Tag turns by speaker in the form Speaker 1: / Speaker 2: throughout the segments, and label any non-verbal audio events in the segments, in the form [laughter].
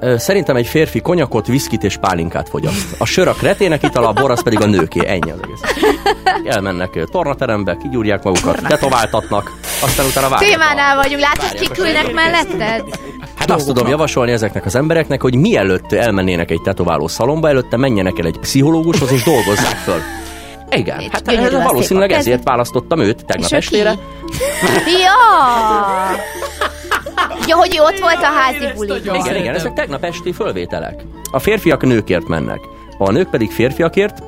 Speaker 1: Szerintem egy férfi konyakot, viszkit és pálinkát fogyaszt. A sör a kretének itala, a bor az pedig a nőké. Ennyi az egész. Elmennek tornaterembe, kigyúrják magukat, tetováltatnak, aztán utána várják.
Speaker 2: Témánál vagyunk, látod,
Speaker 1: Várják
Speaker 2: kik
Speaker 1: a
Speaker 2: ülnek
Speaker 1: segélyt.
Speaker 2: melletted?
Speaker 1: Hát azt tudom javasolni ezeknek az embereknek, hogy mielőtt elmennének egy tetováló szalomba, előtte menjenek el egy pszichológushoz és dolgozzák föl. Igen, hát
Speaker 2: lesz
Speaker 1: valószínűleg
Speaker 2: a
Speaker 1: ezért választottam őt tegnap estére.
Speaker 2: Ja! [laughs] Ja, hogy ott volt a házi buliban.
Speaker 1: Igen, igen, ezek tegnap esti fölvételek. A férfiak nőkért mennek, a nők pedig férfiakért,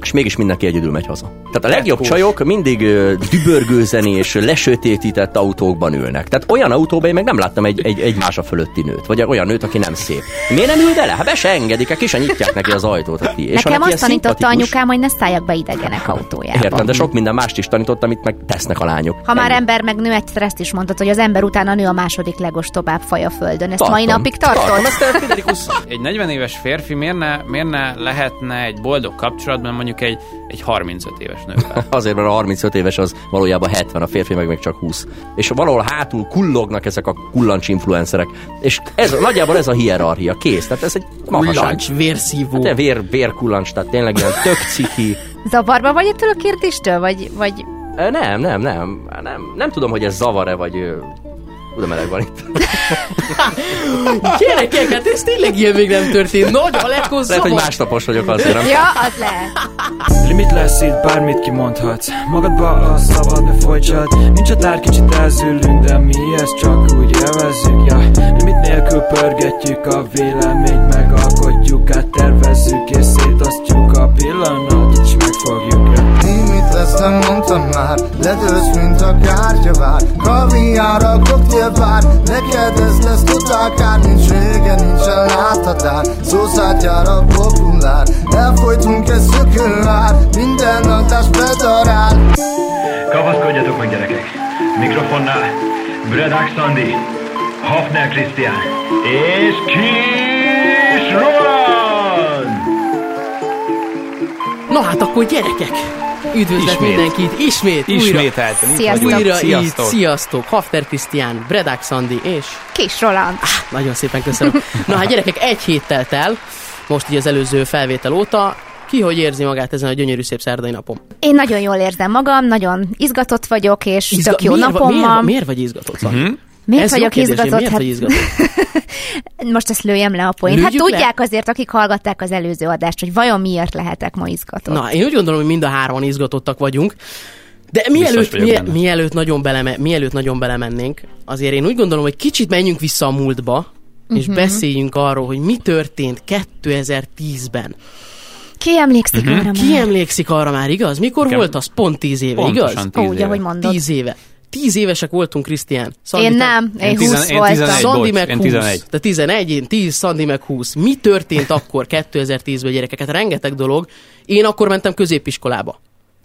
Speaker 1: és mégis mindenki egyedül megy haza. Tehát a legjobb csajok mindig ö, dübörgőzeni és lesötétített autókban ülnek. Tehát olyan autóban én meg nem láttam egy, egy, egy mása fölötti nőt, vagy olyan nőt, aki nem szép. Miért nem ül bele? Hát be se engedik, ki se nyitják neki az ajtót. Hát, és
Speaker 2: Nekem azt tanította
Speaker 1: szimpatikus-
Speaker 2: anyukám, hogy ne szálljak be idegenek autójába.
Speaker 1: Értem, de sok minden mást is tanított, amit meg tesznek a lányok.
Speaker 2: Ha már
Speaker 1: Ennyi.
Speaker 2: ember meg nő, egyszer ezt is mondtad, hogy az ember után a nő a második legostobább faj a földön. Ezt
Speaker 1: Tartom.
Speaker 2: mai napig tartod?
Speaker 1: Tartom, ezt
Speaker 3: Egy 40 éves férfi miért ne, miért ne lehetne egy boldog kapcsolatban mondjuk egy, egy 35 éves nővel? [laughs]
Speaker 1: Azért, mert a 35 éves az valójában 70, a férfi meg még csak 20. És valahol hátul kullognak ezek a kullancs influencerek. És ez, nagyjából ez a hierarchia. Kész. Tehát ez egy mahaság.
Speaker 4: Kullancs, vérszívó.
Speaker 1: Hát vér, vérkullancs, tehát tényleg ilyen tök ciki.
Speaker 2: Zavarba vagy ettől a kérdéstől? Vagy, vagy
Speaker 1: Nem, nem, nem, nem. Nem tudom, hogy ez zavar-e, vagy... de meleg van itt. [laughs]
Speaker 4: Gyerekek, hát ez tényleg ilyen még nem történt. Nagy a
Speaker 1: Lehet, hogy másnapos vagyok azért, nem?
Speaker 2: Ja, az lehet.
Speaker 5: Limit lesz itt, bármit kimondhatsz Magadba a szabad, ne folytsad Nincs határ, kicsit elzülünk, de mi ezt csak úgy élvezzük ja. Limit nélkül pörgetjük a véleményt Megalkotjuk, áttervezzük és szétosztjuk a ja.
Speaker 6: Nem mondtam már Ledőlsz, mint a kártyavár. Kaviár a koktélbár Neked ez lesz totál kár. Nincs vége, nincsen láthatár Szószátjára populár. Elfolytunk egy szökőár Minden adás bedarál.
Speaker 7: Kapaszkodjatok meg gyerekek! Mikrofonnál Bredák Szandi, Hafner Krisztián és Kis Roland!
Speaker 4: Na hát akkor gyerekek, üdvözlet
Speaker 3: Ismét.
Speaker 4: mindenkit, ismét, újra.
Speaker 3: Ismételten. itt
Speaker 2: Sziasztok.
Speaker 4: Újra
Speaker 3: Sziasztok.
Speaker 4: így, sziasztok, Hafter Krisztián, Bredák Szandi, és
Speaker 2: Kis Roland.
Speaker 4: nagyon szépen köszönöm. Na hát gyerekek, egy hét telt el, most így az előző felvétel óta, ki hogy érzi magát ezen a gyönyörű szép szerdai napon?
Speaker 2: Én nagyon jól érzem magam, nagyon izgatott vagyok, és
Speaker 4: Izga-
Speaker 2: tök jó
Speaker 4: miért,
Speaker 2: napom
Speaker 4: miért,
Speaker 2: van.
Speaker 4: miért vagy izgatott?
Speaker 3: Mhm.
Speaker 2: Miért
Speaker 4: Ez
Speaker 2: vagyok
Speaker 4: kérdés,
Speaker 2: izgatott?
Speaker 4: Miért
Speaker 2: Hát,
Speaker 4: vagy izgatott? [laughs]
Speaker 2: most ezt lőjem le a poént. Hát
Speaker 4: Lőjük le?
Speaker 2: tudják azért, akik hallgatták az előző adást, hogy vajon miért lehetek ma izgatott.
Speaker 4: Na, én úgy gondolom, hogy mind a hárman izgatottak vagyunk. De mielőtt,
Speaker 3: benne.
Speaker 4: mielőtt, nagyon beleme, mielőtt nagyon belemennénk, azért én úgy gondolom, hogy kicsit menjünk vissza a múltba, és
Speaker 2: Mhm.
Speaker 4: beszéljünk arról, hogy mi történt 2010-ben.
Speaker 2: Ki emlékszik arra már?
Speaker 4: Ki emlékszik arra már, igaz? Mikor
Speaker 3: Nekem
Speaker 4: volt az? Pont tíz éve,
Speaker 3: Pontosan
Speaker 4: igaz?
Speaker 3: tíz
Speaker 2: ugye,
Speaker 3: éve.
Speaker 2: hogy mondod.
Speaker 4: Tíz éve. Tíz évesek voltunk, Krisztián.
Speaker 2: Én nem, én,
Speaker 3: Én
Speaker 2: 20
Speaker 3: tizen- én
Speaker 2: voltam.
Speaker 3: 11.
Speaker 4: Szandi
Speaker 3: bocs,
Speaker 4: meg
Speaker 3: én
Speaker 4: 20.
Speaker 3: 11.
Speaker 4: Te 11, én 10, Szandi meg 20. Mi történt [laughs] akkor 2010-ben gyerekeket? Rengeteg dolog. Én akkor mentem középiskolába.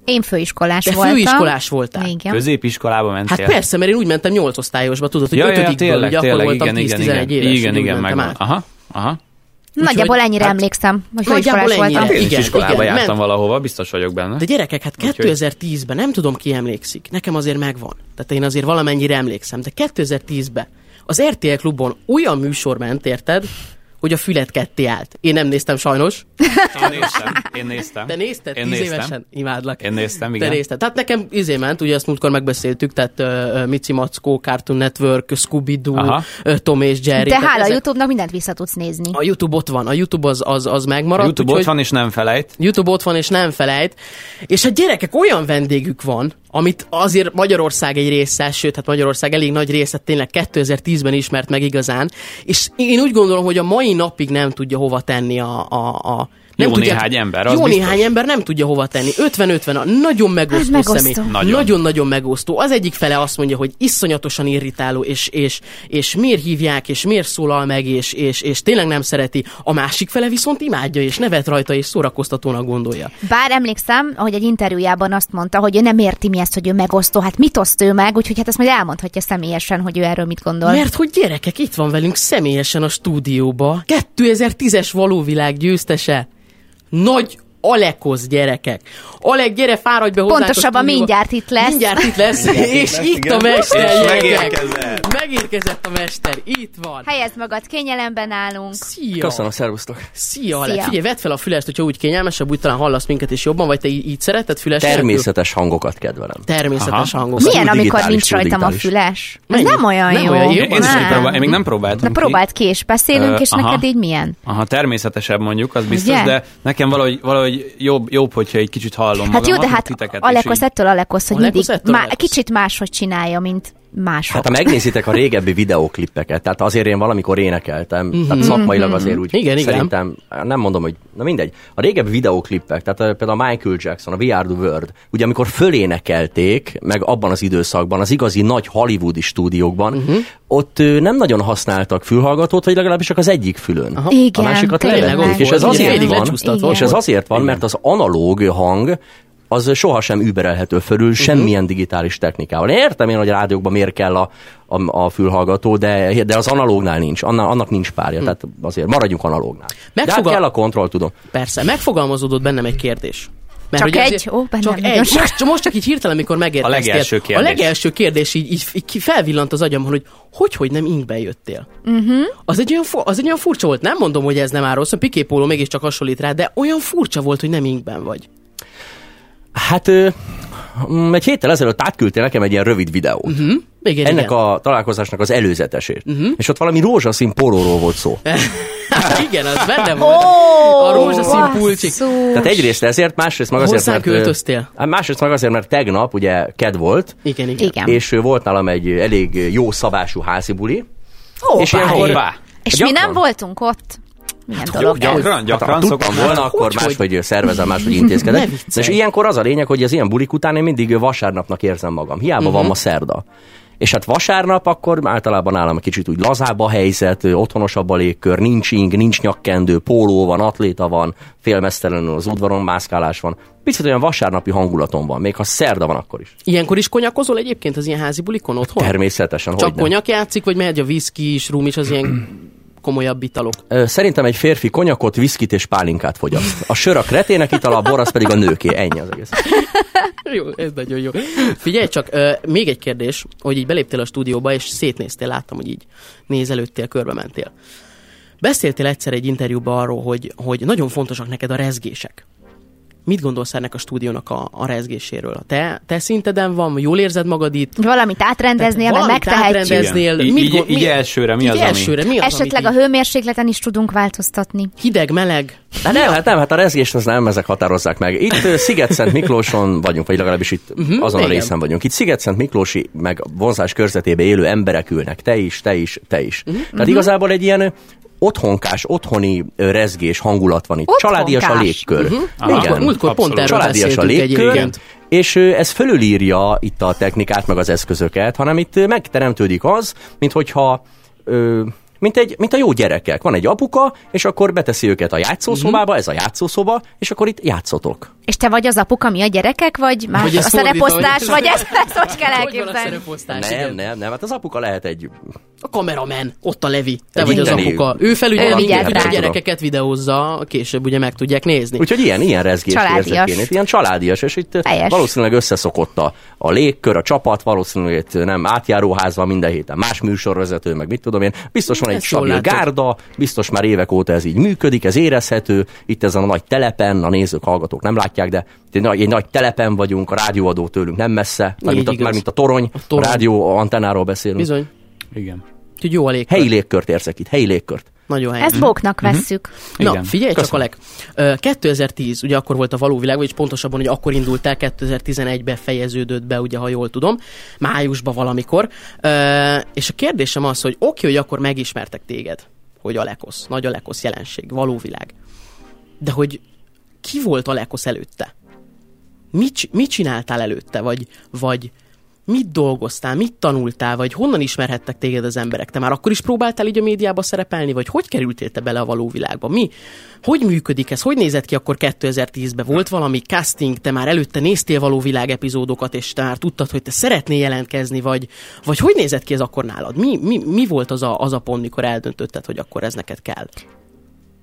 Speaker 2: Én főiskolás
Speaker 4: Te
Speaker 2: voltam.
Speaker 4: főiskolás voltál.
Speaker 2: Igen.
Speaker 3: Középiskolába mentél?
Speaker 4: Hát persze, mert én úgy mentem 8 osztályosba, tudod, hogy
Speaker 3: Ja, ja, ja,
Speaker 4: ötödikből,
Speaker 3: tényleg,
Speaker 4: ugye akkor
Speaker 3: tényleg,
Speaker 4: voltam
Speaker 3: igen,
Speaker 4: 10-11
Speaker 3: igen, igen,
Speaker 4: éves.
Speaker 3: igen, igen, megvan.
Speaker 4: át.
Speaker 3: Aha, aha.
Speaker 2: Nagyjából
Speaker 4: Úgyhogy-
Speaker 2: ennyire
Speaker 4: hát-
Speaker 2: emlékszem, hogy
Speaker 4: Nagyjából ennyire.
Speaker 2: voltam.
Speaker 3: Én is
Speaker 4: Igen,
Speaker 3: iskolába
Speaker 4: igen,
Speaker 3: jártam
Speaker 4: ment-
Speaker 3: valahova, biztos vagyok benne.
Speaker 4: De gyerekek, hát
Speaker 3: Úgyhogy-
Speaker 4: 2010-ben, nem tudom ki emlékszik, nekem azért megvan. Tehát én azért valamennyire emlékszem, de 2010-ben az RTL klubon olyan műsor ment, érted, hogy a fület ketté állt. Én nem néztem sajnos.
Speaker 3: Én néztem, én néztem.
Speaker 4: Te nézted?
Speaker 3: Én
Speaker 4: 10
Speaker 3: néztem.
Speaker 4: évesen? Imádlak.
Speaker 3: Én néztem,
Speaker 4: Te
Speaker 3: igen.
Speaker 4: nézted. Tehát nekem izé ment, ugye ezt múltkor megbeszéltük, tehát uh, Mici Mackó, Cartoon Network, Scooby-Doo, uh, Tom és Jerry.
Speaker 2: De hála a
Speaker 4: ezek-
Speaker 2: YouTube-nak mindent vissza tudsz nézni.
Speaker 4: A YouTube ott van, a YouTube az, az, az
Speaker 3: A
Speaker 4: megmaradt.
Speaker 3: YouTube ott
Speaker 4: úgyhogy-
Speaker 3: van, és nem felejt.
Speaker 4: YouTube ott van, és nem felejt. És a gyerekek olyan vendégük van, amit azért Magyarország egy része, sőt, hát Magyarország elég nagy része tényleg 2010-ben ismert meg igazán, és én úgy gondolom, hogy a mai napig nem tudja hova tenni a... a, a nem
Speaker 3: Jó néhány ember, az
Speaker 4: Jó
Speaker 3: biztos.
Speaker 4: néhány ember nem tudja hova tenni. 50-50 a nagyon megosztó,
Speaker 2: Az megosztó.
Speaker 4: személy.
Speaker 3: Nagyon.
Speaker 4: Nagyon-nagyon megosztó. Az egyik fele azt mondja, hogy iszonyatosan irritáló, és, és, és miért hívják, és miért szólal meg, és, és, és tényleg nem szereti. A másik fele viszont imádja, és nevet rajta, és szórakoztatónak gondolja.
Speaker 2: Bár emlékszem, hogy egy interjújában azt mondta, hogy ő nem érti mi ezt, hogy ő megosztó. Hát mit oszt ő meg, úgyhogy hát ezt majd elmondhatja személyesen, hogy ő erről mit gondol.
Speaker 4: Mert hogy gyerekek, itt van velünk személyesen a stúdióba. 2010-es valóvilág győztese. Nagy Alekosz gyerekek. Alek, gyere, fáradj be hozzánk
Speaker 2: Pontosabban mindjárt itt lesz.
Speaker 4: Mindjárt itt lesz, és itt
Speaker 8: igen.
Speaker 4: a mester,
Speaker 8: És megérkezett.
Speaker 4: Megérkezett a mester, itt van.
Speaker 2: Helyezd magad, kényelemben állunk.
Speaker 4: Szia!
Speaker 1: Köszönöm, szervusztok.
Speaker 4: Szia, Alek.
Speaker 2: Szia.
Speaker 4: Figyelj, vedd fel a fülest, hogyha úgy kényelmesebb, úgy talán hallasz minket is jobban, vagy te így, így szereted füles?
Speaker 1: Természetes hangokat kedvelem.
Speaker 4: Természetes
Speaker 3: Aha.
Speaker 4: hangok.
Speaker 2: Milyen, amikor nincs rajtam a füles? Ez nem olyan
Speaker 4: Nem
Speaker 2: jó.
Speaker 4: olyan jó?
Speaker 3: Én,
Speaker 2: Nem.
Speaker 3: én még nem próbáltam.
Speaker 2: Na
Speaker 3: ki.
Speaker 2: próbáld ki, és beszélünk, és neked így milyen?
Speaker 3: Aha, természetesebb mondjuk, az biztos, de nekem valahogy, valahogy jobb, jobb, hogyha egy kicsit hallom
Speaker 2: Hát jó,
Speaker 3: magamat,
Speaker 2: de
Speaker 3: mint
Speaker 2: hát
Speaker 3: titeket,
Speaker 2: Alekosz
Speaker 3: így-
Speaker 2: ettől Alekosz, hogy
Speaker 4: Alekosz
Speaker 2: mindig má- kicsit máshogy csinálja, mint mások.
Speaker 1: Hát ha megnézitek a régebbi videóklippeket, tehát azért én valamikor énekeltem, tehát szakmailag azért úgy
Speaker 4: Igen, igen.
Speaker 1: szerintem, nem mondom, hogy, na mindegy, a régebbi videóklippek, tehát uh, például a Michael Jackson, a We Are The World, ugye amikor fölénekelték, meg abban az időszakban, az igazi nagy hollywoodi stúdiókban, uh-huh. ott uh, nem nagyon használtak fülhallgatót, vagy legalábbis csak az egyik fülön.
Speaker 4: Aha.
Speaker 2: Igen,
Speaker 1: a másikat levették, és ez azért van, és ez azért van, mert az analóg hang az sohasem überelhető fölül semmilyen digitális technikával. Én értem én, hogy a rádiókban miért kell a, a, a fülhallgató, de, de az analógnál nincs, annak, annak nincs párja, tehát azért maradjunk analógnál. De hát
Speaker 4: Megfogal-
Speaker 1: kell a kontroll, tudom.
Speaker 4: Persze, megfogalmazódott bennem egy kérdés.
Speaker 2: Csak
Speaker 4: ugye
Speaker 2: egy?
Speaker 4: azért-
Speaker 2: Ó,
Speaker 4: csak egy. Most, most csak így hirtelen, amikor megérkeztél.
Speaker 3: A legelső kérdés.
Speaker 4: A legelső kérdés így, így, így felvillant az agyamon, hogy hogy, hogy nem inkben jöttél. Uh-huh. Az, egy olyan, az egy olyan furcsa volt. Nem mondom, hogy ez nem áll rossz, a Piqué Póló mégiscsak hasonlít rá, de olyan furcsa volt, hogy nem inkben vagy.
Speaker 1: Hát mm, egy héttel ezelőtt átküldtél nekem egy ilyen rövid videót. Uh-huh.
Speaker 4: Igen,
Speaker 1: Ennek
Speaker 4: igen.
Speaker 1: a találkozásnak az előzetesét. Uh-huh. És ott valami rózsaszín polóról volt szó. [laughs]
Speaker 4: igen, az benne volt. a rózsaszín pulcsik.
Speaker 1: Tehát egyrészt ezért, másrészt meg azért,
Speaker 4: Hozzánk
Speaker 1: mert...
Speaker 4: költöztél?
Speaker 1: hát Másrészt meg azért, mert tegnap ugye ked volt,
Speaker 4: Igen, igen.
Speaker 2: Igen.
Speaker 1: és volt nálam egy elég jó szabású házi buli.
Speaker 2: Ó,
Speaker 1: és ilyenkor-
Speaker 3: Hoppá!
Speaker 2: És mi nem voltunk ott? Milyen
Speaker 3: Jó,
Speaker 2: dolog ez?
Speaker 3: gyakran,
Speaker 1: Hát,
Speaker 3: gyakran
Speaker 1: ha tudtam
Speaker 3: szoktam.
Speaker 1: volna, akkor
Speaker 4: hogy, hogy?
Speaker 1: szervezem, máshogy [laughs] intézkedek. És ilyenkor az a lényeg, hogy az ilyen bulik után én mindig vasárnapnak érzem magam. Hiába
Speaker 4: Mhm.
Speaker 1: van ma szerda. És hát vasárnap akkor általában nálam egy kicsit úgy lazább a helyzet, otthonosabb a légkör, nincs ing, nincs nyakkendő, póló van, atléta van, félmeztelenül az udvaron mászkálás van. Picit olyan vasárnapi hangulatom van, még ha szerda van akkor is.
Speaker 4: Ilyenkor is konyakozol egyébként az ilyen házi bulikon otthon?
Speaker 1: Természetesen,
Speaker 4: Csak konyak játszik, vagy megy a viszki is, rum is, az ilyen komolyabb italok?
Speaker 1: Szerintem egy férfi konyakot, viszkit és pálinkát fogyaszt. A sör a kretének itala, a bor az pedig a nőké. Ennyi az egész. [laughs]
Speaker 4: Jó, ez nagyon jó. Figyelj csak, még egy kérdés, hogy így beléptél a stúdióba, és szétnéztél, láttam, hogy így nézelődtél, körbe mentél. Beszéltél egyszer egy interjúban arról, hogy, hogy nagyon fontosak neked a rezgések. Mit gondolsz ennek a stúdiónak a, a rezgéséről? A te, te szinteden van, jól érzed magad itt?
Speaker 2: Valamit átrendeznél, mert megtehetjük.
Speaker 3: Így-
Speaker 4: Mit
Speaker 3: így-
Speaker 4: gond-
Speaker 3: így
Speaker 4: mi-
Speaker 3: elsőre mi
Speaker 4: így
Speaker 3: az, ami-
Speaker 4: elsőre, mi az,
Speaker 2: Esetleg a
Speaker 4: amit így
Speaker 2: hőmérsékleten is tudunk változtatni.
Speaker 4: hideg, meleg?
Speaker 1: Hát nem, hát nem, hát a rezgést az nem ezek határozzák meg. Itt Sziget-Szent Miklóson vagyunk, vagy legalábbis itt uh-huh, azon
Speaker 4: igen.
Speaker 1: a részen vagyunk. Itt Sziget-Szent Miklósi, meg a vonzás körzetében élő emberek ülnek. Te is, te is, te is. Uh-huh. Tehát igazából egy ilyen otthonkás, otthoni rezgés hangulat van itt.
Speaker 2: Otthonkás.
Speaker 1: Családias a légkör. Uh-huh.
Speaker 3: Aha.
Speaker 4: Múltkor, pont erről
Speaker 1: Családias a légkör,
Speaker 4: egyébként.
Speaker 1: és ez fölülírja itt a technikát, meg az eszközöket, hanem itt megteremtődik az, mint hogyha ö, mint, egy, mint a jó gyerekek. Van egy apuka, és akkor beteszi őket a játszószobába, ez a játszószoba, és akkor itt játszotok.
Speaker 2: És te vagy az apuka, mi a gyerekek, vagy más
Speaker 4: Vagy
Speaker 2: a
Speaker 4: ez
Speaker 2: szereposztás,
Speaker 4: hogy-
Speaker 2: vagy ezt, ezt hogy kell
Speaker 4: Hogy van a
Speaker 2: elképzelni?
Speaker 4: szereposztás?
Speaker 1: Nem, nem, nem, hát az apuka lehet egy...
Speaker 4: A kameramen, ott a Levi, te
Speaker 1: Egy
Speaker 4: vagy az apuka. Ő felügyel hogy a gyerekeket videózza, később ugye meg tudják nézni.
Speaker 1: Úgyhogy ilyen, ilyen rezgés
Speaker 2: Családias.
Speaker 1: érzek én ilyen családias, és itt
Speaker 2: Teljes.
Speaker 1: valószínűleg összeszokott a, a légkör, a csapat, valószínűleg itt nem átjáróház van minden héten, más műsorvezető, meg mit tudom én. Biztos van egy stabil gárda, biztos már évek óta ez így működik, ez érezhető, itt ezen a nagy telepen, a nézők, hallgatók nem látják, de itt egy nagy, egy nagy telepen vagyunk, a rádióadó tőlünk nem messze, már mint, a, már mint a torony, a,
Speaker 4: torony.
Speaker 1: rádió antennáról beszélünk.
Speaker 4: Bizony.
Speaker 3: Igen.
Speaker 4: Úgyhogy jó a légkör.
Speaker 1: Helyi légkört érzek itt, helyi légkört.
Speaker 4: Nagyon helyes.
Speaker 2: Ezt bóknak vesszük.
Speaker 4: Na,
Speaker 3: Igen.
Speaker 4: figyelj csak,
Speaker 1: Köszönöm.
Speaker 4: Alek. Ö, 2010, ugye akkor volt a való világ, vagyis pontosabban, hogy akkor indult el, 2011-ben fejeződött be, ugye, ha jól tudom, májusban valamikor. És a kérdésem az, hogy oké, hogy akkor megismertek téged, hogy Alekosz, nagy Alekosz jelenség, való világ. De hogy ki volt Alekosz előtte? Mit, mit csináltál előtte? Vagy, vagy mit dolgoztál, mit tanultál, vagy honnan ismerhettek téged az emberek? Te már akkor is próbáltál így a médiába szerepelni, vagy hogy kerültél te bele a való világba? Mi? Hogy működik ez? Hogy nézett ki akkor 2010-ben? Volt valami casting, te már előtte néztél való világ epizódokat, és te már tudtad, hogy te szeretnél jelentkezni, vagy, vagy hogy nézett ki ez akkor nálad? Mi, mi, mi volt az a, az a pont, mikor eldöntötted, hogy akkor ez neked kell?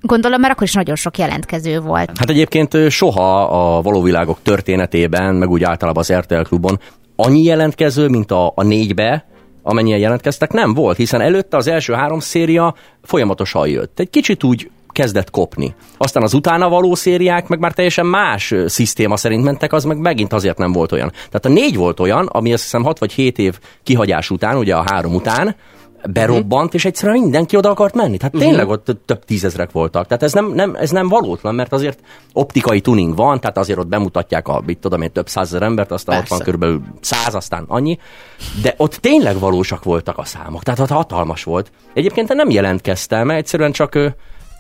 Speaker 2: Gondolom, mert akkor is nagyon sok jelentkező volt.
Speaker 1: Hát egyébként soha a valóvilágok történetében, meg úgy általában az RTL klubon annyi jelentkező, mint a, a négybe, amennyien jelentkeztek, nem volt, hiszen előtte az első három széria folyamatosan jött. Egy kicsit úgy kezdett kopni. Aztán az utána való szériák meg már teljesen más szisztéma szerint mentek, az meg megint azért nem volt olyan. Tehát a négy volt olyan, ami azt hiszem 6 vagy 7 év kihagyás után, ugye a három után, berobbant, és egyszerűen mindenki oda akart menni. Tehát tényleg ott több tízezrek voltak. Tehát ez nem, nem, ez nem valótlan, mert azért optikai tuning van, tehát azért ott bemutatják a, mit tudom én, több százezer embert, aztán
Speaker 4: Persze.
Speaker 1: ott van körülbelül száz, aztán annyi. De ott tényleg valósak voltak a számok, tehát ott hatalmas volt. Egyébként nem jelentkeztem, mert egyszerűen csak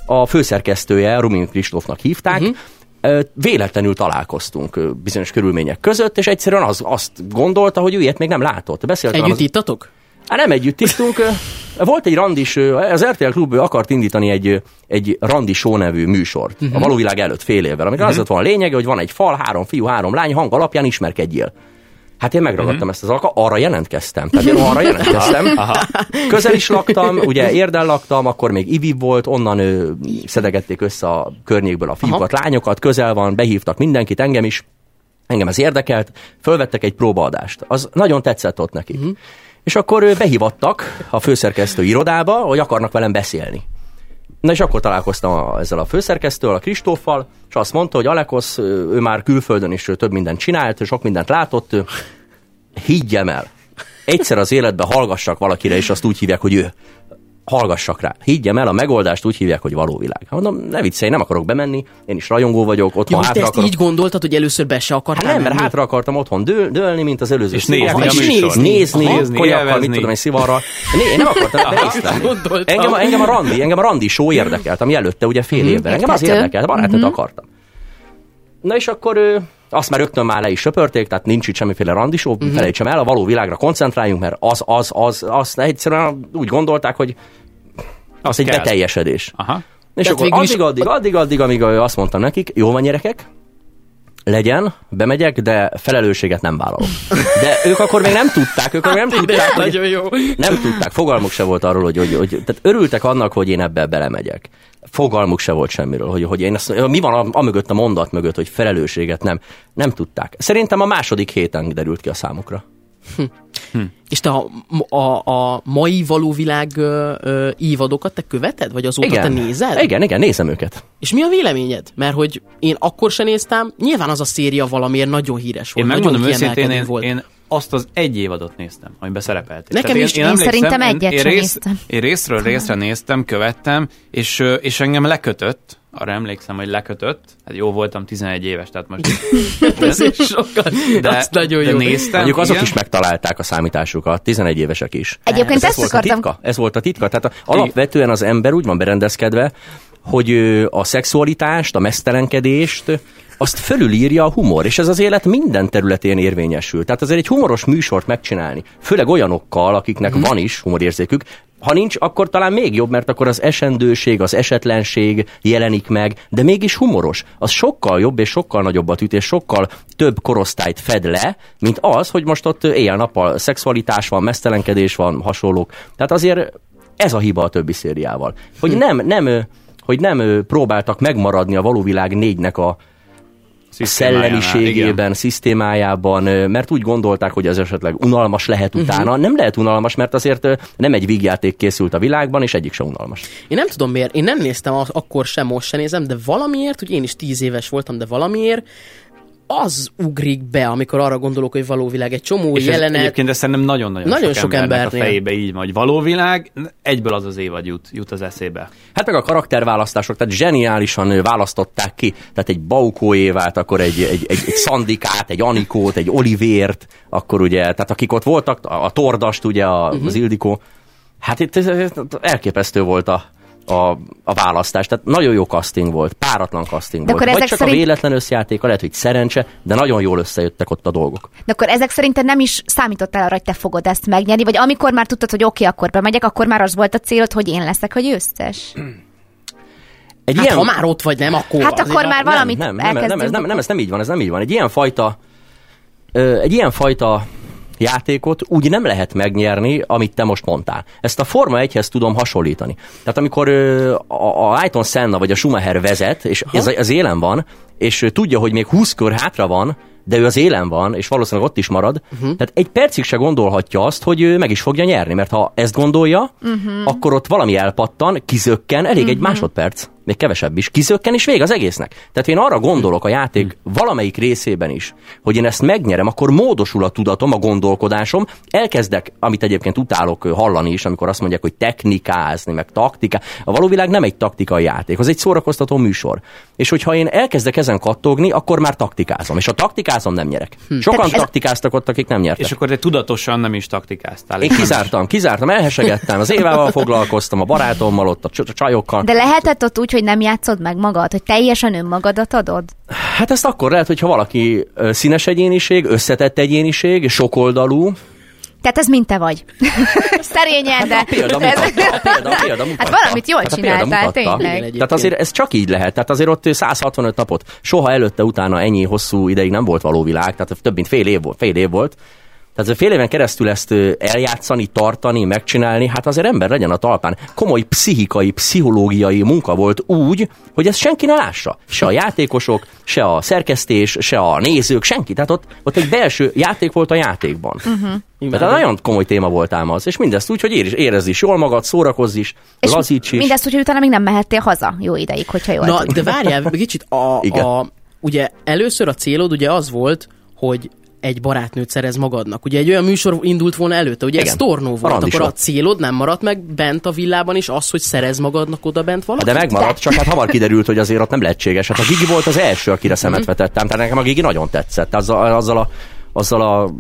Speaker 1: a főszerkesztője, Rumin Kristófnak hívták, uh-huh. véletlenül találkoztunk bizonyos körülmények között, és egyszerűen az, azt gondolta, hogy ő ilyet még nem látott. Beszéltem
Speaker 4: Együtt
Speaker 1: az,
Speaker 4: ittatok?
Speaker 1: Hát nem együtt tisztunk. Volt egy randis, az RTL Klub akart indítani egy, egy randi show nevű műsort. Uh-huh. A valóvilág előtt fél évvel. Amikor uh-huh. az lett volna a lényege, hogy van egy fal, három fiú, három lány, hang alapján ismerkedjél. Hát én megragadtam uh-huh. ezt az alkalmat, arra jelentkeztem. Tehát én arra jelentkeztem. Közel is laktam, ugye érden laktam, akkor még Ivi volt, onnan ö, szedegették össze a környékből a fiúkat, Aha. lányokat, közel van, behívtak mindenkit, engem is. Engem ez érdekelt, fölvettek egy próbaadást. Az nagyon tetszett ott nekik. Uh-huh. És akkor behívattak a főszerkesztő irodába, hogy akarnak velem beszélni. Na és akkor találkoztam a, ezzel a főszerkesztővel, a Kristóffal, és azt mondta, hogy Alekosz, ő már külföldön is több mindent csinált, sok mindent látott, higgyem el, egyszer az életben hallgassak valakire, és azt úgy hívják, hogy ő. Hallgassak rá. Higgyem el, a megoldást úgy hívják, hogy való világ. Hát Mondom, ne viccelj, nem akarok bemenni, én is rajongó vagyok,
Speaker 4: Ja,
Speaker 1: otthon
Speaker 4: te
Speaker 1: hátra
Speaker 4: ezt
Speaker 1: akarok.
Speaker 4: így gondoltad, hogy először be se
Speaker 1: Hát
Speaker 4: akartál
Speaker 1: nem, mert hátra akartam otthon dől, dőlni, mint az előző
Speaker 3: És nézni
Speaker 1: És. Nézni, nézni
Speaker 3: Nézni,
Speaker 1: konyakkal, mit tudom, egy szivarral. Né, én nem akartam, de néztem. Engem, a- engem a randi, engem a randi show érdekelt, ami előtte ugye fél évben. Engem az érdekelt, barátnőt akartam. Na és akkor ő, azt már rögtön már le is söpörték, tehát nincs itt semmiféle randi show, uh-huh. felejtsem el, a való világra koncentráljunk, mert az, az, az, azt egyszerűen úgy gondolták, hogy az egy
Speaker 3: kell.
Speaker 1: beteljesedés.
Speaker 3: Aha.
Speaker 1: És
Speaker 4: Tehát
Speaker 1: akkor
Speaker 4: is-
Speaker 1: addig, addig, addig, addig, amíg azt mondtam nekik, jó van gyerekek, legyen, bemegyek, de felelősséget nem vállalok. De ők akkor még nem tudták, ők akkor nem tudták, hogy,
Speaker 4: jó.
Speaker 1: nem tudták, fogalmuk se volt arról, hogy, hogy, hogy tehát örültek annak, hogy én ebbe belemegyek. Fogalmuk se volt semmiről, hogy, hogy én azt, mi van a, a mögött, a mondat mögött, hogy felelősséget nem, nem tudták. Szerintem a második héten derült ki a számukra.
Speaker 4: És te a, a, a mai való világ ö, ö, évadokat te követed? Vagy azóta te nézed?
Speaker 1: Igen, igen, nézem őket.
Speaker 4: És mi a véleményed? Mert hogy én akkor se néztem, nyilván az a széria valamiért nagyon híres
Speaker 3: Én
Speaker 4: volt.
Speaker 3: megmondom
Speaker 4: nagyon
Speaker 3: őszintén, én,
Speaker 4: volt.
Speaker 3: én azt az egy évadot néztem, amiben szerepeltél.
Speaker 4: Nekem
Speaker 3: Tehát
Speaker 4: is.
Speaker 2: Én
Speaker 3: emlékszem,
Speaker 2: szerintem egyet
Speaker 3: én,
Speaker 2: sem
Speaker 3: rész,
Speaker 2: néztem.
Speaker 3: én részről részre néztem, követtem, és, és engem lekötött, arra emlékszem, hogy lekötött, hát jó voltam 11 éves, tehát most [laughs]
Speaker 4: Ez is sokkal,
Speaker 3: de,
Speaker 4: az nagyon
Speaker 3: de
Speaker 4: jó.
Speaker 3: néztem,
Speaker 1: Mondjuk azok
Speaker 3: igen.
Speaker 1: is megtalálták a számításukat, 11 évesek is.
Speaker 2: Egyébként
Speaker 1: ez
Speaker 2: ezt
Speaker 1: volt
Speaker 2: akartam-
Speaker 1: a titka. Ez volt a titka. Tehát a, alapvetően az ember úgy van berendezkedve, hogy a szexualitást, a mesztelenkedést, azt fölülírja a humor, és ez az élet minden területén érvényesül. Tehát azért egy humoros műsort megcsinálni, főleg olyanokkal, akiknek
Speaker 4: Mhm.
Speaker 1: mm. van is humorérzékük, ha nincs, akkor talán még jobb, mert akkor az esendőség, az esetlenség jelenik meg, de mégis humoros. Az sokkal jobb és sokkal nagyobbat üt, és sokkal több korosztályt fed le, mint az, hogy most ott éjjel-nappal szexualitás van, mesztelenkedés van, hasonlók. Tehát azért ez a hiba a többi szériával. Hogy
Speaker 4: Hm.
Speaker 1: nem, nem, hogy nem próbáltak megmaradni a valóvilág négynek a
Speaker 3: Szisztémájánál, igen.
Speaker 1: szellemiségében, szisztémájában, mert úgy gondolták, hogy ez esetleg unalmas lehet
Speaker 4: Mhm.
Speaker 1: utána. Nem lehet unalmas, mert azért nem egy vígjáték készült a világban, és egyik se unalmas.
Speaker 4: Én nem tudom miért, én nem néztem az, akkor sem, most sem nézem, de valamiért, hogy én is tíz éves voltam, de valamiért az ugrik be, amikor arra gondolok, hogy való világ egy csomó
Speaker 3: És ez
Speaker 4: jelenet.
Speaker 3: egyébként ez szerintem nagyon-nagyon
Speaker 4: Nagyon
Speaker 3: sok,
Speaker 4: sok
Speaker 3: embernek
Speaker 4: embernél.
Speaker 3: a fejébe így van, hogy való világ, egyből az az évad jut, jut az eszébe.
Speaker 1: Hát meg a karakterválasztások, tehát zseniálisan választották ki, tehát egy Baukó Évát, akkor egy, egy, egy, egy Szandikát, egy Anikót, egy Olivért, akkor ugye, tehát akik ott voltak, a, a Tordast, ugye, a, uh-huh. az Ildikó, hát itt elképesztő volt a, a, a választás. Tehát nagyon jó casting volt, páratlan casting
Speaker 2: De
Speaker 1: volt.
Speaker 2: akkor
Speaker 1: Vagy
Speaker 2: ezek
Speaker 1: csak
Speaker 2: szerint-
Speaker 1: a véletlen összjátéka, lehet, hogy szerencse, de nagyon jól összejöttek ott a dolgok.
Speaker 2: De akkor ezek szerintem nem is számítottál arra, hogy te fogod ezt megnyerni, vagy amikor már tudtad, hogy oké, akkor bemegyek, akkor már az volt a célod, hogy én leszek a győztes.
Speaker 1: Egy
Speaker 4: Hát ha már ott vagy, nem, akkor
Speaker 2: Hát akkor már
Speaker 1: nem,
Speaker 2: valamit
Speaker 1: nem, nem, nem, ez
Speaker 2: elkezdünk.
Speaker 1: nem, nem, ez nem így van, ez nem így van. Egy ilyen fajta, ö, egy ilyen fajta játékot úgy nem lehet megnyerni, amit te most mondtál. Ezt a Forma 1-hez tudom hasonlítani. Tehát amikor a, a Ayton Senna vagy a Schumacher vezet, és ez az élen van, és tudja, hogy még 20 kör hátra van, de ő az élen van, és valószínűleg ott is marad, uh-huh. tehát egy percig se gondolhatja azt, hogy ő meg is fogja nyerni, mert ha ezt gondolja, uh-huh. akkor ott valami elpattan, kizökken, elég uh-huh. egy másodperc, még kevesebb is, kizökken, és vég az egésznek. Tehát én arra gondolok a játék valamelyik részében is, hogy én ezt megnyerem, akkor módosul a tudatom, a gondolkodásom, elkezdek, amit egyébként utálok hallani is, amikor azt mondják, hogy technikázni, meg taktika. A való világ nem egy taktikai játék, az egy szórakoztató műsor. És hogyha én elkezdek ezen kattogni, akkor már taktikázom. És ha taktikázom, nem nyerek. Sokan
Speaker 2: Tehát ez-
Speaker 1: taktikáztak ott, akik nem nyertek.
Speaker 3: És akkor te tudatosan nem is taktikáztál.
Speaker 1: Én kizártam, kizártam, elhesegettem, az Évával foglalkoztam, a barátommal, ott a cs- csajokkal.
Speaker 2: De lehetett ott úgy, hogy nem játszod meg magad, hogy teljesen önmagadat adod?
Speaker 1: Hát ezt akkor lehet, hogyha valaki színes egyéniség, összetett egyéniség, sokoldalú.
Speaker 2: Tehát ez mint te vagy. [laughs] Szerényen, de...
Speaker 1: A példa
Speaker 2: ez-
Speaker 1: mutatta, a példa, a példa mutatta.
Speaker 2: Hát valamit jól
Speaker 1: Hát
Speaker 2: csináltál, tényleg.
Speaker 1: Tehát azért ez csak így lehet. Tehát azért ott 165 napot, soha előtte, utána ennyi hosszú ideig nem volt való világ, tehát több mint fél év volt. Fél év volt. Tehát ez fél éven keresztül ezt eljátszani, tartani, megcsinálni, hát azért ember legyen a talpán. Komoly pszichikai, pszichológiai munka volt úgy, hogy ezt senki ne lássa. Se a játékosok, se a szerkesztés, se a nézők, senki. Tehát ott, ott egy belső játék volt a játékban. Uh-huh. Tehát nagyon komoly téma volt ám az, és mindezt úgy, hogy érez, érezd is jól magad, szórakozz is,
Speaker 2: És
Speaker 1: lazíts is.
Speaker 2: mindezt úgy, hogy utána még nem mehettél haza jó ideig, hogyha jól
Speaker 4: Na,
Speaker 2: tudom.
Speaker 4: de várjál, egy kicsit a,
Speaker 1: Igen.
Speaker 4: a, ugye először a célod ugye az volt, hogy egy barátnőt szerez magadnak. Ugye egy olyan műsor indult volna előtte, ugye
Speaker 1: Igen.
Speaker 4: ez tornó volt, akkor a célod nem maradt meg bent a villában is az, hogy szerez magadnak oda bent valamit?
Speaker 1: De megmaradt, csak hát hamar kiderült, hogy azért ott nem lehetséges. Hát a Gigi volt az első, akire szemet vetettem, tehát nekem a Gigi nagyon tetszett. Azzal, azzal a, azzal a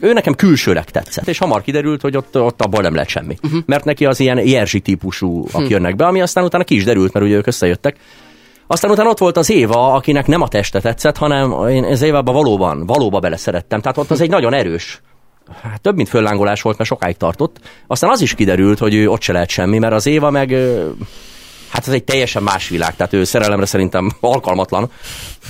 Speaker 1: ő nekem külsőleg tetszett, és hamar kiderült, hogy ott, ott abból nem lett semmi. Uh-huh. Mert neki az ilyen Jerzsi típusú, akik jönnek be, ami aztán utána ki is derült, mert ugye ők összejöttek. Aztán utána ott volt az Éva, akinek nem a teste tetszett, hanem én az Évában valóban, valóban beleszerettem. Tehát ott az egy nagyon erős, hát több mint föllángolás volt, mert sokáig tartott. Aztán az is kiderült, hogy ő ott se lehet semmi, mert az Éva meg hát ez egy teljesen más világ, tehát ő szerelemre szerintem alkalmatlan.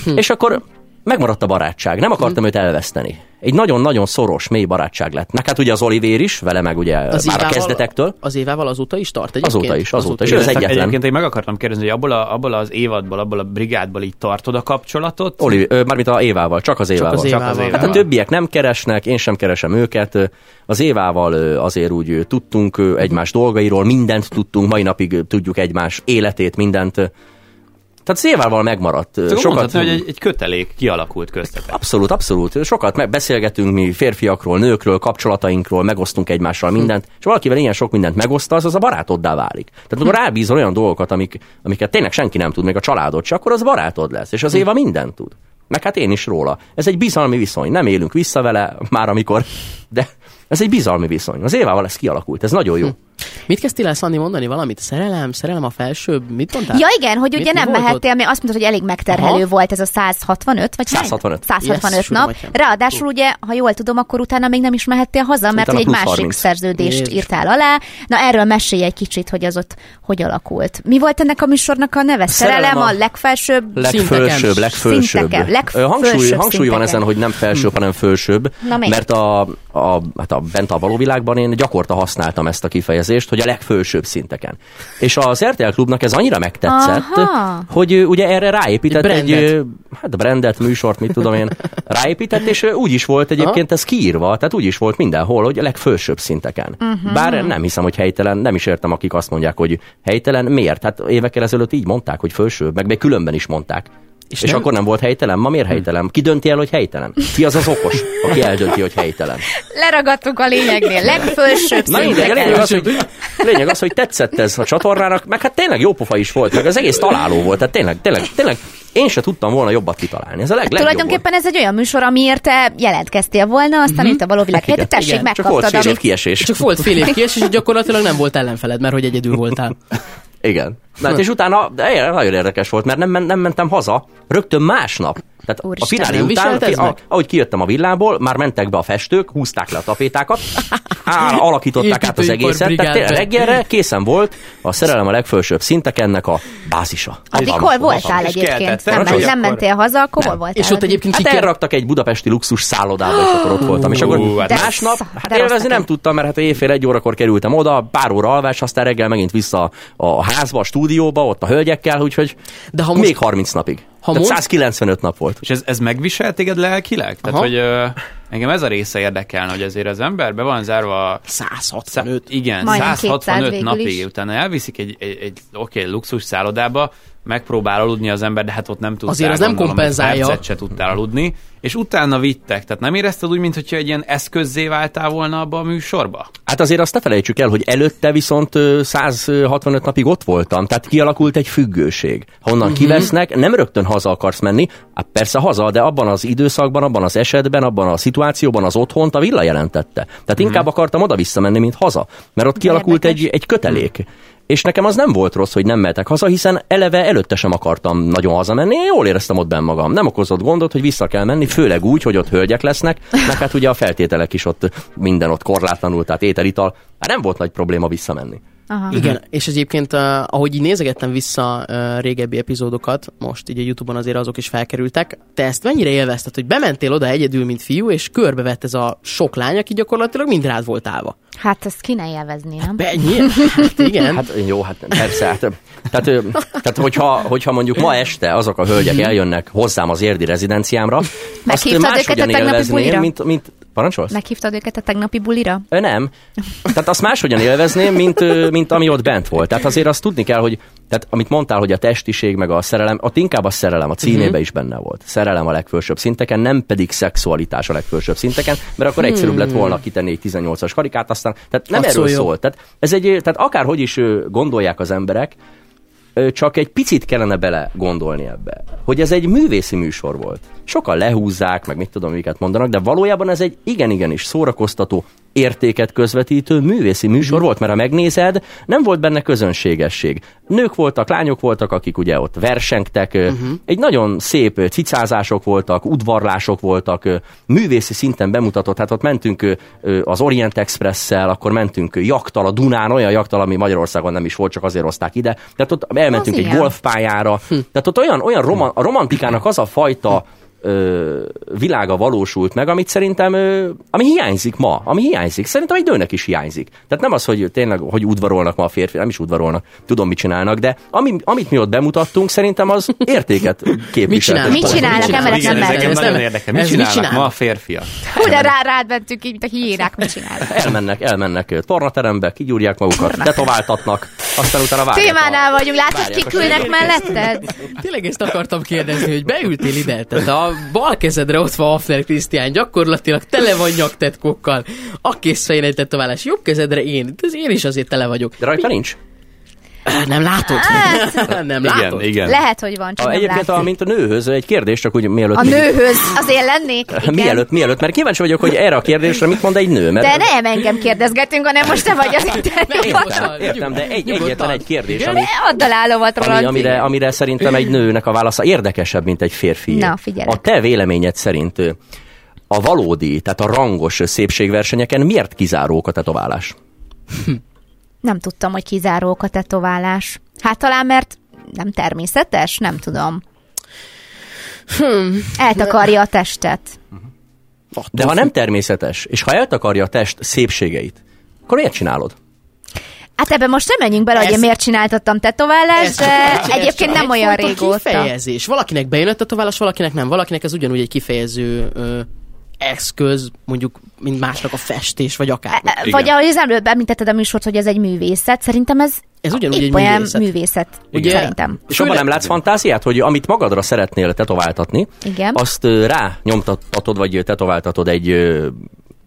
Speaker 1: Hm. És akkor megmaradt a barátság, nem akartam
Speaker 4: Hm.
Speaker 1: őt elveszteni. Egy nagyon-nagyon szoros, mély barátság lett. Meg hát ugye az Olivér is, vele meg ugye
Speaker 4: Az
Speaker 1: már a
Speaker 4: Évával-
Speaker 1: kezdetektől.
Speaker 4: Az évával azóta is tart egyébként?
Speaker 1: Azóta is, azóta is.
Speaker 3: És
Speaker 1: Ő az egyetlen.
Speaker 3: Egyébként én meg akartam kérdezni, hogy abból, a, abból az évadból, abból a brigádból így tartod a kapcsolatot?
Speaker 1: Ö, mármint a Évával, csak az Évával.
Speaker 4: az Évával.
Speaker 1: Hát a
Speaker 3: Évával.
Speaker 1: többiek nem keresnek, én sem keresem őket. Az Évával azért úgy tudtunk egymás dolgairól, mindent tudtunk, mai napig tudjuk egymás életét, mindent. Tehát az Évával megmaradt. ö,
Speaker 3: Sokat... Mondhatni, hogy egy, egy kötelék kialakult köztetek.
Speaker 1: Abszolút, abszolút. Sokat beszélgetünk mi férfiakról, nőkről, kapcsolatainkról, megosztunk egymással mindent, és valakivel ilyen sok mindent megosztasz, az a barátoddá válik. Tehát amikor rábízol olyan dolgokat, amik, amiket tényleg senki nem tud, még a családod se, akkor az barátod lesz, és az Éva mindent tud. Meg hát én is róla. Ez egy bizalmi viszony. Nem élünk vissza vele, [laughs] már amikor, de ez egy bizalmi viszony. Az Évával ez kialakult, ez nagyon jó.
Speaker 4: Mit kezdtél el, Szandi, mondani valamit? Szerelem? Szerelem a felsőbb? Mit mondtál?
Speaker 2: Ja igen, hogy
Speaker 4: Mit-
Speaker 2: ugye nem mehettél, mert azt mondtad, hogy elég megterhelő
Speaker 4: Aha.
Speaker 2: volt ez a 165, vagy hány?
Speaker 1: 165.
Speaker 2: 165
Speaker 4: Yes,
Speaker 2: nap.
Speaker 4: Sudomatyám.
Speaker 2: Ráadásul ugye, ha jól tudom, akkor utána még nem is mehettél haza, mert egy másik
Speaker 1: 30.
Speaker 2: szerződést
Speaker 4: Jézus.
Speaker 2: írtál alá. Na erről mesélj egy kicsit, hogy az ott hogy alakult. Mi volt ennek a műsornak a neve? Szerelem,
Speaker 1: Szerelem
Speaker 2: a
Speaker 1: a-
Speaker 2: legfelsőbb.
Speaker 4: Szinteken,
Speaker 1: legfölsőbb Ö, Hangsúly, hangsúly van ezen, hogy nem felsőbb, hanem fölsőbb.
Speaker 2: Na, miért?
Speaker 1: mert a, a, hát a bent a való világban én gyakorta használtam ezt a kifejezést, hogy a legfölsőbb szinteken. És az RTL klubnak ez annyira megtetszett,
Speaker 2: Aha.
Speaker 1: hogy ő ugye erre ráépített
Speaker 4: Egy
Speaker 1: egy, hát brandet, műsort, mit tudom én, [laughs] ráépített, és úgy is volt egyébként ez kiírva, tehát úgy is volt mindenhol, hogy a legfölsőbb szinteken. Uh-huh. Bár nem hiszem, hogy helytelen, nem is értem, akik azt mondják, hogy helytelen. Miért? Hát évekkel ezelőtt így mondták, hogy fölsőbb, meg még különben is mondták. És, és
Speaker 4: nem-
Speaker 1: akkor nem volt helytelen? Ma miért helytelen? Ki dönti el, hogy helytelen? Ki az az okos, aki eldönti, hogy helytelen?
Speaker 2: Leragadtuk a lényegnél. Legfölsőbb
Speaker 1: Na mindegy, a lényeg az, hogy, lényeg az, hogy tetszett ez a csatornának, meg hát tényleg jó pofa is volt, meg az egész találó volt, tehát tényleg, tényleg, tényleg én se tudtam volna jobbat kitalálni. Ez a leg, legjobb
Speaker 2: Tulajdonképpen ez egy olyan műsor, amiért te jelentkeztél volna, aztán itt a való világ
Speaker 1: Igen.
Speaker 2: tessék,
Speaker 4: Igen,
Speaker 1: volt. Csak volt fél év kiesés.
Speaker 4: Csak volt fél év kiesés, és gyakorlatilag nem volt ellenfeled, mert hogy egyedül voltál.
Speaker 1: Igen. Na, hát és utána, de nagyon érdekes volt, mert nem, nem mentem haza, rögtön másnap. Tehát
Speaker 2: Úristen.
Speaker 1: a finálé
Speaker 4: Nem
Speaker 1: után, ki, a, ahogy kijöttem a villából, már mentek be a festők, húzták le a tapétákat, [laughs] á, alakították át az egészet, tehát reggelre készen volt a szerelem a legfelsőbb szintek ennek a bázisa.
Speaker 2: Addig hol voltál egyébként? Nem,
Speaker 1: parancsolj.
Speaker 2: nem mentél haza, akkor hol voltál?
Speaker 4: És ott egyébként
Speaker 1: Hát elraktak egy budapesti luxus szállodába, és akkor ott voltam. És akkor
Speaker 3: hát
Speaker 1: másnap, hát élvezni nem tudtam, mert hát éjfél egy órakor kerültem oda, pár óra alvás, aztán reggel megint vissza a házba, a stúdióba, ott a hölgyekkel, úgyhogy
Speaker 4: De ha most-
Speaker 1: még 30 napig.
Speaker 4: Ha
Speaker 1: Tehát
Speaker 4: mond-
Speaker 1: 195 nap volt.
Speaker 3: És ez, ez megvisel téged lelkileg? Tehát,
Speaker 4: Aha.
Speaker 3: hogy ö, engem ez a része érdekelne, hogy azért az ember be van zárva a
Speaker 4: 165.
Speaker 3: igen,
Speaker 2: Majdnem
Speaker 3: 165
Speaker 2: 200 végül
Speaker 3: napig,
Speaker 2: is.
Speaker 3: utána elviszik egy, egy, egy oké, okay, luxus szállodába, megpróbál aludni az ember, de hát ott nem tudtál.
Speaker 4: Azért az nem kompenzálja.
Speaker 3: Egy percet se tudtál aludni, és utána vittek. Tehát nem érezted úgy, mintha egy ilyen eszközzé váltál volna abba a műsorba?
Speaker 1: Hát azért azt ne felejtsük el, hogy előtte viszont ö, 165 napig ott voltam, tehát kialakult egy függőség. Ha onnan
Speaker 4: Mhm.
Speaker 1: kivesznek, nem rögtön haza akarsz menni, hát persze haza, de abban az időszakban, abban az esetben, abban a szituációban az otthont a villa jelentette. Tehát inkább akartam oda visszamenni, mint haza, mert ott kialakult
Speaker 2: Érdekes.
Speaker 1: egy, egy kötelék. És nekem az nem volt rossz, hogy nem mehetek haza, hiszen eleve előtte sem akartam nagyon hazamenni, én jól éreztem ott benn magam. Nem okozott gondot, hogy vissza kell menni, főleg úgy, hogy ott hölgyek lesznek, meg hát ugye a feltételek is ott minden ott korlátlanul, tehát ételital. Hát nem volt nagy probléma visszamenni.
Speaker 2: Aha.
Speaker 4: Igen, és egyébként, uh, ahogy így nézegettem vissza uh, régebbi epizódokat, most így a Youtube-on azért azok is felkerültek, te ezt mennyire élvezted, hogy bementél oda egyedül, mint fiú, és körbevett ez a sok lány, aki gyakorlatilag mind rád volt állva.
Speaker 2: Hát ezt ki ne élvezni, nem?
Speaker 4: Ennyi? [laughs] Hát igen.
Speaker 1: Hát jó, hát persze. Hát, tehát, tehát hogyha, hogyha mondjuk ma este azok a hölgyek eljönnek hozzám az érdi rezidenciámra, azt
Speaker 2: Meghívtad őket a
Speaker 1: máshogyan
Speaker 2: tegnapi
Speaker 1: élvezném,
Speaker 2: bulira?
Speaker 1: mint, mint parancsolsz?
Speaker 2: Meghívtad őket a tegnapi bulira?
Speaker 1: Ö, Nem. Tehát azt máshogyan élvezném, mint, mint ami ott bent volt. Tehát azért azt tudni kell, hogy tehát amit mondtál, hogy a testiség meg a szerelem, ott inkább a szerelem a címében
Speaker 2: Mhm.
Speaker 1: is benne volt. Szerelem a legfelsőbb szinteken, nem pedig szexualitás a legfelsőbb szinteken, mert akkor egyszerűbb lett volna kitenni egy 18-as karikát, aztán, tehát nem
Speaker 4: Hadd
Speaker 1: erről
Speaker 4: szóljon.
Speaker 1: szól. Tehát, ez egy, tehát akárhogy is gondolják az emberek, csak egy picit kellene bele gondolni ebbe, hogy ez egy művészi műsor volt. Sokan lehúzzák, meg mit tudom, miket mondanak, de valójában ez egy igen-igen is szórakoztató, értéket közvetítő művészi műsor volt, mert ha megnézed, nem volt benne közönségesség. Nők voltak, lányok voltak, akik ugye ott versengtek, uh-huh. egy nagyon szép cicázások voltak, udvarlások voltak, művészi szinten bemutatott, hát ott mentünk az Orient Express-szel, akkor mentünk jaktal a Dunán, olyan jaktal, ami Magyarországon nem is volt, csak azért hozták ide. Tehát ott elmentünk
Speaker 2: Az
Speaker 1: egy
Speaker 2: ilyen.
Speaker 1: golfpályára. Tehát ott olyan, olyan roma, a romantikának az a fajta ö, világa valósult meg, amit szerintem, ö, ami hiányzik ma, ami hiányzik. Szerintem egy nőnek is hiányzik. Tehát nem az, hogy tényleg, hogy udvarolnak ma a férfi, nem is udvarolnak, tudom, mit csinálnak, de ami, amit mi ott bemutattunk, szerintem az értéket képvisel.
Speaker 4: csinálnak?
Speaker 2: Mit csinálnak? Emelek nem
Speaker 3: ez nagyon
Speaker 4: nem-
Speaker 3: érdekel. Mit
Speaker 4: mit
Speaker 3: csinálnak
Speaker 4: csinálnak?
Speaker 3: ma a férfiak?
Speaker 2: Hú, de rá, rád mentünk így, mint a hiénák, mit csinálnak?
Speaker 1: Elmennek, elmennek tornaterembe, kigyúrják magukat, tetováltatnak, aztán utána várják.
Speaker 2: Témánál
Speaker 1: a-
Speaker 2: vagyunk, látod, kikülnek melletted?
Speaker 4: Tényleg ezt akartam kérdezni, hogy beültél ide, tehát a bal kezedre ott van Hafner Krisztián, gyakorlatilag tele van nyaktetkokkal, a készfején egy tetoválás, jobb kezedre én, ez én is azért tele vagyok.
Speaker 1: De rajta nincs.
Speaker 4: Nem látod? nem
Speaker 3: Igen,
Speaker 4: látod?
Speaker 3: igen.
Speaker 2: Lehet, hogy van, csak
Speaker 1: A,
Speaker 2: nem
Speaker 1: egyébként, a, mint a nőhöz, egy kérdés, csak úgy mielőtt...
Speaker 2: A
Speaker 1: még-
Speaker 2: nőhöz azért lennék? [laughs] Igen.
Speaker 1: Mielőtt, mielőtt, mert kíváncsi vagyok, hogy erre a kérdésre mit mond egy nő. Mert
Speaker 2: De nem engem kérdezgetünk, hanem most te vagy az interjúban.
Speaker 1: Értem, de egy, egyetlen egy kérdés, ami,
Speaker 2: Add a lálovat,
Speaker 1: ami, amire, amire szerintem egy nőnek a válasza érdekesebb, mint egy férfi.
Speaker 2: Na, figyelek.
Speaker 1: A te véleményed szerint a valódi, tehát a rangos szépségversenyeken miért kizárók a tetoválás? [laughs]
Speaker 2: Nem tudtam, hogy kizárók a tetoválás. Hát talán, mert nem természetes? Nem tudom.
Speaker 4: Hmm.
Speaker 2: Eltakarja a testet.
Speaker 1: De ha nem természetes, és ha eltakarja a test szépségeit, akkor miért csinálod?
Speaker 2: Hát ebben most nem menjünk bele, hogy én
Speaker 4: Ez-
Speaker 2: miért csináltattam tetoválást,
Speaker 4: Ez
Speaker 2: de
Speaker 4: ez
Speaker 2: egyébként
Speaker 4: csak
Speaker 2: nem olyan régóta.
Speaker 4: kifejezés. Valakinek bejön a tetoválás, valakinek nem. Valakinek ez ugyanúgy egy kifejező ö, eszköz, mondjuk, mint másnak a festés, vagy akár.
Speaker 2: E- e, Vagy ahogy az előbb említetted a műsort, hogy ez egy művészet, szerintem ez,
Speaker 4: Ez ugyanúgy
Speaker 2: épp
Speaker 4: egy
Speaker 2: olyan
Speaker 4: művészet.
Speaker 2: művészet.
Speaker 4: Ugye?
Speaker 2: Szerintem.
Speaker 1: És abban nem látsz fantáziát, hogy amit magadra szeretnél tetováltatni,
Speaker 2: Igen.
Speaker 1: azt rá nyomtatod, vagy tetováltatod egy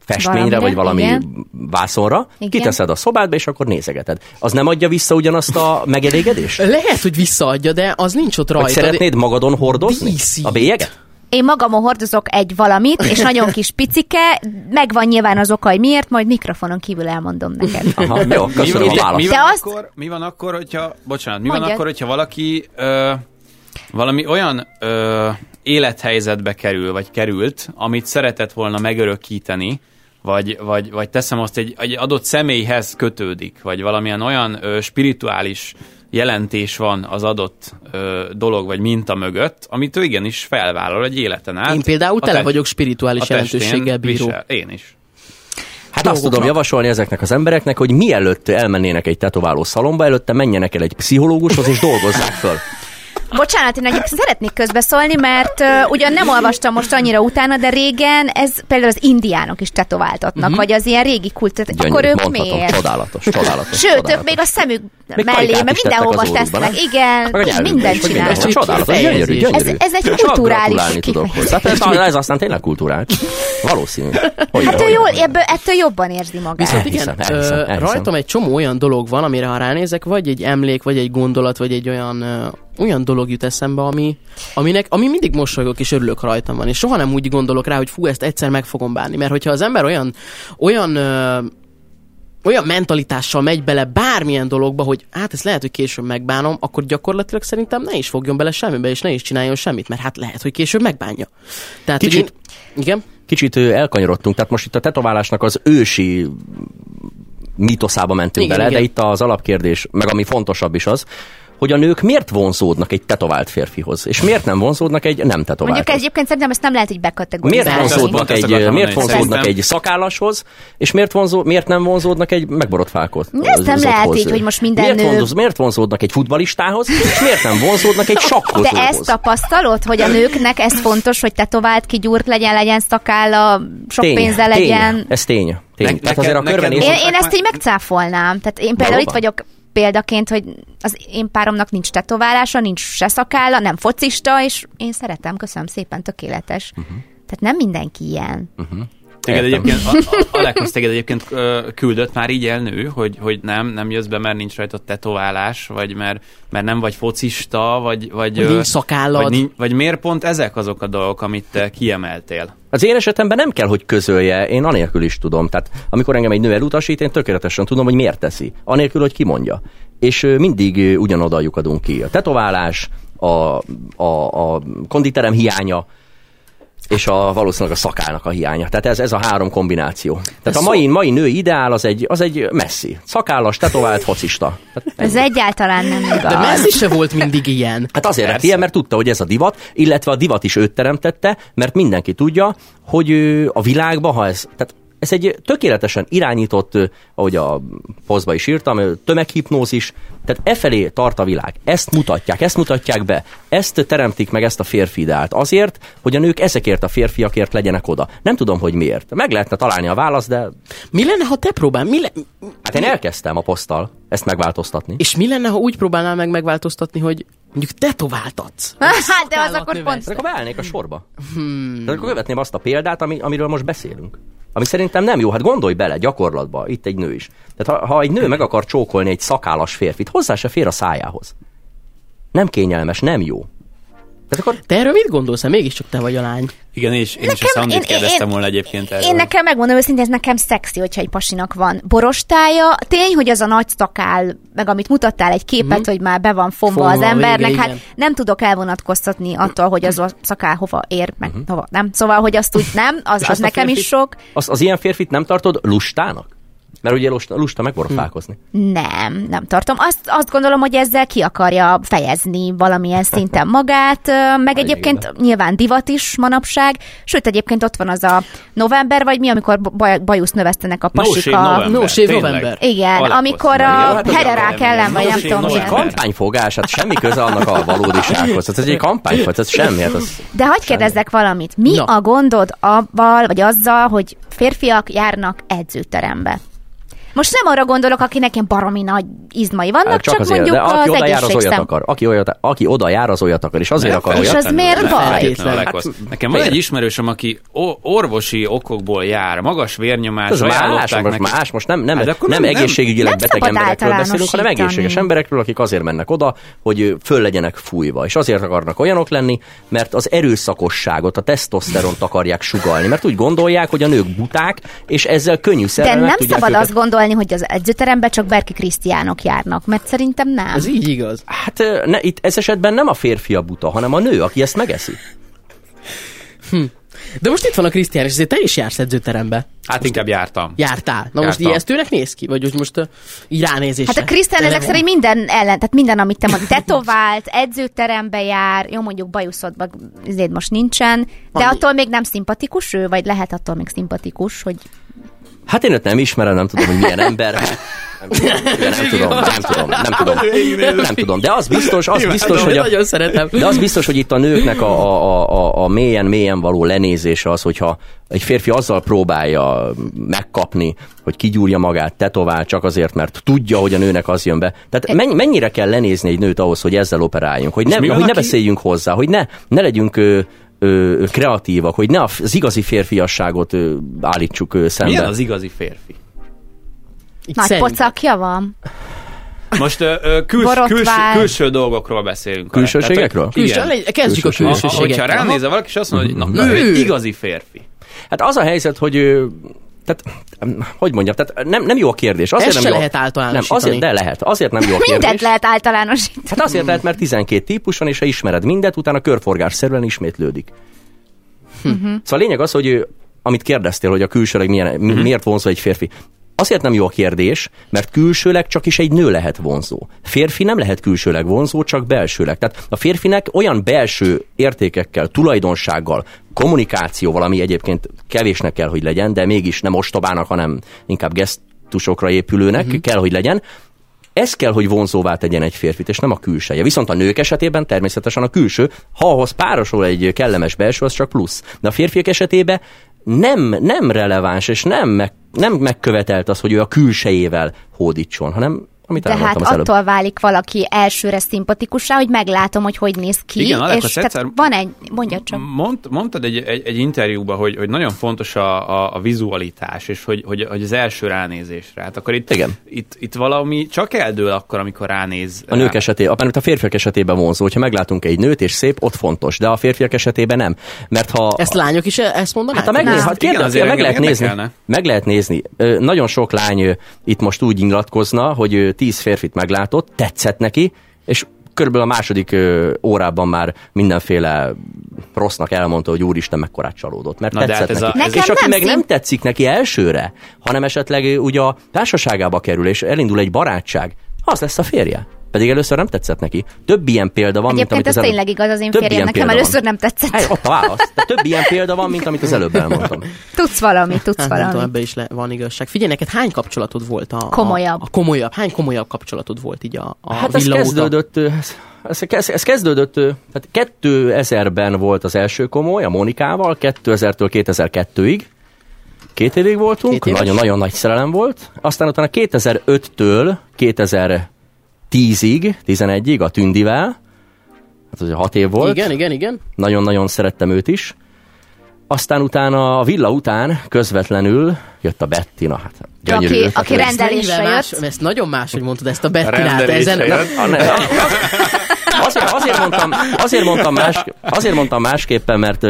Speaker 1: festményre,
Speaker 2: Valamire,
Speaker 1: vagy valami
Speaker 2: igen.
Speaker 1: vászonra,
Speaker 2: Igen.
Speaker 1: kiteszed a szobádba, és akkor nézegeted. Az nem adja vissza ugyanazt a [laughs] megelégedést?
Speaker 4: Lehet, hogy visszaadja, de az nincs ott
Speaker 1: Vagy
Speaker 4: rajta.
Speaker 1: szeretnéd magadon hordozni
Speaker 4: Díszít.
Speaker 1: a bélyeget?
Speaker 2: Én magamon hordozok egy valamit, és nagyon kis picike, megvan nyilván az oka, hogy miért, majd mikrofonon kívül elmondom neked.
Speaker 1: Aha, jó,
Speaker 3: Mi,
Speaker 1: köszönöm
Speaker 3: mi,
Speaker 1: a választ.
Speaker 3: mi,
Speaker 2: De
Speaker 3: van
Speaker 2: azt-
Speaker 3: akkor, mi van akkor, hogyha, bocsánat, mi
Speaker 2: Mondjad.
Speaker 3: van akkor, hogyha valaki ö, valami olyan ö, élethelyzetbe kerül, vagy került, amit szeretett volna megörökíteni, vagy, vagy, vagy teszem azt, egy, egy adott személyhez kötődik, vagy valamilyen olyan ö, spirituális jelentés van az adott ö, dolog, vagy minta mögött, amit ő igenis felvállal egy életen át.
Speaker 4: Én például tele
Speaker 3: test-
Speaker 4: vagyok spirituális jelentőséggel bíró.
Speaker 3: visel. Én is.
Speaker 1: Hát azt tudom javasolni ezeknek az embereknek, hogy mielőtt elmennének egy tetováló szalomba, előtte menjenek el egy pszichológushoz és dolgozzák föl.
Speaker 2: Bocsánat, én egyébként szeretnék közbeszólni, mert uh, ugyan nem olvastam most annyira utána, de régen ez például az indiánok is tetováltatnak, uh-huh. vagy az ilyen régi kult, tehát
Speaker 1: Gyönyörű,
Speaker 2: akkor ők
Speaker 1: mondhatom,
Speaker 2: miért?
Speaker 1: Csodálatos, csodálatos.
Speaker 2: Sőt,
Speaker 1: csodálatos.
Speaker 2: ők még a szemük
Speaker 1: Még
Speaker 2: mellé, mert mindenhova tesznek. Igen,
Speaker 1: nyelvükben
Speaker 2: mindent csinálnak.
Speaker 1: minden. Csodálatos, gyönyörű, gyönyörű.
Speaker 2: Ez- ez egy kulturális
Speaker 1: tudok. Tehát ez, ez aztán tényleg kulturális. Valószínű. Hogy,
Speaker 2: Hát ő
Speaker 1: hogy-
Speaker 2: jól, ebből, ettől jobban érzi magát.
Speaker 4: Viszont igen, rajtam egy csomó olyan dolog van, amire ha ránézek, vagy egy emlék, vagy egy gondolat, vagy egy olyan, olyan dolog jut eszembe, ami, aminek, ami mindig mosolygok és örülök rajtam van. És soha nem úgy gondolok rá, hogy fú, ezt egyszer meg fogom bánni. Mert hogyha az ember olyan, olyan ö, olyan mentalitással megy bele bármilyen dologba, hogy hát ezt lehet, hogy később megbánom, akkor gyakorlatilag szerintem ne is fogjon bele semmibe, és ne is csináljon semmit, mert hát lehet, hogy később megbánja. Tehát, hogy
Speaker 1: Kicsit-
Speaker 4: én, igen?
Speaker 1: Kicsit elkanyarodtunk, tehát most itt a tetoválásnak az ősi mítoszába mentünk
Speaker 4: Igen,
Speaker 1: bele,
Speaker 4: igen.
Speaker 1: de itt az alapkérdés, meg ami fontosabb is az, hogy a nők miért vonzódnak egy tetovált férfihoz, és miért nem vonzódnak egy nem
Speaker 2: Mondjuk
Speaker 1: tetoválthoz.
Speaker 2: egyébként szerintem ezt nem lehet így bekategorizálni.
Speaker 1: Miért vonzódnak, egy, miért
Speaker 3: mondani,
Speaker 1: vonzódnak egy szakállashoz, és miért, vonzó, miért nem vonzódnak egy megborotfálkot?
Speaker 2: De ezt nem lehet így, hogy most minden
Speaker 1: miért,
Speaker 2: nő-
Speaker 1: miért vonzódnak egy futbalistához, és miért nem vonzódnak egy sakkozóhoz? [laughs]
Speaker 2: De ezt tapasztalod, hogy a nőknek ez fontos, hogy tetovált kigyúrt legyen, legyen szakálla, sok
Speaker 1: tény,
Speaker 2: pénze
Speaker 1: tény,
Speaker 2: legyen.
Speaker 1: Ez tény. tény.
Speaker 3: Ne-
Speaker 1: Tehát
Speaker 3: neked-
Speaker 1: azért a
Speaker 3: neked
Speaker 1: körbenézés...
Speaker 2: Én, én ezt így megcáfolnám. Tehát én például itt vagyok példaként, hogy az én páromnak nincs tetoválása, nincs se szakálla, nem focista, és én szeretem, köszönöm szépen, tökéletes.
Speaker 1: Mhm.
Speaker 2: Tehát nem mindenki ilyen.
Speaker 3: Téged
Speaker 1: Értem.
Speaker 3: egyébként, a, a, [laughs] Alekhoz téged egyébként ö, küldött már így elnő, hogy, hogy nem, nem jössz be, mert nincs rajta tetoválás, vagy mert, mert nem vagy focista, vagy... Vagy,
Speaker 4: Vagy
Speaker 3: ö,
Speaker 4: nincs szakállad.
Speaker 3: Vagy, nincs, vagy miért pont ezek azok a dolgok, amit te kiemeltél?
Speaker 1: Az én esetemben nem kell, hogy közölje, én anélkül is tudom. Tehát amikor engem egy nő elutasít, én tökéletesen tudom, hogy miért teszi. Anélkül, hogy kimondja. És mindig ugyanoda lyukadunk ki. A tetoválás, a, a, a konditerem hiánya, és a, valószínűleg a szakának a hiánya. Tehát ez, ez a három kombináció. Tehát a mai, mai női ideál az egy, az egy messzi. Szakállas, tetovált, focista. Tehát
Speaker 2: Ez egyáltalán nem igaz.
Speaker 4: De Messi se volt mindig ilyen.
Speaker 1: Hát azért lett ilyen, mert tudta, hogy ez a divat, illetve a divat is őt teremtette, mert mindenki tudja, hogy a világban, ha ez, tehát ez egy tökéletesen irányított, ahogy a posztba is írtam, tömeghipnózis, tehát e felé tart a világ. Ezt mutatják, ezt mutatják be, ezt teremtik meg ezt a férfi ideált. Azért, hogy a nők ezekért a férfiakért legyenek oda. Nem tudom, hogy miért. Meg lehetne találni a választ, de
Speaker 4: Mi lenne, ha te próbál? Mi le...
Speaker 1: hát én elkezdtem a poszttal ezt megváltoztatni.
Speaker 4: És mi lenne, ha úgy próbálnál meg megváltoztatni, hogy mondjuk tetováltatsz? [laughs]
Speaker 2: Hát, de az akkor
Speaker 4: növesz.
Speaker 2: pont...
Speaker 1: Akkor beállnék a sorba. Hmm. Tehát akkor követném azt a példát, ami, amiről most beszélünk. Ami szerintem nem jó. Hát gondolj bele gyakorlatba, itt egy nő is. Tehát ha, ha egy nő meg akar csókolni egy szakállas férfit, hozzá se fér a szájához. Nem kényelmes, nem jó. Tehát akkor
Speaker 4: Te erről mit gondolsz? Hát Mégiscsak te vagy a lány.
Speaker 3: Igen, és én is
Speaker 2: Nekem-
Speaker 3: a Szandit kérdeztem
Speaker 2: én-
Speaker 3: volna egyébként erről.
Speaker 2: Én nekem megmondom őszintén, ez nekem szexi, hogyha egy pasinak van borostája. Tény, hogy az a nagy szakál, meg amit mutattál egy képet, hogy már be van fonva,
Speaker 4: Fonva
Speaker 2: az embernek,
Speaker 4: vége,
Speaker 2: hát
Speaker 4: igen.
Speaker 2: nem tudok elvonatkoztatni attól, hogy az a szakál hova ér, meg hova nem. Szóval, hogy azt úgy nem, az, az
Speaker 4: azt a
Speaker 2: nekem is
Speaker 4: férfit-
Speaker 2: sok.
Speaker 1: az, az ilyen férfit nem tartod lustának? Mert ugye lusta, lusta megborofálkozni.
Speaker 2: Nem, nem tartom. Azt, azt gondolom, hogy ezzel ki akarja fejezni valamilyen szinten [laughs] magát, meg egyébként nyilván divat is manapság, sőt egyébként ott van az a november, vagy mi, amikor baj, bajusz növesztenek a
Speaker 3: No
Speaker 2: pasik
Speaker 3: Shave
Speaker 2: a...
Speaker 3: November,
Speaker 4: No Shave. November.
Speaker 2: Igen,
Speaker 3: Alekhoz.
Speaker 2: amikor a hererák ellen, vagy nem tudom.
Speaker 3: November.
Speaker 1: kampányfogás, hát semmi köze annak a valódisághoz. Hát ez egy kampányfogás, ez semmi. Hát az...
Speaker 2: De hagyd kérdezzek valamit. Mi
Speaker 4: Na.
Speaker 2: a gondod abban, vagy azzal, hogy férfiak járnak edzőterembe? Most nem arra gondolok, akinek ilyen baromi nagy izmai vannak,
Speaker 1: Hát
Speaker 2: csak, csak
Speaker 1: azért,
Speaker 2: mondjuk
Speaker 1: de aki
Speaker 2: az
Speaker 1: oda jár, az olyat akar. Aki, olyat, aki oda jár, az olyat akar, és azért akar
Speaker 2: És
Speaker 1: olyat.
Speaker 2: az miért baj?
Speaker 4: Hát.
Speaker 3: Nekem van egy ismerősöm, aki orvosi okokból jár, magas vérnyomás,
Speaker 1: Ez más, most más, most nem, nem,
Speaker 3: Hát de akkor
Speaker 1: nem,
Speaker 3: nem- nem-
Speaker 1: egészségügyileg
Speaker 2: nem
Speaker 1: beteg emberekről beszélünk, hanem egészséges emberekről, akik azért mennek oda, hogy föl legyenek fújva. És azért akarnak olyanok lenni, mert az erőszakosságot, a tesztoszteront akarják sugalni, mert úgy gondolják, hogy a nők buták, és ezzel könnyű
Speaker 2: De
Speaker 1: szerrel meg
Speaker 2: nem szabad azt gondolni, hogy az edzőteremben csak Berki Krisztiánok járnak, mert szerintem nem.
Speaker 4: Ez így igaz.
Speaker 1: Hát ne, itt ez esetben nem a férfi a buta, hanem a nő, aki ezt megeszi.
Speaker 4: De most itt van a Krisztián, és azért te is jársz edzőterembe.
Speaker 3: Hát inkább jártam.
Speaker 4: Jártál. Na most
Speaker 3: Jártam.
Speaker 4: ijesztőnek néz ki? Vagy úgy most uh, így ránézésre?
Speaker 2: Hát a Krisztián ezek szerint minden ellen, tehát minden, amit te mondod, tetovált, edzőterembe jár, jó mondjuk bajuszodban ezért most nincsen, de
Speaker 4: Annyi.
Speaker 2: attól még nem szimpatikus ő, vagy lehet attól még szimpatikus, hogy
Speaker 1: Hát én őt nem ismerem, nem tudom, hogy milyen ember. [laughs] Nem tudom, nem tudom, nem tudom, nem tudom, nem tudom, de az biztos, az biztos, hogy a, de az biztos, hogy itt a nőknek a, a, a, a mélyen, mélyen való lenézése az, hogyha egy férfi azzal próbálja megkapni, hogy kigyúrja magát, tetovál csak azért, mert tudja, hogy a nőnek az jön be. Tehát mennyi, mennyire kell lenézni egy nőt ahhoz, hogy ezzel operáljunk, hogy, ne, hogy ne beszéljünk hozzá, hogy ne, ne legyünk ö, kreatívak, hogy ne az igazi férfiasságot ö, állítsuk ö, szembe.
Speaker 3: Milyen az igazi férfi?
Speaker 4: Így
Speaker 2: nagy
Speaker 4: szerint.
Speaker 2: pocakja van.
Speaker 3: Most ö, ö, küls,
Speaker 2: Borotvál.
Speaker 3: külső, dolgokról beszélünk.
Speaker 1: Külsőségekről?
Speaker 4: Külső, kezdjük a
Speaker 1: Külsőség.
Speaker 3: Ha-. Hogyha ránézel valaki, és azt mondja, hogy na, ő
Speaker 4: ő.
Speaker 3: igazi férfi.
Speaker 1: Hát az a helyzet, hogy tehát, hogy mondjam, tehát nem, nem jó a kérdés. Azért
Speaker 4: Ezt
Speaker 1: nem jó,
Speaker 4: lehet
Speaker 1: Nem,
Speaker 4: általánosítani.
Speaker 1: azért, de lehet. Azért nem jó a kérdés.
Speaker 2: Mindent lehet általánosítani.
Speaker 1: Hát azért lehet, mert 12 típus van, és ha ismered mindet, utána körforgás szerűen ismétlődik.
Speaker 2: Mhm.
Speaker 1: Szóval a lényeg az, hogy amit kérdeztél, hogy a külsőleg milyen, mi, miért vonzó egy férfi. Azért nem jó a kérdés, mert külsőleg csak is egy nő lehet vonzó. Férfi nem lehet külsőleg vonzó, csak belsőleg. Tehát a férfinek olyan belső értékekkel, tulajdonsággal, kommunikációval, ami egyébként kevésnek kell, hogy legyen, de mégis nem ostobának, hanem inkább gesztusokra épülőnek uh-huh. kell, hogy legyen, ez kell, hogy vonzóvá tegyen egy férfit, és nem a külseje. Viszont a nők esetében természetesen a külső, ha ahhoz párosul egy kellemes belső, az csak plusz. De a férfiak esetében nem, nem releváns, és nem, meg, nem megkövetelt az, hogy ő a külsejével hódítson, hanem amit
Speaker 2: De hát
Speaker 1: elmondtam az előbb.
Speaker 2: attól válik valaki elsőre szimpatikussá, hogy meglátom, hogy hogy néz ki,
Speaker 3: Igen, Alek,
Speaker 2: és tehát
Speaker 3: egyszer-
Speaker 2: van egy, mondja csak.
Speaker 3: Mond, mondtad egy, egy, egy interjúban, hogy, hogy nagyon fontos a, a, a vizualitás, és hogy, hogy, hogy az első ránézésre. Hát akkor itt,
Speaker 1: Igen.
Speaker 3: itt, itt valami csak eldől akkor, amikor ránéz.
Speaker 1: A nők esetében, a, a férfiak esetében vonzó, hogyha meglátunk egy nőt és szép, ott fontos, de a férfiak esetében nem. Mert ha
Speaker 4: Ezt lányok is e- ezt mondanák?
Speaker 1: Hát, ha megnéz, hát
Speaker 3: Igen,
Speaker 1: kérdez,
Speaker 3: azért
Speaker 1: meg, lehet nézni, meg lehet nézni. Ö, nagyon sok lány ö, itt most úgy nyilatkozna, hogy tíz férfit meglátott, tetszett neki, és körülbelül a második ö, órában már mindenféle rossznak elmondta, hogy úristen, mekkorát csalódott, mert
Speaker 3: Na, de
Speaker 1: tetszett
Speaker 3: hát ez
Speaker 1: neki.
Speaker 3: a-
Speaker 2: ez-
Speaker 1: és aki
Speaker 2: Nekem
Speaker 1: meg
Speaker 2: nem
Speaker 1: nem
Speaker 2: szín-
Speaker 1: tetszik neki elsőre, hanem esetleg ugye a társaságába kerül, és elindul egy barátság, az lesz a férje. Pedig először nem tetszett neki. Több ilyen példa van, mint
Speaker 2: Egyébként
Speaker 1: amit
Speaker 2: ez
Speaker 1: az előbb-
Speaker 2: tényleg igaz az én
Speaker 1: Több
Speaker 2: férjem, nekem először nem tetszett.
Speaker 1: Hely, ott a válasz. Több ilyen példa van, mint amit az előbb elmondtam. [laughs]
Speaker 2: Tudsz valamit, tudsz
Speaker 4: Hát, nem tudom, ebbe is le, van igazság. Figyelj, neked hány kapcsolatod volt? A,
Speaker 2: Komolyabb.
Speaker 4: A, a komolyabb. Hány komolyabb kapcsolatod volt így a, a
Speaker 1: Hát ez kezdődött, ez, ez, ez, ez kezdődött, tehát 2000-ben volt az első komoly, a Monikával, 2000-től 2002-ig. Két évig voltunk, nagyon-nagyon nagy szerelem volt. Aztán utána 2005-től 2010-ig, 11-ig a Tündivel, hát az hat év volt.
Speaker 4: Igen, igen, igen.
Speaker 1: Nagyon-nagyon szerettem őt is. Aztán utána a villa után közvetlenül jött a Bettina, hát gyönyörű.
Speaker 2: Aki- aki rendelésre jött.
Speaker 4: Más, ezt nagyon más, hogy mondtad ezt a Bettinát. Ezen,
Speaker 3: jött.
Speaker 1: A- ne- Azért, azért, mondtam, azért, mondtam más, azért mondtam másképpen, mert,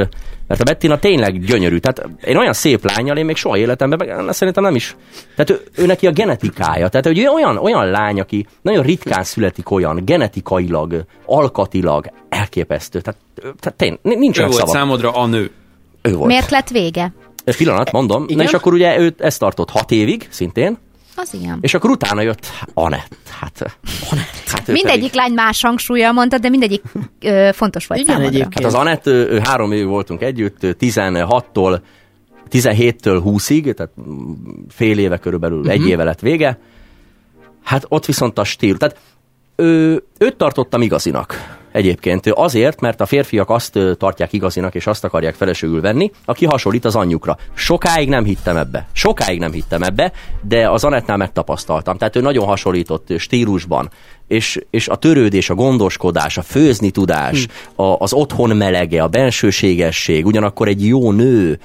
Speaker 1: mert a Bettina tényleg gyönyörű. Tehát én olyan szép lányjal, én még soha életemben, meg szerintem nem is. Tehát ő, ő neki a genetikája. Tehát hogy ő olyan, olyan lány, aki nagyon ritkán születik olyan, genetikailag, alkatilag elképesztő. Tehát, tehát tény,
Speaker 3: Ő
Speaker 1: nincs
Speaker 3: volt
Speaker 1: szava.
Speaker 3: számodra a nő.
Speaker 1: Ő volt.
Speaker 2: Miért lett vége?
Speaker 1: Egy pillanat, mondom.
Speaker 4: Igen?
Speaker 1: Na és akkor ugye őt ezt tartott hat évig, szintén,
Speaker 2: Az ilyen.
Speaker 1: és akkor utána jött Anett. Hát, Anett. Hát
Speaker 2: Mindegyik lány más hangsúlyjal mondta, de mindegyik ö, fontos volt
Speaker 4: Igen,
Speaker 2: számodra.
Speaker 4: egyébként.
Speaker 1: Hát az Anett, ő, ő három évig voltunk együtt, 16-tól 17-től 20-ig, tehát fél éve körülbelül, uh-huh. egy éve lett vége. Hát ott viszont a stíl. Tehát ő, őt tartottam igazinak. Egyébként. Azért, mert a férfiak azt tartják igazinak, és azt akarják feleségül venni, aki hasonlít az anyjukra. Sokáig nem hittem ebbe. Sokáig nem hittem ebbe, de az Anettnál megtapasztaltam. Tehát ő nagyon hasonlított stílusban. És, és a törődés, a gondoskodás, a főzni tudás, a, az otthon melege, a bensőségesség, ugyanakkor egy jó nő,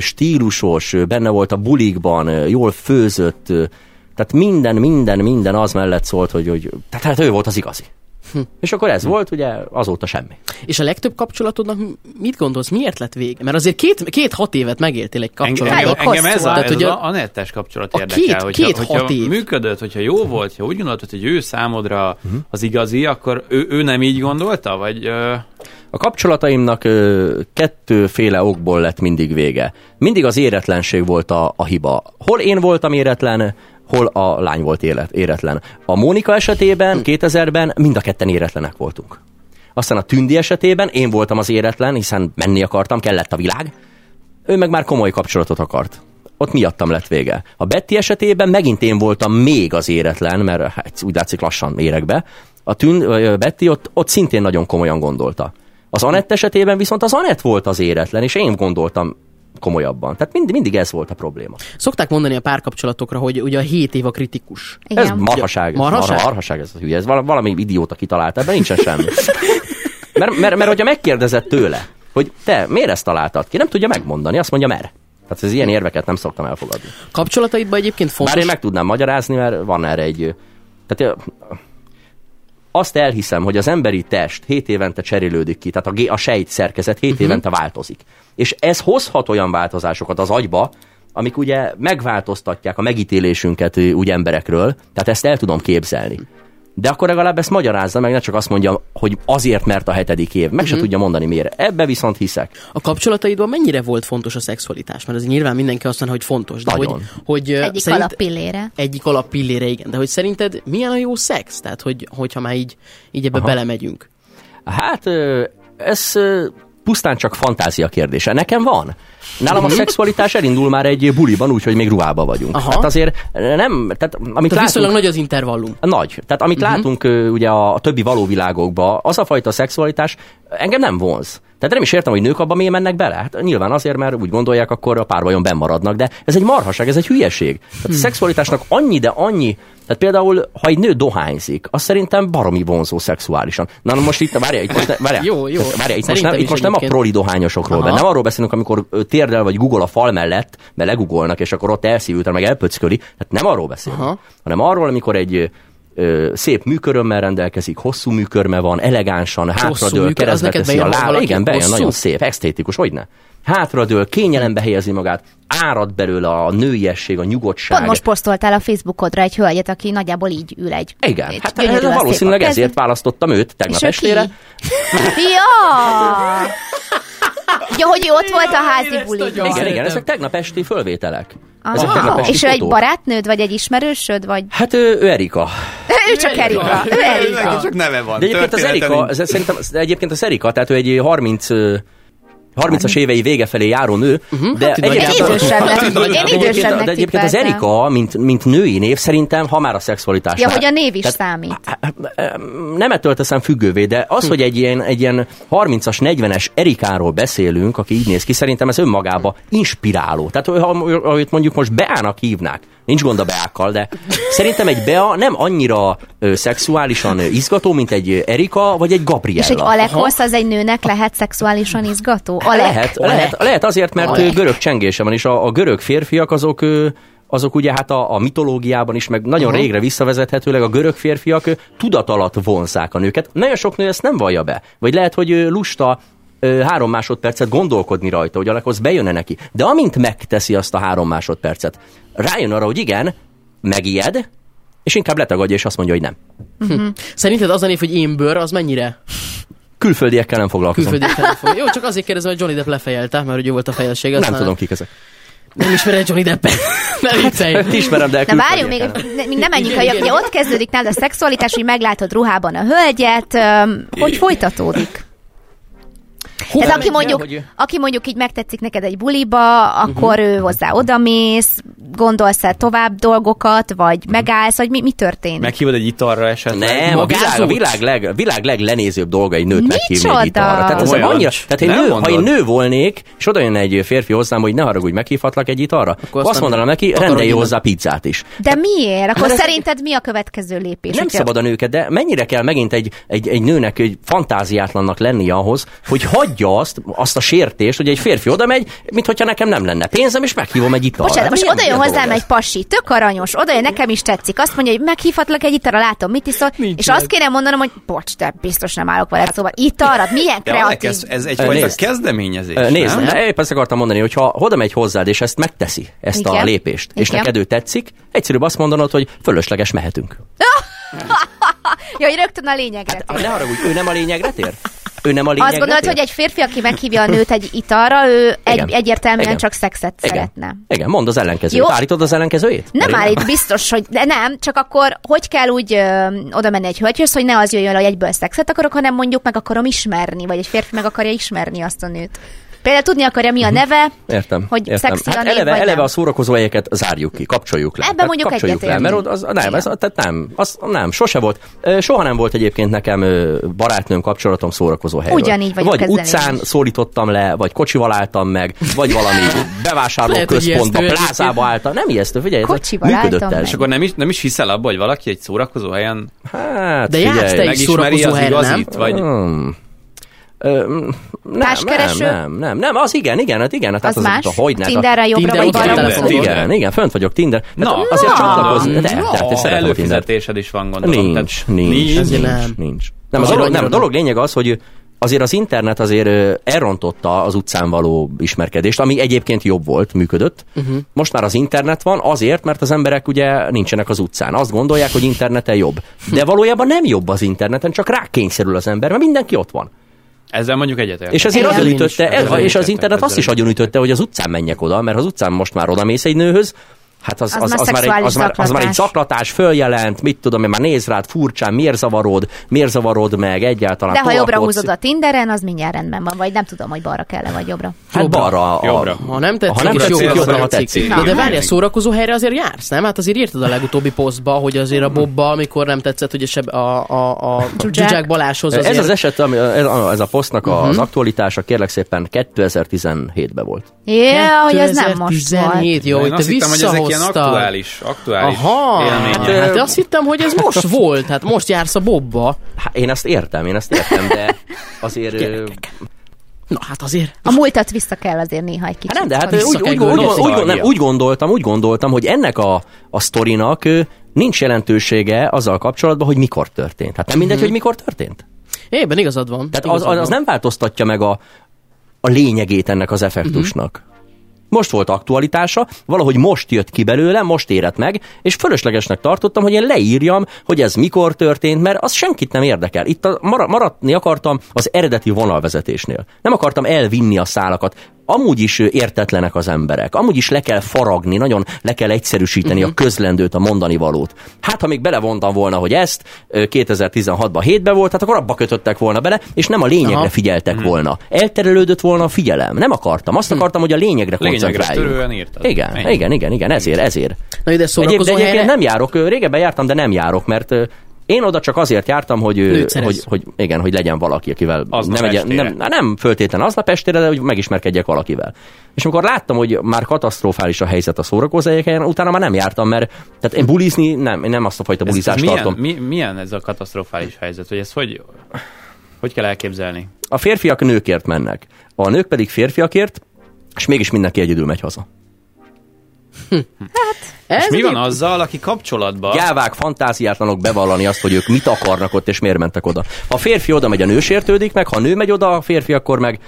Speaker 1: stílusos, benne volt a bulikban, jól főzött, tehát minden, minden, minden az mellett szólt, hogy, hogy tehát hát ő volt az igazi. És akkor ez volt, ugye azóta semmi.
Speaker 4: És a legtöbb kapcsolatodnak mit gondolsz, miért lett vége? Mert azért két, két hat évet megéltél egy
Speaker 3: Engem,
Speaker 4: kapcsolatban.
Speaker 3: engem, engem ez, a,
Speaker 4: Tehát,
Speaker 3: ez
Speaker 4: hogy
Speaker 3: a,
Speaker 4: a-
Speaker 3: nettes kapcsolat
Speaker 4: a
Speaker 3: érdekel.
Speaker 4: két-
Speaker 3: hogyha,
Speaker 4: két
Speaker 3: hogyha
Speaker 4: hat év.
Speaker 3: működött, hogyha jó volt, ha úgy gondoltad, hogy ő számodra az igazi, akkor ő, ő nem így gondolta? Vagy ö,
Speaker 1: A kapcsolataimnak ö, kettőféle okból lett mindig vége. Mindig az éretlenség volt a, a hiba. Hol én voltam éretlen, hol a lány volt élet, éretlen. A Mónika esetében 2000-ben mind a ketten éretlenek voltunk. Aztán a Tündi esetében én voltam az éretlen, hiszen menni akartam, kellett a világ. Ő meg már komoly kapcsolatot akart. Ott miattam lett vége. A Betty esetében megint én voltam még az éretlen, mert hát, úgy látszik lassan érek be. A tűn, ö, Betty ott, ott szintén nagyon komolyan gondolta. Az Anett esetében viszont az Anett volt az éretlen, és én gondoltam komolyabban. Tehát mind, mindig ez volt a probléma.
Speaker 4: Szokták mondani a párkapcsolatokra, hogy ugye a 7 év a kritikus.
Speaker 1: Ez
Speaker 2: Igen.
Speaker 1: marhaság.
Speaker 4: Marhaság?
Speaker 1: Marha, marhaság ez a hülye. Ez vala- valami idióta kitalálta, ebben nincsen semmi. [laughs] Mert, mert, mert hogyha megkérdezett tőle, hogy te miért ezt találtad ki, nem tudja megmondani, azt mondja mer. Tehát ez ilyen érveket nem szoktam elfogadni.
Speaker 4: Kapcsolataidban egyébként fontos...
Speaker 1: Bár én meg tudnám magyarázni, mert van erre egy... Tehát azt elhiszem, hogy az emberi test 7 évente cserélődik ki, tehát a, a sejt szerkezet 7 uh-huh. évente változik. És ez hozhat olyan változásokat az agyba, amik ugye megváltoztatják a megítélésünket úgy emberekről, tehát ezt el tudom képzelni. De akkor legalább ezt magyarázza meg, ne csak azt mondja, hogy azért, mert a hetedik év. Meg uh-huh. se tudja mondani miért. Ebbe viszont hiszek.
Speaker 4: A kapcsolataidban mennyire volt fontos a szexualitás? Mert ez nyilván mindenki azt mondja, hogy fontos. De
Speaker 1: Nagyon.
Speaker 4: hogy, hogy
Speaker 2: Egyik alappillére.
Speaker 4: Egyik alappillére, igen. De hogy szerinted milyen a jó szex? Tehát, hogy, hogyha már így, így ebbe Aha. belemegyünk.
Speaker 1: Hát ez pusztán csak fantázia kérdése. Nekem van. Nálam a szexualitás elindul már egy buliban, úgyhogy még ruhába vagyunk.
Speaker 4: Aha.
Speaker 1: Hát azért nem, tehát amit
Speaker 4: Tehát
Speaker 1: látunk,
Speaker 4: viszonylag nagy az intervallum.
Speaker 1: nagy. Tehát amit uh-huh. látunk ugye a, a többi való világokban, az a fajta szexualitás engem nem vonz. Tehát nem is értem, hogy nők abban miért mennek bele. Hát nyilván azért, mert úgy gondolják, akkor a párvajon bennmaradnak, de ez egy marhaság, ez egy hülyeség. Tehát a szexualitásnak annyi, de annyi, tehát például, ha egy nő dohányzik, az szerintem baromi vonzó szexuálisan. Na, most itt, várja, itt most, várja,
Speaker 4: Jó, jó.
Speaker 1: várja, itt most nem, itt most nem a proli dohányosokról,
Speaker 4: Aha.
Speaker 1: nem arról beszélünk, amikor térdel vagy Google a fal mellett, mert legugolnak, és akkor ott elszívülten, meg elpöcköli. Tehát nem arról beszélünk,
Speaker 4: Aha.
Speaker 1: hanem arról, amikor egy ö, szép műkörömmel rendelkezik, hosszú műkörme van, elegánsan, hátradől, keresztbe teszi a láb. Igen, bejön,
Speaker 4: Hosszú?
Speaker 1: nagyon szép, esztétikus, hogy ne? Hátradől, kényelembe helyezi magát, árad belőle a nőiesség, a nyugodtság.
Speaker 2: Pont most posztoltál a Facebookodra egy hölgyet, aki nagyjából így ül egy.
Speaker 1: Igen,
Speaker 2: egy
Speaker 1: hát valószínűleg ezért
Speaker 2: kezed.
Speaker 1: választottam őt tegnap estére.
Speaker 2: Ja! [laughs] Ja, hogy ő ott volt a házi buliban.
Speaker 1: Igen, igen, ezek tegnap esti fölvételek.
Speaker 2: Aha.
Speaker 1: Tegnap esti
Speaker 2: És ő egy barátnőd, vagy egy ismerősöd, vagy...
Speaker 1: Hát ő, ő Erika.
Speaker 2: Ő csak Erika. Ő Erika.
Speaker 3: Csak neve van.
Speaker 1: De egyébként az Erika, ez, szerintem de egyébként az Erika, tehát ő egy 30 ö, 30-as évei vége felé járó nő, uh-huh, de
Speaker 4: hát
Speaker 2: Én
Speaker 1: egyébként,
Speaker 2: idősebbnek,
Speaker 1: de
Speaker 2: én
Speaker 1: egyébként,
Speaker 2: idősebbnek
Speaker 1: de egyébként az. Erika, mint, mint női név, szerintem, ha már a szexualitás.
Speaker 2: Ja, hogy a név is számít.
Speaker 1: Nem ettől teszem függővé, de az, hogy egy ilyen, egy ilyen 30-as, 40-es Erikáról beszélünk, aki így néz ki, szerintem ez önmagába inspiráló. Tehát, ha, ahogy mondjuk most Beának hívnák, nincs gond a Beákkal, de szerintem egy Bea nem annyira ö, szexuálisan izgató, mint egy Erika, vagy egy Gabriella.
Speaker 2: És egy Alekos az egy nőnek lehet szexuálisan izgató? Alek.
Speaker 1: Lehet, lehet, lehet azért, mert
Speaker 2: Alek.
Speaker 1: Alek. görög csengése van, és a, a görög férfiak azok ö, azok ugye hát a, a mitológiában is, meg nagyon régre visszavezethetőleg a görög férfiak ö, tudat alatt vonzák a nőket. Nagyon sok nő ezt nem vallja be. Vagy lehet, hogy ö, lusta három másodpercet gondolkodni rajta, hogy Alekhoz bejönne neki. De amint megteszi azt a három másodpercet, rájön arra, hogy igen, megijed, és inkább letagadja, és azt mondja, hogy nem.
Speaker 4: Szerinted az a név, hogy én bőr, az mennyire
Speaker 1: Külföldiekkel nem foglalkozom.
Speaker 4: külföldi telefon? [laughs] Jó, csak azért kérdezem, hogy Johnny Depp lefejelte, mert ugye volt a fejelség.
Speaker 1: Nem tudom, kik ezek.
Speaker 4: Nem ismered Johnny Deppet. [laughs] nem viccelj.
Speaker 1: Ismerem, de
Speaker 2: Na várjunk még,
Speaker 1: külföldiekkel.
Speaker 2: még nem menjünk el. Ugye ott kezdődik nálad a szexualitás, hogy meglátod ruhában a hölgyet. Hogy folytatódik? Tehát aki mondjuk,
Speaker 1: hogy-
Speaker 2: aki mondjuk így megtetszik neked egy buliba, akkor ő hozzá odamész, gondolsz el tovább dolgokat, vagy megállsz, vagy mi, mi történik?
Speaker 3: Meghívod egy italra esetleg?
Speaker 1: Nem, a világ, a világ, leg, a világ leglenézőbb dolga egy nőt
Speaker 2: Micsoda?
Speaker 1: meghívni egy italra. Tehát, ez annyira, tehát egy
Speaker 3: Nem
Speaker 1: nő, ha én nő volnék, és oda jön egy férfi hozzám, hogy ne haragudj, meghívhatlak egy italra, akkor azt, mondanám neki, rendelj hozzá pizzát is.
Speaker 2: De miért? Akkor
Speaker 1: Mert ez-
Speaker 2: szerinted mi a következő lépés?
Speaker 1: Nem szabad a nőket, de mennyire kell megint egy, egy, egy nőnek egy fantáziátlannak lennie ahhoz, hogy hagyja azt, azt a sértést, hogy egy férfi oda megy, mint hogyha nekem nem lenne pénzem, és meghívom egy italra.
Speaker 2: Bocsánat, most oda jön hozzám egy pasi, tök aranyos, oda jön, nekem is tetszik. Azt mondja, hogy meghívhatlak egy italra, látom, mit iszol, és azt kéne mondanom, hogy bocs, de biztos nem állok vele. Szóval italra, milyen
Speaker 3: Ja,
Speaker 2: kreatív.
Speaker 3: ez, ez egyfajta
Speaker 1: nézd.
Speaker 3: kezdeményezés,
Speaker 1: Nézd,
Speaker 3: nem?
Speaker 1: épp ezt akartam mondani, hogy ha oda megy hozzád, és ezt megteszi, ezt a
Speaker 2: Igen.
Speaker 1: lépést, és
Speaker 2: Igen.
Speaker 1: neked ő tetszik, egyszerűbb azt mondanod, hogy fölösleges mehetünk. [laughs]
Speaker 2: Ja, hogy rögtön a lényegre.
Speaker 1: Hát, Ne haragudj, ő nem a lényegre tér? Ő nem a lényegre
Speaker 2: Azt gondolod,
Speaker 1: tér?
Speaker 2: hogy egy férfi, aki meghívja a nőt egy italra, ő egy, egyértelműen
Speaker 1: Igen.
Speaker 2: csak szexet
Speaker 1: Igen.
Speaker 2: szeretne.
Speaker 1: Igen, mondd az ellenkezőt.
Speaker 2: Jó.
Speaker 1: Állítod az ellenkezőjét?
Speaker 2: Nem
Speaker 1: én
Speaker 2: állít biztos, hogy de nem, csak akkor hogy kell úgy ö, oda menni egy hölgyhöz, hogy ne az jöjjön, hogy egyből szexet akarok, hanem mondjuk meg akarom ismerni, vagy egy férfi meg akarja ismerni azt a nőt. Például tudni akarja, mi a neve,
Speaker 1: Értem.
Speaker 2: hogy
Speaker 1: értem.
Speaker 2: szexi a
Speaker 1: hát
Speaker 2: név,
Speaker 1: eleve,
Speaker 2: vagy
Speaker 1: eleve
Speaker 2: nem.
Speaker 1: a szórakozó helyeket zárjuk ki, kapcsoljuk le.
Speaker 2: Ebben
Speaker 1: Tehát
Speaker 2: mondjuk
Speaker 1: kapcsoljuk le, mert az, nem, ez, tehát nem, az, nem, sose volt. Soha nem volt egyébként nekem barátnőm kapcsolatom szórakozó helyről.
Speaker 2: Ugyanígy vagyok
Speaker 1: Vagy
Speaker 2: ezzel
Speaker 1: utcán
Speaker 2: is.
Speaker 1: szólítottam le, vagy kocsival álltam meg, vagy valami [laughs] bevásárlóközpontba, plázába álltam. Nem ijesztő, figyelj, ez
Speaker 2: Kocsival
Speaker 1: működött ez.
Speaker 3: És akkor nem is, nem is hiszel abba, hogy valaki egy szórakozó helyen
Speaker 1: Hát,
Speaker 4: De
Speaker 1: figyelj,
Speaker 4: te is szórakozó
Speaker 3: az
Speaker 4: helyre, nem?
Speaker 3: Vagy
Speaker 1: Hmm. Ö, nem,
Speaker 2: Társkereső?
Speaker 1: nem, nem, nem, nem, az igen, igen, hát igen, hát
Speaker 2: Az más?
Speaker 1: hogy ne,
Speaker 2: Tinderre jobbra
Speaker 4: Tinder,
Speaker 2: vagy
Speaker 4: igen,
Speaker 2: balra?
Speaker 3: Tinder.
Speaker 1: igen, igen, fönt vagyok Tinder.
Speaker 3: Na,
Speaker 1: hát azért
Speaker 3: na,
Speaker 1: csatlakozni, de,
Speaker 3: na,
Speaker 1: de, Tinder.
Speaker 3: előfizetésed is van, gondolom.
Speaker 1: Nincs,
Speaker 3: Tehát-
Speaker 1: nincs, nincs,
Speaker 4: nem.
Speaker 1: nincs. Nem, a
Speaker 4: Azért
Speaker 1: dolog, nem, a dolog lényeg az, hogy azért az internet azért elrontotta az utcán való ismerkedést, ami egyébként jobb volt, működött. Uh-huh. Most már az internet van azért, mert az emberek ugye nincsenek az utcán. Azt gondolják, hogy interneten jobb. De valójában nem jobb az interneten, csak rákényszerül az ember, mert mindenki ott van.
Speaker 3: Ezzel mondjuk egyetért.
Speaker 1: És
Speaker 4: Én is.
Speaker 1: ütötte, és az internet azt is agyonütötte, hogy az utcán menjek oda, mert az utcán most már oda mész egy nőhöz, Hát az,
Speaker 2: Az
Speaker 1: az,
Speaker 2: már
Speaker 1: az, már egy, az, már, az már egy
Speaker 2: zaklatás.
Speaker 1: följelent, mit tudom én, már néz rád furcsán, miért zavarod, miért zavarod meg egyáltalán.
Speaker 2: De ha jobbra húzod a Tinderen, az mindjárt rendben van, vagy nem tudom, hogy balra kell-e, vagy jobbra.
Speaker 1: Hát
Speaker 4: Jobbra.
Speaker 1: balra. A,
Speaker 3: Jobbra.
Speaker 4: Ha nem tetszik,
Speaker 1: ha nem tetszik,
Speaker 4: jobbra
Speaker 1: jobbra, ha
Speaker 4: tetszik.
Speaker 1: tetszik.
Speaker 4: Na, de várj, a szórakozó helyre azért jársz, nem? Hát azért írtad a legutóbbi posztba, hogy azért a Bobba, amikor nem tetszett, hogy a, seb- a, a, a
Speaker 2: Zsuzsák.
Speaker 4: Balázshoz
Speaker 1: Ez
Speaker 4: azért...
Speaker 1: az eset, ami, ez, ez a posztnak
Speaker 2: Mhm.
Speaker 1: az aktualitása kérlek szépen 2017-ben volt.
Speaker 2: Ja, hogy ez nem most volt.
Speaker 4: 2017, jó, hogy te
Speaker 3: ezek ilyen aktuális, aktuális
Speaker 4: Aha,
Speaker 3: élmények.
Speaker 4: hát azt hittem, hogy ez most volt, hát most jársz a Bobba.
Speaker 1: Hát én ezt értem, én ezt értem, de azért...
Speaker 4: Gyerekek. Na hát azért.
Speaker 2: A múltat vissza kell azért néha egy kicsit.
Speaker 1: Hát nem, de hát úgy, úgy, úgy, úgy, nem, úgy, gondoltam, úgy gondoltam, hogy ennek a, a sztorinak nincs jelentősége azzal kapcsolatban, hogy mikor történt. Hát nem mindegy, hogy mikor történt.
Speaker 4: Ében igazad van.
Speaker 1: Tehát az,
Speaker 4: igazad
Speaker 1: az
Speaker 4: van.
Speaker 1: nem változtatja meg a, a lényegét ennek az effektusnak. Most volt aktualitása, valahogy most jött ki belőle, most érett meg, és fölöslegesnek tartottam, hogy én leírjam, hogy ez mikor történt, mert az senkit nem érdekel. Itt a, mara- maradni akartam az eredeti vonalvezetésnél. Nem akartam elvinni a szálakat. Amúgy is értetlenek az emberek. Amúgy is le kell faragni, nagyon le kell egyszerűsíteni uh-huh. a közlendőt, a mondani valót. Hát, ha még belevontam volna, hogy ezt ö, 2016-ban hétbe volt, hát akkor abba kötöttek volna bele, és nem a lényegre
Speaker 4: Aha.
Speaker 1: figyeltek volna. Elterelődött volna a figyelem. Nem akartam. Azt akartam, hogy a lényegre
Speaker 3: Lényegre
Speaker 1: koncentráljunk.
Speaker 3: írtad.
Speaker 1: Igen,
Speaker 3: Ennyi.
Speaker 1: igen, igen, igen, ezért, ezért.
Speaker 4: Na, ide
Speaker 1: Egyéb,
Speaker 4: szórakozó
Speaker 1: de egyébként
Speaker 4: helyre...
Speaker 1: nem járok, régebben jártam, de nem járok, mert én oda csak azért jártam, hogy, ö,
Speaker 4: Nőt szerez.
Speaker 1: hogy, hogy igen, hogy legyen valaki, akivel
Speaker 3: Aznap
Speaker 1: nem,
Speaker 3: estére.
Speaker 1: nem, nem föltétlen aznap estére, de hogy megismerkedjek valakivel. És amikor láttam, hogy már katasztrofális a helyzet a szórakozóhelyen, utána már nem jártam, mert tehát én bulizni, nem, én nem azt a fajta
Speaker 3: Ez, ez
Speaker 1: bulizást
Speaker 3: milyen,
Speaker 1: tartom.
Speaker 3: mi, milyen ez a katasztrofális helyzet? Hogy ez hogy, hogy kell elképzelni?
Speaker 1: A férfiak nőkért mennek, a nők pedig férfiakért, és mégis mindenki egyedül megy haza.
Speaker 4: Ez
Speaker 3: És mi van azzal, aki kapcsolatban...
Speaker 1: Gyávák, fantáziátlanok bevallani azt, hogy ők mit akarnak ott, és miért mentek oda. Ha a férfi oda megy, a nő sértődik meg, ha a nő megy oda, a férfi akkor meg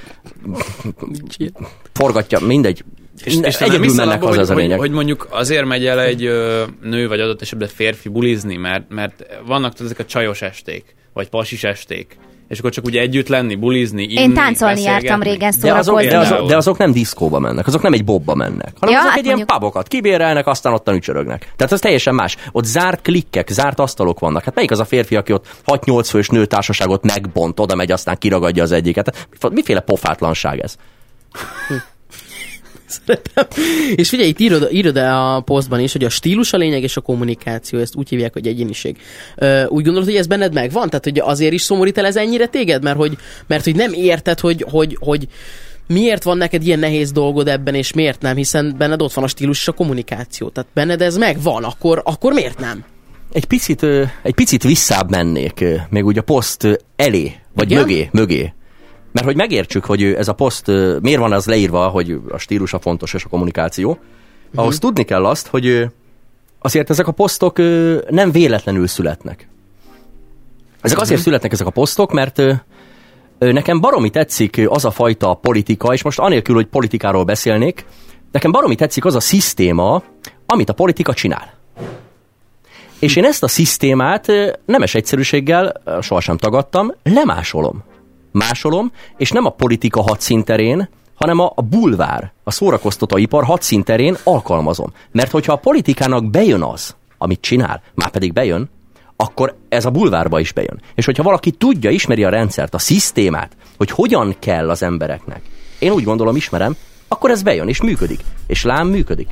Speaker 1: forgatja, mindegy.
Speaker 3: És, és
Speaker 1: Egyedül mennek haza,
Speaker 3: hogy,
Speaker 1: ez a
Speaker 3: hogy,
Speaker 1: lényeg.
Speaker 3: hogy mondjuk azért megy el egy ö, nő, vagy adott esetben férfi bulizni, mert, mert vannak ezek a csajos esték, vagy pasis esték, És akkor csak ugye együtt lenni, bulizni, inni,
Speaker 2: Én táncolni jártam régen
Speaker 1: De azok,
Speaker 2: szórakozni.
Speaker 1: de, azok, de azok nem diszkóba mennek, azok nem egy bobba mennek, hanem
Speaker 2: Ja,
Speaker 1: azok
Speaker 2: hát
Speaker 1: egy ilyen
Speaker 2: mondjuk-
Speaker 1: pubokat kibérelnek, aztán ottan ücsörögnek. Tehát ez teljesen más. Ott zárt klikkek, zárt asztalok vannak. Hát melyik az a férfi, aki ott 6-8 fős nőtársaságot megbont, oda megy, aztán kiragadja az egyiket. Hát miféle pofátlanság ez? [laughs]
Speaker 4: És figyelj, itt írod, írod a posztban is, hogy a stílus a lényeg és a kommunikáció, ezt úgy hívják, hogy egyéniség. Úgy gondolod, hogy ez benned megvan? Tehát, hogy azért is szomorít el ez ennyire téged? Mert hogy, mert hogy nem érted, hogy, hogy, hogy miért van neked ilyen nehéz dolgod ebben, és miért nem, hiszen benned ott van a stílus és a kommunikáció. Tehát benned ez megvan, akkor, akkor miért nem?
Speaker 1: Egy picit, egy picit visszább mennék, még úgy a poszt elé, vagy
Speaker 4: Igen?
Speaker 1: mögé, mögé. Mert hogy megértsük, hogy ez a poszt miért van az leírva, hogy a stílus a fontos és a kommunikáció, ahhoz tudni kell azt, hogy azért ezek a posztok nem véletlenül születnek. Ezek azért születnek ezek a posztok, mert nekem baromi tetszik az a fajta politika, és most anélkül, hogy politikáról beszélnék, nekem baromi tetszik az a szisztéma, amit a politika csinál. És én ezt a szisztémát nemes egyszerűséggel, sohasem tagadtam, lemásolom. Másolom, és nem a politika hadszínterén, hanem a, a bulvár, a szórakoztatóipar hadszínterén alkalmazom. Mert hogyha a politikának bejön az, amit csinál, már pedig bejön, akkor ez a bulvárba is bejön. És hogyha valaki tudja, ismeri a rendszert, a szisztémát, hogy hogyan kell az embereknek, én úgy gondolom, ismerem, akkor ez bejön, és működik. És lám működik.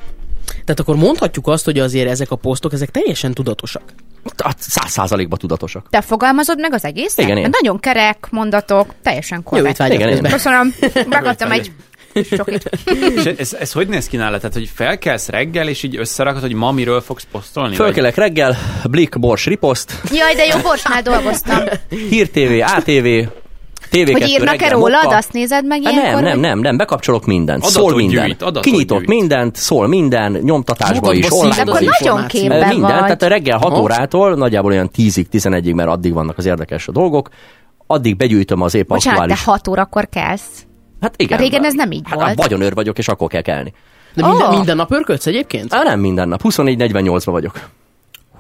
Speaker 4: Tehát akkor mondhatjuk azt, hogy azért ezek a posztok, ezek teljesen tudatosak.
Speaker 1: Hát Száz százalékban tudatosak.
Speaker 2: Te fogalmazod meg az egész?
Speaker 1: Igen, én.
Speaker 2: Nagyon kerek mondatok, teljesen
Speaker 4: Jó,
Speaker 2: korrekt.
Speaker 4: vágyok
Speaker 1: Igen,
Speaker 4: közben.
Speaker 2: Köszönöm, [laughs] megadtam egy csokit. [laughs]
Speaker 3: És ez, ez hogy néz ki nálad? Tehát, hogy felkelsz reggel, és így összerakod, hogy ma miről fogsz posztolni? Vagy-
Speaker 1: Fölkelek reggel, Blik, Bors, Riposzt,
Speaker 2: Jaj, de jó, Borsnál dolgoztam.
Speaker 1: Hír TV, ATV, TV2
Speaker 2: Hogy írnak-e rólad,
Speaker 1: mokka.
Speaker 2: azt nézed meg
Speaker 1: Hát
Speaker 2: ilyenkor?
Speaker 1: nem, nem, nem, nem, bekapcsolok mindent,
Speaker 3: Adatot
Speaker 1: szól minden.
Speaker 3: gyűjt,
Speaker 1: Kinyitok
Speaker 3: gyűjt.
Speaker 1: mindent, szól minden, nyomtatásba is, online
Speaker 2: Akkor nagyon képben
Speaker 1: Minden,
Speaker 2: vagy.
Speaker 1: tehát a reggel 6
Speaker 4: Aha.
Speaker 1: órától, nagyjából olyan 10-ig, 11-ig, mert addig vannak az érdekes dolgok, addig begyűjtöm az épp
Speaker 2: Bocsánat, te
Speaker 1: aktuális.
Speaker 2: hat órakor kelsz.
Speaker 1: Hát igen.
Speaker 2: Régen ez nem így
Speaker 1: hát,
Speaker 2: volt.
Speaker 1: vagyonőr vagyok, és akkor kell kelni.
Speaker 4: De minden,
Speaker 2: Ó.
Speaker 4: minden nap örködsz egyébként?
Speaker 1: Á, nem minden nap, 24-48-ban vagyok.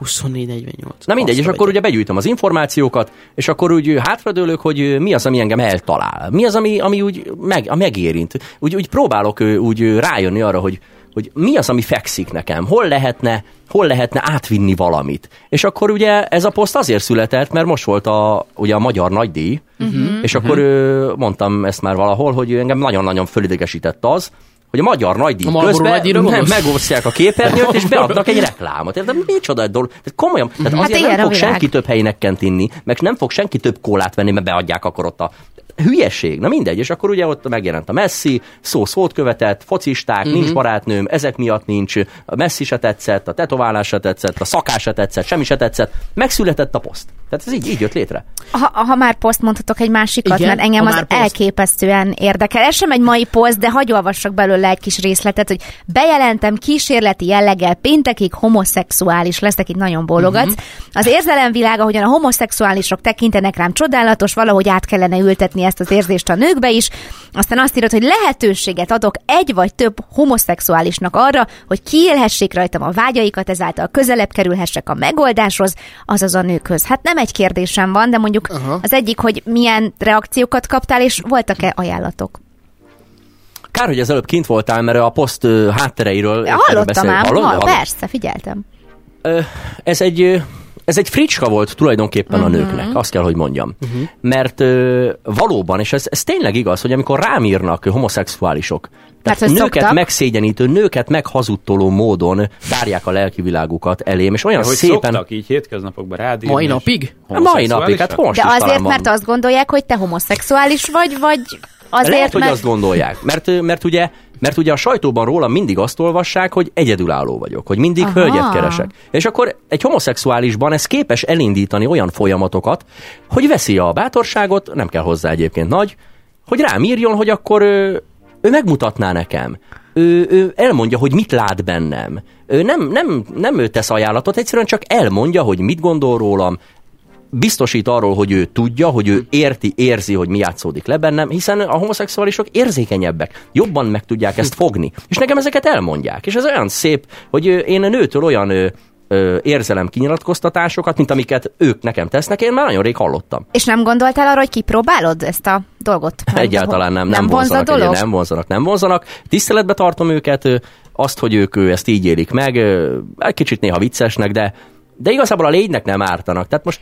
Speaker 4: 24-48.
Speaker 1: Na mindegy, és
Speaker 4: Azt a
Speaker 1: akkor ugye begyűjtöm az információkat, és akkor úgy hátradőlök, hogy mi az, ami engem eltalál. Mi az, ami, ami úgy meg, a megérint. Úgy, úgy próbálok úgy rájönni arra, hogy, hogy mi az, ami fekszik nekem. Hol lehetne, hol lehetne átvinni valamit. És akkor ugye ez a poszt azért született, mert most volt a, ugye a magyar nagydíj, uh-huh. és akkor ö, mondtam ezt már valahol, hogy engem nagyon-nagyon fölidegesített az, hogy a magyar nagydíj
Speaker 4: A
Speaker 1: közben
Speaker 4: nagydíjra
Speaker 1: nem, megosztják a képernyőt, és [laughs] beadnak egy reklámot. Érted? Micsoda egy dolog. Tehát komolyan, tehát
Speaker 2: Hát
Speaker 1: azért nem fog
Speaker 2: világ.
Speaker 1: senki több helyi nekkent inni, meg nem fog senki több kólát venni, mert beadják akkor ott a hülyeség. Na mindegy, és akkor ugye ott megjelent a Messi, szó szót követett, focisták,
Speaker 2: Mhm.
Speaker 1: uh-huh. nincs barátnőm, ezek miatt nincs, a Messi se tetszett, a tetoválás se tetszett, a szakás se tetszett, semmi se tetszett, megszületett a poszt. Tehát ez így, így jött létre.
Speaker 2: Ha, ha már poszt mondhatok egy másikat,
Speaker 4: Igen,
Speaker 2: mert engem az
Speaker 4: poszt.
Speaker 2: elképesztően érdekel. Ez sem egy mai poszt, de hagy olvassak belőle egy kis részletet, hogy bejelentem kísérleti jelleggel péntekig homoszexuális leszek, itt nagyon bólogatsz.
Speaker 4: Mhm.
Speaker 2: Uh-huh. Az érzelemvilág, ahogyan a homoszexuálisok tekintenek rám csodálatos, valahogy át kellene ültetni ezt az érzést a nőkbe is. Aztán azt írod, hogy lehetőséget adok egy vagy több homoszexuálisnak arra, hogy kiélhessék rajtam a vágyaikat, ezáltal közelebb kerülhessek a megoldáshoz, azaz a nőkhöz. Hát nem egy kérdésem van, de mondjuk Aha. az egyik, hogy milyen reakciókat kaptál, és voltak-e ajánlatok?
Speaker 1: Kár, hogy az előbb kint voltál, mert a poszt háttereiről
Speaker 2: Hallottam ám, hall, persze, figyeltem.
Speaker 1: Ez egy ez egy fricska volt tulajdonképpen
Speaker 2: Mhm.
Speaker 1: uh-huh. a nőknek, azt kell, hogy mondjam. Uh-huh. Mert ö, valóban, és ez, ez tényleg igaz, hogy amikor rám írnak homoszexuálisok, tehát
Speaker 2: hogy
Speaker 1: nőket
Speaker 2: szoktak.
Speaker 1: megszégyenítő, nőket meghazudtoló módon tárják a lelki világukat elém, és olyan
Speaker 3: De hogy
Speaker 1: szépen...
Speaker 3: szoktak így hétköznapokban rád
Speaker 4: Mai napig?
Speaker 1: A mai napig, hát most
Speaker 2: De azért,
Speaker 1: van.
Speaker 2: mert azt gondolják, hogy te homoszexuális vagy, vagy azért,
Speaker 1: Lehet, hogy
Speaker 2: mert...
Speaker 1: azt gondolják, mert, mert ugye mert ugye a sajtóban rólam mindig azt olvassák, hogy egyedülálló vagyok, hogy mindig.
Speaker 2: Aha.
Speaker 1: hölgyet keresek. És akkor egy homoszexuálisban ez képes elindítani olyan folyamatokat, hogy veszi a bátorságot, nem kell hozzá egyébként nagy, hogy rám írjon, hogy akkor ő, ő megmutatná nekem. Ő, ő elmondja, hogy mit lát bennem. Ő nem, nem, nem ő tesz ajánlatot, egyszerűen csak elmondja, hogy mit gondol rólam, biztosít arról, hogy ő tudja, hogy ő érti, érzi, hogy mi játszódik le bennem, hiszen a homoszexuálisok érzékenyebbek, jobban meg tudják ezt fogni. És nekem ezeket elmondják. És ez olyan szép, hogy én a nőtől olyan érzelem kinyilatkoztatásokat, mint amiket ők nekem tesznek, én már nagyon rég hallottam.
Speaker 2: És nem gondoltál arra, hogy kipróbálod ezt a dolgot?
Speaker 1: Egyáltalán nem, nem,
Speaker 2: nem
Speaker 1: vonzanak,
Speaker 2: dolog?
Speaker 1: ugye, nem vonzanak, nem vonzanak. Tiszteletbe tartom őket, azt, hogy ők ezt így élik meg, egy kicsit néha viccesnek, de de igazából a lénynek nem ártanak. Tehát most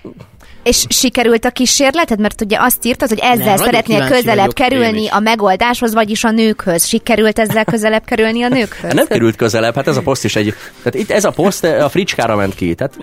Speaker 2: És sikerült a kísérleted? Mert ugye azt írtad, hogy ezzel
Speaker 4: nagyon
Speaker 2: szeretnél közelebb kerülni a megoldáshoz, vagyis a nőkhöz. Sikerült ezzel közelebb kerülni a nőkhöz?
Speaker 1: Hát nem került közelebb, hát ez a poszt is egy... Tehát itt ez a poszt a fricskára ment ki. Tehát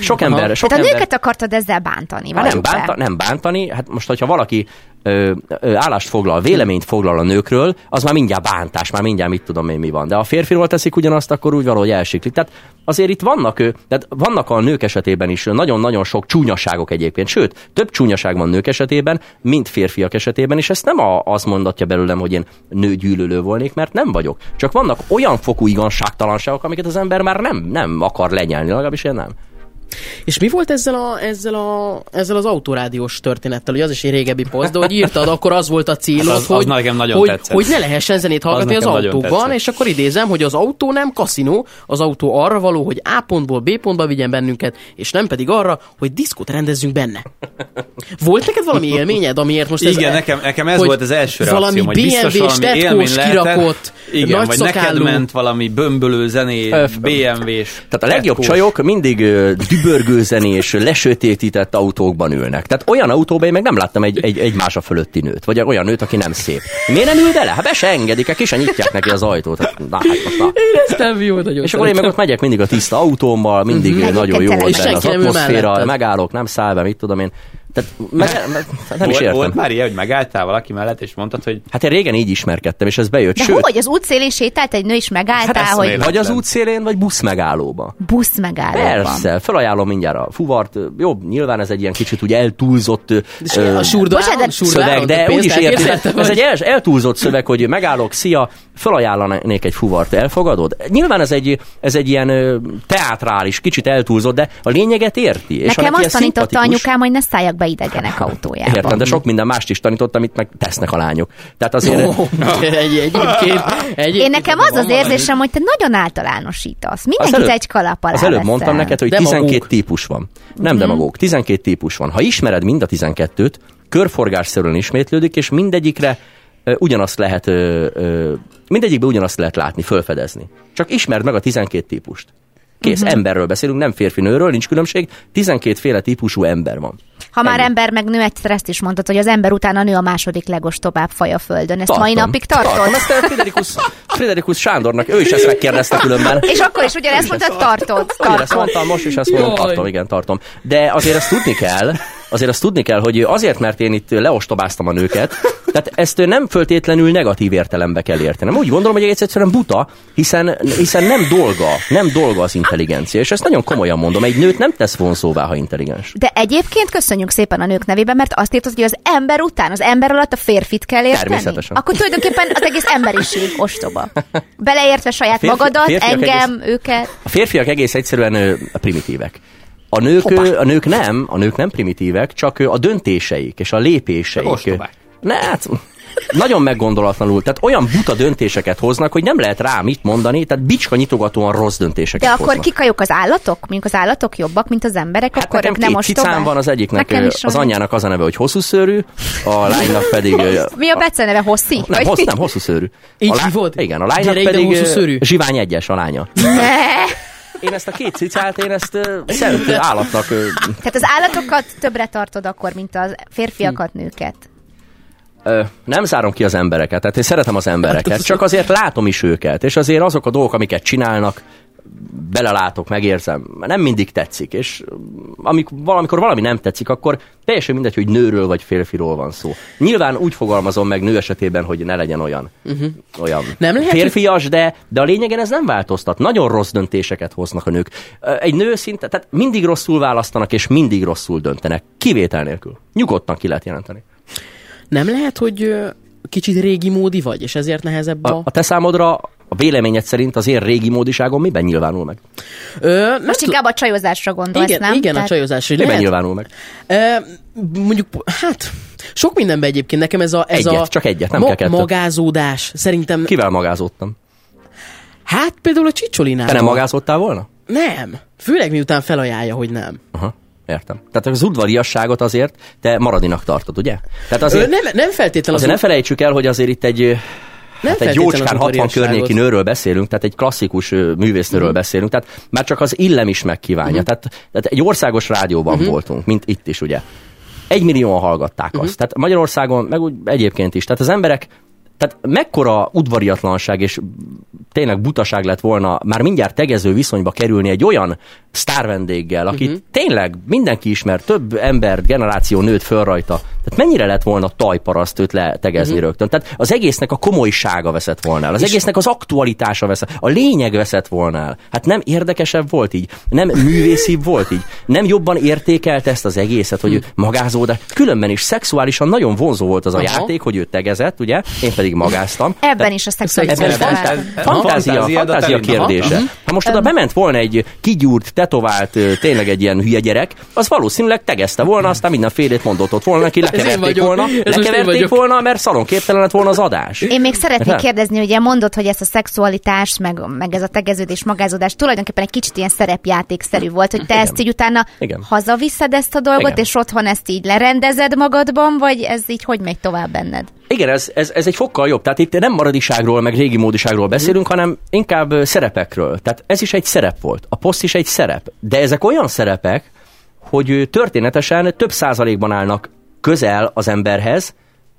Speaker 1: sok ember... Sok
Speaker 2: Tehát a
Speaker 1: ember,
Speaker 2: nőket akartad ezzel bántani,
Speaker 1: Hát nem, bánta, nem bántani, hát most, hogyha valaki ö, ö, állást foglal, véleményt foglal a nőkről, az már mindjárt bántás, már mindjárt mit tudom én mi van. De a férfiról teszik ugyanazt, akkor úgy valahogy elsiklik. Tehát azért itt vannak, ö, tehát vannak a nők esetében is nagyon-nagyon sok csúnyaságok egyébként, sőt, több csúnyaság van nők esetében, mint férfiak esetében, és ezt nem a, az mondatja belőlem, hogy én nőgyűlölő volnék, mert nem vagyok. Csak vannak olyan fokú igazságtalanságok, amiket az ember már nem, nem akar lenyelni, legalábbis én nem.
Speaker 4: És mi volt ezzel, a, ezzel, a, ezzel az autorádiós történettel, hogy az is egy régebbi poszt, de hogy írtad, akkor az volt a célod,
Speaker 3: Az- az
Speaker 4: hogy,
Speaker 3: nekem nagyon
Speaker 4: hogy,
Speaker 3: tetszett.
Speaker 4: hogy ne lehessen zenét hallgatni az,
Speaker 3: nagyon
Speaker 4: autóban, és akkor idézem, hogy az autó nem kaszinó, az autó arra való, hogy A pontból B pontba vigyen bennünket, és nem pedig arra, hogy diszkot rendezzünk benne. Volt neked valami élményed, amiért most ez...
Speaker 3: Igen, nekem, nekem ez volt az első
Speaker 4: valami
Speaker 3: reakcióm, hogy biztos valami élmény
Speaker 4: kirakott,
Speaker 3: Igen, vagy neked
Speaker 4: nagyszakálú-
Speaker 3: ment valami bömbölő zené, BMW-s.
Speaker 1: Tehát a legjobb csajok mindig dübörgőzeni és lesötétített autókban ülnek. Tehát olyan autóban én meg nem láttam egy, egy, egy mása fölötti nőt, vagy olyan nőt, aki nem szép. Miért nem ül bele? Hát be se engedik, ki se nyitják neki az ajtót. Hát, na, hát most na.
Speaker 4: Éreztem, jó, nagyon
Speaker 1: És akkor én meg ott megyek mindig a tiszta autómmal, mindig
Speaker 2: Mhm.
Speaker 1: nagyon jó volt az atmoszféra, megállok, nem száll be, mit tudom én. Tehát meg, meg, nem is
Speaker 3: Volt, volt
Speaker 1: értem.
Speaker 3: már ilyen, hogy megálltál valaki mellett, és mondtad, hogy
Speaker 1: Hát én régen így ismerkedtem, és ez bejött.
Speaker 2: De
Speaker 1: Sőt,
Speaker 2: hogy az útszélén sétált egy nő, és megálltál,
Speaker 3: Hát
Speaker 2: hogy
Speaker 1: vagy az útszélén, vagy busz megállóba.
Speaker 2: busz megállóban.
Speaker 1: Persze, felajánlom mindjárt a fuvart. Jó, nyilván ez egy ilyen kicsit úgy eltúlzott
Speaker 4: És
Speaker 1: ö,
Speaker 4: a surda
Speaker 2: Bocsánat,
Speaker 4: áron,
Speaker 2: de-
Speaker 4: surda
Speaker 1: szöveg, de úgy is érted,
Speaker 4: elképzelted,
Speaker 1: ez egy el, eltúlzott szöveg, hogy megállok, szia, felajánlanék egy fuvart, elfogadod? Nyilván ez egy, ez egy ilyen teátrális, kicsit eltúlzott, de a lényeget érti. És
Speaker 2: Nekem
Speaker 1: neki
Speaker 2: azt tanította anyukám, hogy ne szálljak be idegenek autójába.
Speaker 1: Értem, de sok minden mást is tanított, amit meg tesznek a lányok. Tehát azért...
Speaker 4: Ó, [laughs] egy, egyébként, egyébként
Speaker 2: Én nekem az az érzésem, hogy te nagyon általánosítasz. Mindenkit
Speaker 1: előbb-
Speaker 2: egy kalap alá
Speaker 1: Az előbb mondtam neked, hogy
Speaker 4: Demagóg.
Speaker 1: 12 típus van. Nem demagóg, 12 típus van. Ha ismered mind a 12-t, körforgásszerűen ismétlődik, és mindegyikre ugyanazt lehet, ö, ö, mindegyikbe ugyanazt lehet látni, fölfedezni. Csak ismerd meg a 12 típust. Kész, uh-huh. emberről beszélünk, nem férfi-nőről, nincs különbség, 12 féle típusú ember van.
Speaker 2: Ha már
Speaker 1: Ennyi.
Speaker 2: ember meg nő, egyszer ezt is mondtad, hogy az ember után a nő a második legostobább faj a földön. Ezt
Speaker 1: Tartom.
Speaker 2: mai napig tartod?
Speaker 1: Tartom, ezt a Friderikus, Friderikus Sándornak, ő is ezt megkérdezte különben.
Speaker 2: És akkor is ugyanezt mondtad, tartod.
Speaker 1: Igen, ezt
Speaker 2: tartod.
Speaker 1: mondtam most, és ezt mondom, tartom, igen, tartom. De azért azt tudni kell, azért azt tudni kell, hogy azért, mert én itt leostobáztam a nőket, tehát ezt nem föltétlenül negatív értelembe kell érteni. Nem úgy gondolom, hogy egész egyszerűen buta, hiszen, hiszen nem dolga, nem dolga az intelligencia, és ezt nagyon komolyan mondom, egy nőt nem tesz vonzóvá, ha intelligens.
Speaker 2: De egyébként köszönjük szépen a nők nevében, mert azt írtad, hogy az ember után, az ember alatt a férfit kell érteni.
Speaker 1: Természetesen.
Speaker 2: Akkor tulajdonképpen az egész emberiség ostoba. Beleértve saját
Speaker 1: Férfi-
Speaker 2: magadat, engem, őket.
Speaker 1: A férfiak egész egyszerűen primitívek. A nők, a nők nem, a nők nem primitívek, csak a döntéseik és a lépéseik.
Speaker 3: Ostobák.
Speaker 1: Ne, hát, nagyon meggondolatlanul. Tehát olyan buta döntéseket hoznak, hogy nem lehet rá mit mondani, tehát bicska nyitogatóan rossz döntéseket
Speaker 2: De akkor
Speaker 1: hoznak.
Speaker 2: kikajok az állatok? Mondjuk az állatok jobbak, mint az emberek,
Speaker 1: Hát
Speaker 2: akkor
Speaker 1: nekem
Speaker 2: nem ostobák?
Speaker 1: cicám van, az egyiknek
Speaker 2: Nekem is
Speaker 1: az anyjának az a neve, hogy hosszú szőrű, a lánynak pedig... [laughs]
Speaker 2: Mi a beceneve? Hosszi?
Speaker 1: Nem, hossz, nem, hosszú szőrű.
Speaker 4: Így
Speaker 1: a lá-
Speaker 4: hívod?
Speaker 1: Igen, a lánynak
Speaker 4: Gyere ide,
Speaker 1: pedig
Speaker 4: szőrű.
Speaker 1: zsivány egyes a lánya.
Speaker 2: Ne!
Speaker 1: Én ezt a két cicát, én ezt szent állatnak ö,
Speaker 2: Tehát az állatokat többre tartod akkor, mint a férfiakat, nőket.
Speaker 1: Ö, nem zárom ki az embereket, tehát én szeretem az embereket, csak azért látom is őket, és azért azok a dolgok, amiket csinálnak, belelátok, megérzem, nem mindig tetszik, és amik, valamikor valami nem tetszik, akkor teljesen mindegy, hogy nőről vagy férfiról van szó. Nyilván úgy fogalmazom meg nő esetében, hogy ne legyen olyan, uh-huh. olyan
Speaker 4: Nem lehet,
Speaker 1: férfias, de, de a lényegen ez nem változtat. Nagyon rossz döntéseket hoznak a nők. Egy nő szinte, tehát mindig rosszul választanak, és mindig rosszul döntenek. Kivétel nélkül. Nyugodtan ki lehet jelenteni.
Speaker 4: Nem lehet, hogy kicsit régi módi vagy, és ezért nehezebb a...
Speaker 1: A, a te számodra a véleményed szerint az én régi módiságom miben nyilvánul meg?
Speaker 4: Ö,
Speaker 2: Most
Speaker 4: tud-
Speaker 2: inkább a csajozásra gondolsz,
Speaker 4: igen,
Speaker 2: nem?
Speaker 4: igen a
Speaker 2: Tehát-
Speaker 4: csajozás. Hogy
Speaker 1: Miben
Speaker 4: lehet,
Speaker 1: nyilvánul meg?
Speaker 4: Ö, mondjuk, hát, sok mindenben egyébként nekem ez a... Ez
Speaker 1: Egyet,
Speaker 4: a
Speaker 1: csak egyet, nem kell kettőt.
Speaker 4: Magázódás, szerintem...
Speaker 1: Kivel magázottam?
Speaker 4: Hát például a Csicsolinál.
Speaker 1: Te nem magázottál volna?
Speaker 4: Nem. Főleg miután felajánlja, hogy nem.
Speaker 1: Aha, értem. Tehát az udvariasságot azért te maradinak tartod, ugye? Tehát
Speaker 4: Ö,
Speaker 1: azért,
Speaker 4: nem, nem feltétlenül
Speaker 1: azért ne felejtsük el, hogy azért itt egy,
Speaker 4: nem
Speaker 1: hát egy jócskán
Speaker 4: az
Speaker 1: 60
Speaker 4: udvariasságot.
Speaker 1: környéki nőről beszélünk, tehát egy klasszikus művésznőről
Speaker 4: Mhm.
Speaker 1: beszélünk, tehát már csak az illem is megkívánja. Tehát, tehát egy országos rádióban
Speaker 4: Mhm.
Speaker 1: voltunk, mint itt is, ugye. Egy millióan hallgatták azt. Tehát Magyarországon, meg úgy egyébként is. Tehát az emberek tehát mekkora udvariatlanság és tényleg butaság lett volna már mindjárt tegező viszonyba kerülni egy olyan sztárvendéggel, akit uh-huh. tényleg mindenki ismer, több ember, generáció nőtt föl rajta. Tehát mennyire lett volna tajparaszt őt letegezni uh-huh. rögtön? Tehát az egésznek a komolysága veszett volna el, az egésznek az aktualitása veszett, a lényeg veszett volna el. Hát nem érdekesebb volt így, nem művészibb volt így, nem jobban értékelt ezt az egészet, hogy ő magázó, de különben is szexuálisan nagyon vonzó volt az a
Speaker 4: Aha.
Speaker 1: játék, hogy ő tegezett, ugye, én pedig magáztam.
Speaker 2: Ebben is a
Speaker 1: Ebben fantá-
Speaker 3: Aha,
Speaker 1: fantázia, fantázia.
Speaker 3: Aha.
Speaker 1: kérdése. Ha most oda bement volna egy kigyúrt, tetovált, tényleg egy ilyen hülye gyerek, az valószínűleg tegezte volna, aztán mindenfélét mondott ott volna neki, lekeverték
Speaker 4: vagyok.
Speaker 1: volna,
Speaker 4: Ez
Speaker 1: lekeverték volna, mert szalonképtelen lett volna az adás.
Speaker 2: Én még szeretnék kérdezni, ugye mondod, hogy ezt a szexualitást, meg, meg ez a tegeződés, magázódás tulajdonképpen egy kicsit ilyen szerepjátékszerű volt, hogy te ezt így utána
Speaker 1: Igen.
Speaker 2: hazaviszed ezt a dolgot,
Speaker 1: Igen.
Speaker 2: és otthon ezt így lerendezed magadban, vagy ez így hogy megy tovább benned?
Speaker 1: Igen, ez, ez, ez egy fokkal jobb. Tehát itt nem maradiságról, meg régi módiságról beszélünk, hanem inkább szerepekről. Tehát ez is egy szerep volt. A poszt is egy szerep. De ezek olyan szerepek, hogy történetesen több százalékban állnak közel az emberhez,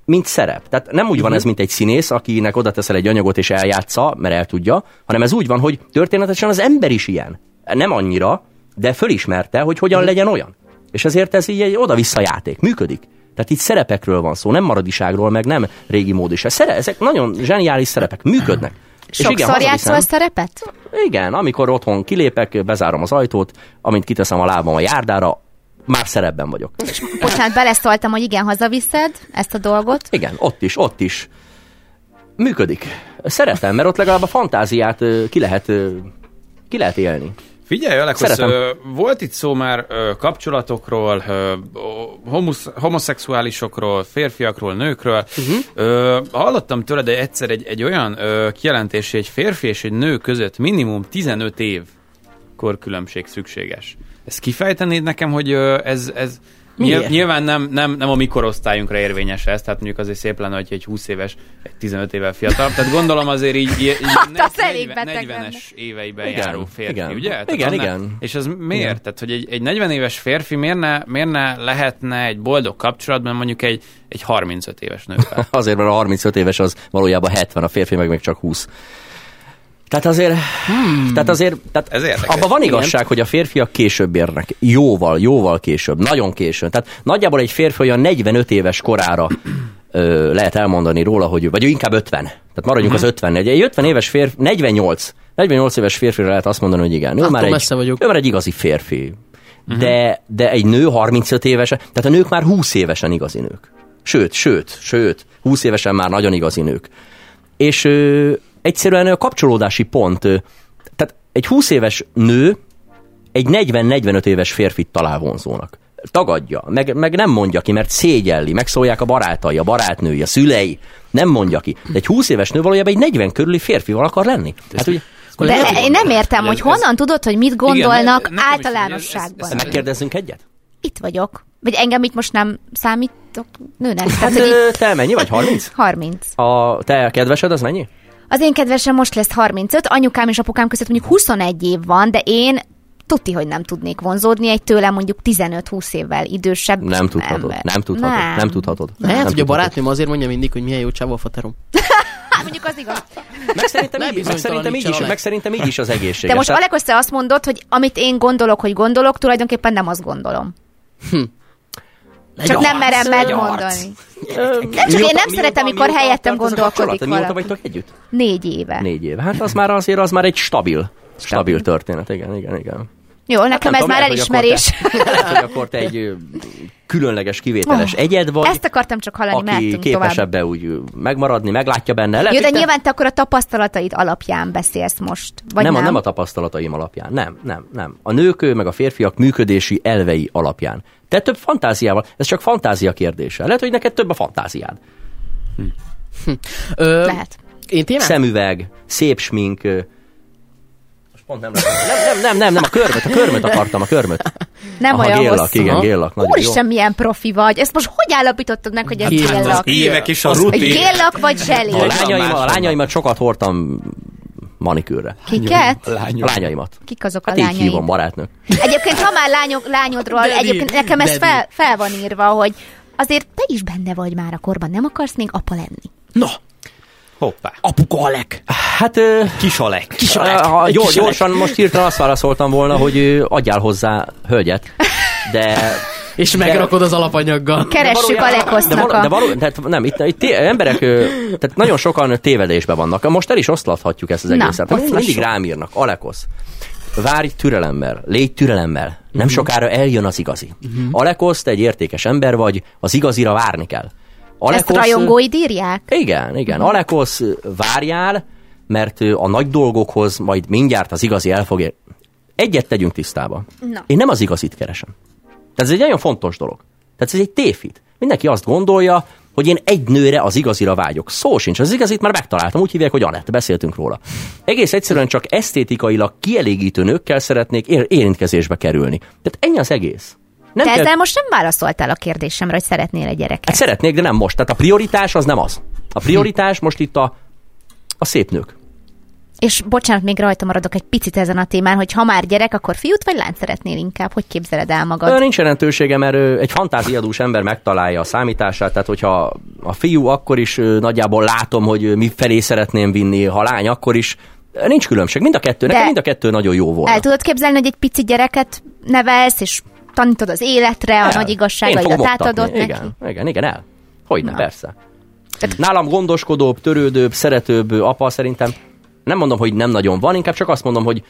Speaker 1: mint szerep. Tehát nem úgy van ez, mint egy színész, akinek oda teszel egy anyagot és eljátsza, mert el tudja, hanem ez úgy van, hogy történetesen az ember is ilyen. Nem annyira, de fölismerte, hogy hogyan legyen olyan. És ezért ez így egy oda-vissza játék. Működik. Tehát itt szerepekről van szó, nem maradiságról, meg nem régi mód is. Szere- ezek nagyon zseniális szerepek, működnek.
Speaker 2: Sokszor játszol a szerepet?
Speaker 1: Igen, amikor otthon kilépek, bezárom az ajtót, amint kiteszem a lábam a járdára, már szerepben vagyok.
Speaker 2: Bocsánat, beleszóltam, hogy igen, hazaviszed ezt a dolgot.
Speaker 1: Igen, ott is, ott is. Működik. Szeretem, mert ott legalább a fantáziát ki lehet, ki lehet élni.
Speaker 3: Figyelj, ö, volt itt szó már kapcsolatokról, ö, homosz, homoszexuálisokról, férfiakról, nőkről. Uh-huh. Hallottam tőled egyszer egy, egy olyan kijelentés, hogy egy férfi és egy nő között minimum 15 év korkülönbség szükséges. Ezt kifejtenéd nekem, hogy ez, ez
Speaker 4: Miért?
Speaker 3: Nyilv- Nyilván nem, nem, nem a mi korosztályunkra érvényes ez, tehát mondjuk azért szép lenne, hogy egy 20 éves, egy 15 évvel fiatal. Tehát gondolom azért így, így, így [laughs]
Speaker 2: Hát az elég beteg
Speaker 3: 40-es éveiben
Speaker 1: Igen,
Speaker 3: járó férfi,
Speaker 1: igen.
Speaker 3: ugye? Tehát
Speaker 1: Igen,
Speaker 3: annál-
Speaker 1: igen.
Speaker 3: És ez miért? Tehát, hogy egy, egy 40 éves férfi miért ne, miért ne lehetne egy boldog kapcsolatban mondjuk egy, egy 35 éves nővel? [laughs]
Speaker 1: Azért, mert a 35 éves az valójában 70, a férfi meg még csak 20. Tehát azért, hmm. tehát azért, tehát
Speaker 3: Ez érdekes.
Speaker 1: abban van igazság, hogy a férfiak később érnek. Jóval, jóval később, nagyon későn. Tehát nagyjából egy férfi olyan 45 éves korára ö, lehet elmondani róla, hogy, vagy inkább 50. Tehát maradjunk
Speaker 3: Mhm.
Speaker 1: az 50. Egy, egy 50 éves férfi, 48. 48 éves férfire lehet azt mondani, hogy igen. Ő
Speaker 4: Attól
Speaker 1: már, egy,
Speaker 4: vagyok.
Speaker 1: ő már egy igazi férfi.
Speaker 3: Mhm.
Speaker 1: De, de egy nő 35 éves, tehát a nők már 20 évesen igazi nők. Sőt, sőt, sőt, 20 évesen már nagyon igazi nők. És ö, egyszerűen a kapcsolódási pont, tehát egy 20 éves nő egy 40-45 éves férfit talál vonzónak. Tagadja, meg, meg nem mondja ki, mert szégyelli, megszólják a barátai, a barátnői, a szülei, nem mondja ki. De egy 20 éves nő valójában egy 40 körüli férfival akar lenni. Hát ugye,
Speaker 2: De én nem értem,
Speaker 3: Ez-
Speaker 2: hogy
Speaker 3: ez-
Speaker 2: honnan tudod, hogy mit gondolnak
Speaker 3: Igen,
Speaker 2: általánosságban.
Speaker 3: ez- ez-
Speaker 1: megkérdezzünk egyet?
Speaker 2: Itt vagyok. Vagy engem itt most nem számítok nőnek?
Speaker 1: Hát ö, te mennyi vagy? 30?
Speaker 2: 30.
Speaker 1: A te kedvesed az mennyi?
Speaker 2: Az én kedvesem most lesz 35, anyukám és apukám között mondjuk 21 év van, de én tuti, hogy nem tudnék vonzódni egy tőlem mondjuk 15-20 évvel idősebb
Speaker 1: Nem tudhatod.
Speaker 2: ember.
Speaker 1: Nem tudhatod. Nem, nem tudhatod.
Speaker 4: Lehet,
Speaker 1: nem
Speaker 4: hogy a barátnőm azért mondja mindig, hogy milyen jó csávó a faterom. [laughs]
Speaker 2: Hát mondjuk az igaz.
Speaker 1: Meg szerintem, így, meg, szerintem így is, meg szerintem így is az egészséges.
Speaker 2: De most Alek, te azt mondod, hogy amit én gondolok, hogy gondolok, tulajdonképpen nem azt gondolom. Csak nem merem megmondani. Nem csak én nem szeretem, mikor helyettem gondolkodik valaki.
Speaker 1: vagytok együtt?
Speaker 2: Négy éve.
Speaker 1: Négy éve. Hát az már azért az már egy stabil, stabil történet. Igen, igen, igen.
Speaker 2: Jó, nekem
Speaker 1: Hát
Speaker 2: ez
Speaker 1: nem
Speaker 2: már
Speaker 1: tudom, lehet, hogy akkor
Speaker 2: elismerés.
Speaker 1: te- [laughs] Lehet, hogy akkor te egy különleges, kivételes
Speaker 2: Oh,
Speaker 1: egyed vagy,
Speaker 2: Ezt akartam csak hallani,
Speaker 1: aki képes
Speaker 2: tovább.
Speaker 1: ebbe úgy megmaradni, meglátja benne. Lehet,
Speaker 2: Jó, de
Speaker 1: te-
Speaker 2: nyilván te akkor a tapasztalataid alapján beszélsz most, vagy
Speaker 1: nem,
Speaker 2: nem?
Speaker 1: A, nem a tapasztalataim alapján, nem, nem, nem. A nők meg a férfiak működési elvei alapján. Te több fantáziával, ez csak fantázia kérdése. Lehet, hogy neked több a fantáziád.
Speaker 4: Ö,
Speaker 2: Lehet.
Speaker 4: Én témát?
Speaker 1: Szemüveg, szép smink, ö, Pont nem, nem, nem, nem, nem, nem, a körmöt, a körmöt akartam, a körmöt.
Speaker 2: Nem
Speaker 1: Aha,
Speaker 2: olyan
Speaker 1: géllak,
Speaker 2: hosszú.
Speaker 1: igen, géllak, nagyon
Speaker 2: Úristen, milyen profi vagy. Ezt most hogy állapítottad meg, hogy ez
Speaker 4: Hát,
Speaker 2: géllak?
Speaker 3: Évek is a
Speaker 2: Egy
Speaker 3: rutin.
Speaker 2: géllak vagy zseli?
Speaker 1: jó. A
Speaker 3: Van
Speaker 1: lányaim, a lányaimat sokat hordtam manikűrre.
Speaker 2: Kiket?
Speaker 1: A lányaimat.
Speaker 2: Kik azok a
Speaker 1: Hát így hívom, barátnők.
Speaker 2: Egyébként, ha már lányok, lányodról,
Speaker 4: Daddy,
Speaker 2: egyébként nekem ez fel, fel van írva, hogy azért te is benne vagy már a korban, nem akarsz még apa lenni.
Speaker 4: Na,
Speaker 3: Hoppá.
Speaker 4: apuka Alek.
Speaker 1: Hát ö,
Speaker 3: Kis Alek.
Speaker 4: Kis Alek.
Speaker 1: ha gyorsan most hirtelen azt válaszoltam volna, hogy adjál hozzá hölgyet, de...
Speaker 4: És megrakod az alapanyaggal.
Speaker 2: Keressük a
Speaker 1: de,
Speaker 2: lekosznak
Speaker 1: való, de
Speaker 2: a...
Speaker 1: való, tehát nem, itt, itt té, emberek, tehát nagyon sokan tévedésben vannak. Most el is oszlathatjuk ezt az
Speaker 2: Na,
Speaker 1: egészet. Na, mindig rám írnak, Alekosz, várj türelemmel, légy türelemmel, nem
Speaker 2: Mhm.
Speaker 1: sokára eljön az igazi. Alekosz, te egy értékes ember vagy, az igazira várni kell.
Speaker 2: Ezt a
Speaker 1: Alekosz-
Speaker 2: rajongóid írják?
Speaker 1: igen, igen. Alekosz, várjál, mert a nagy dolgokhoz majd mindjárt az igazi el fog ér... Egyet tegyünk tisztába.
Speaker 2: Na.
Speaker 1: Én nem az igazit keresem. Tehát ez egy nagyon fontos dolog. Tehát ez egy tévhit. Mindenki azt gondolja, hogy én egy nőre az igazira vágyok. Szó sincs, az igazit már megtaláltam, úgy hívják, hogy Anett, beszéltünk róla. Egész egyszerűen csak esztétikailag kielégítő nőkkel szeretnék ér- érintkezésbe kerülni. Tehát ennyi az egész. Nem
Speaker 2: De
Speaker 1: kell-
Speaker 2: ezzel most nem válaszoltál a kérdésemre, hogy szeretnél egy gyereket.
Speaker 1: Hát szeretnék, de nem most. Tehát a prioritás az nem az. A prioritás most itt a, a szép nők.
Speaker 2: És bocsánat, még rajta maradok egy picit ezen a témán, hogy ha már gyerek, akkor fiút vagy lányt szeretnél inkább? Hogy képzeled el magad?
Speaker 1: Ö, Nincs jelentősége, mert ö, egy fantáziadús ember megtalálja a számítását, tehát hogyha a fiú, akkor is ö, nagyjából látom, hogy mi felé szeretném vinni, ha lány, akkor is. Nincs különbség, mind a kettő, nekem
Speaker 2: De-
Speaker 1: mind a kettő nagyon jó volt.
Speaker 2: El tudod képzelni, hogy egy pici gyereket nevelsz, és tanítod az életre, a nagy igazságaidat átadod neki?
Speaker 1: Igen, igen, igen, el. Hogyne,
Speaker 2: Na.
Speaker 1: persze. Nálam gondoskodóbb, törődőbb, szeretőbb apa szerintem nem mondom, hogy nem nagyon van, inkább csak azt mondom, hogy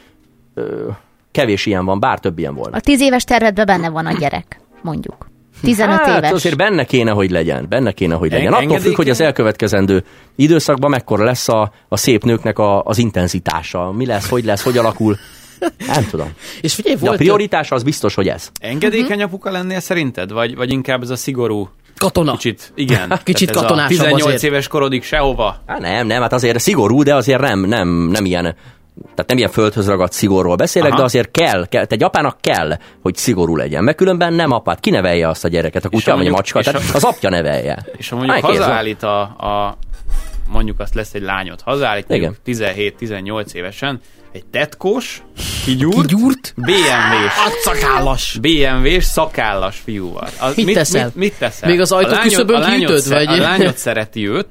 Speaker 1: ö, kevés ilyen van, bár több ilyen volna.
Speaker 2: A tíz éves tervedben benne van a gyerek, mondjuk. 15
Speaker 1: hát,
Speaker 2: éves.
Speaker 1: azért benne kéne, hogy legyen. Benne kéne, hogy legyen.
Speaker 3: En-
Speaker 1: Attól függ, hogy az elkövetkezendő időszakban mekkora lesz a, a szép nőknek a, az intenzitása. Mi lesz, hogy lesz, hogy alakul. Nem tudom.
Speaker 4: És figyelj,
Speaker 1: De a
Speaker 4: volt
Speaker 1: prioritás az biztos, hogy ez.
Speaker 3: Engedékeny apuka lennél szerinted? Vagy, vagy inkább ez a szigorú
Speaker 4: katona.
Speaker 3: Kicsit, igen. [laughs]
Speaker 4: Kicsit
Speaker 3: Tehát a
Speaker 4: katonásabb
Speaker 3: 18
Speaker 4: azért.
Speaker 3: éves korodig sehova.
Speaker 1: Hát nem, nem, hát azért szigorú, de azért nem, nem, nem ilyen tehát nem ilyen földhöz ragadt szigorról beszélek,
Speaker 3: Aha.
Speaker 1: de azért kell, kell, egy apának kell, hogy szigorú legyen, mert különben nem apát, ki nevelje azt a gyereket, a kutya vagy a macska,
Speaker 3: és
Speaker 1: tehát
Speaker 3: ha-
Speaker 1: az apja nevelje.
Speaker 3: És ha mondjuk
Speaker 1: Hány
Speaker 3: hazaállít a, a mondjuk azt lesz egy lányot, hazaállít
Speaker 1: Igen.
Speaker 3: mondjuk 17-18 évesen, egy tetkós, kigyúrt,
Speaker 4: Kigyúrt?
Speaker 3: BMW-s,
Speaker 4: Szakállas.
Speaker 3: BMW-s szakállas fiúval. Az,
Speaker 4: Mit teszel?
Speaker 3: Mit, mit teszel?
Speaker 4: Még az ajtó küszöbön kiütöd, vagy?
Speaker 3: A lányod szereti őt.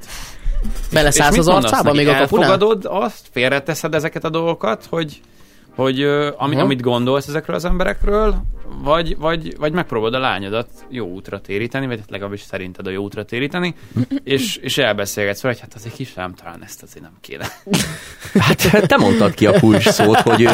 Speaker 4: Beleszállsz az
Speaker 3: mit
Speaker 4: arcába még a kapunál?
Speaker 3: Elfogadod azt, félreteszed ezeket a dolgokat, hogy, hogy ami, amit gondolsz ezekről az emberekről, vagy, vagy, vagy megpróbálod a lányodat jó útra téríteni, vagy hát legalábbis szerinted a jó útra téríteni, és, és elbeszélgetsz vele, hogy hát azért kislám, talán ezt azért nem kéne. [laughs]
Speaker 1: Hát te mondtad ki a kulcs szót, hogy ő,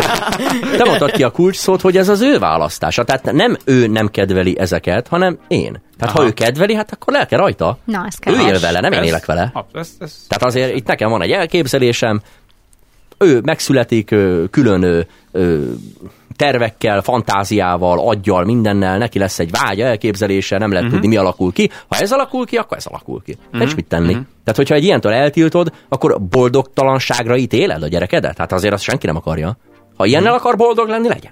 Speaker 1: te mondtad ki a kulcs szót, hogy ez az ő választása. Tehát nem ő nem kedveli ezeket, hanem én. Tehát
Speaker 3: Aha.
Speaker 1: ha ő kedveli, hát akkor lelke rajta.
Speaker 2: Na, ez kell.
Speaker 1: Ő él vele, nem én élek vele.
Speaker 3: ha, Ez, ez,
Speaker 1: Tehát azért itt nekem van egy elképzelésem, ő megszületik külön tervekkel, fantáziával, aggyal, mindennel, neki lesz egy vágya, elképzelése, nem lehet tudni, mi alakul ki. Ha ez alakul ki, akkor ez alakul ki. Uh-huh. Nincs mit tenni. Tehát, hogyha egy ilyentől eltiltod, akkor boldogtalanságra ítéled a gyerekedet? Hát azért azt senki nem akarja. Ha ilyennel akar boldog lenni, legyen.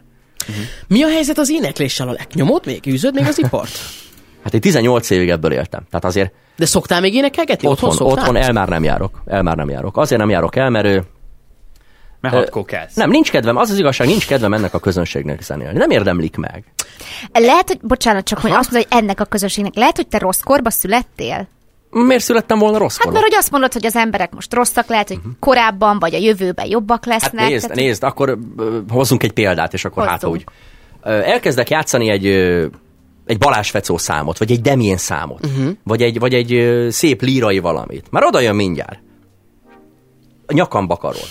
Speaker 4: Mi a helyzet az énekléssel, Alek? Nyomod még? Űzöd még az ipart? [laughs]
Speaker 1: Hát én 18 évig ebből éltem. Tehát azért
Speaker 4: De szoktál még énekelgetni? Otthon,
Speaker 1: otthon, otthon el már nem járok. El már nem járok. Azért nem járok el, mert
Speaker 3: mert hat
Speaker 1: nem, nincs kedvem, az az igazság, nincs kedvem ennek a közönségnek zenélni. Nem érdemlik meg.
Speaker 2: Lehet, hogy, bocsánat, csak hogy azt mondod, hogy ennek a közösségnek, lehet, hogy te rossz korba születtél?
Speaker 1: Miért születtem volna rossz
Speaker 2: Hát mert hogy azt mondod, hogy az emberek most rosszak, lehet, hogy korábban vagy a jövőben jobbak
Speaker 1: Hát
Speaker 2: lesznek.
Speaker 1: nézd,
Speaker 2: tehát-
Speaker 1: nézd, akkor hozzunk egy példát, és akkor hát úgy. Elkezdek játszani egy, egy Balázs Fecó számot, vagy egy Demien számot, uh-huh. vagy egy, vagy egy szép lírai valamit. Már oda jön mindjárt. A nyakamba karol.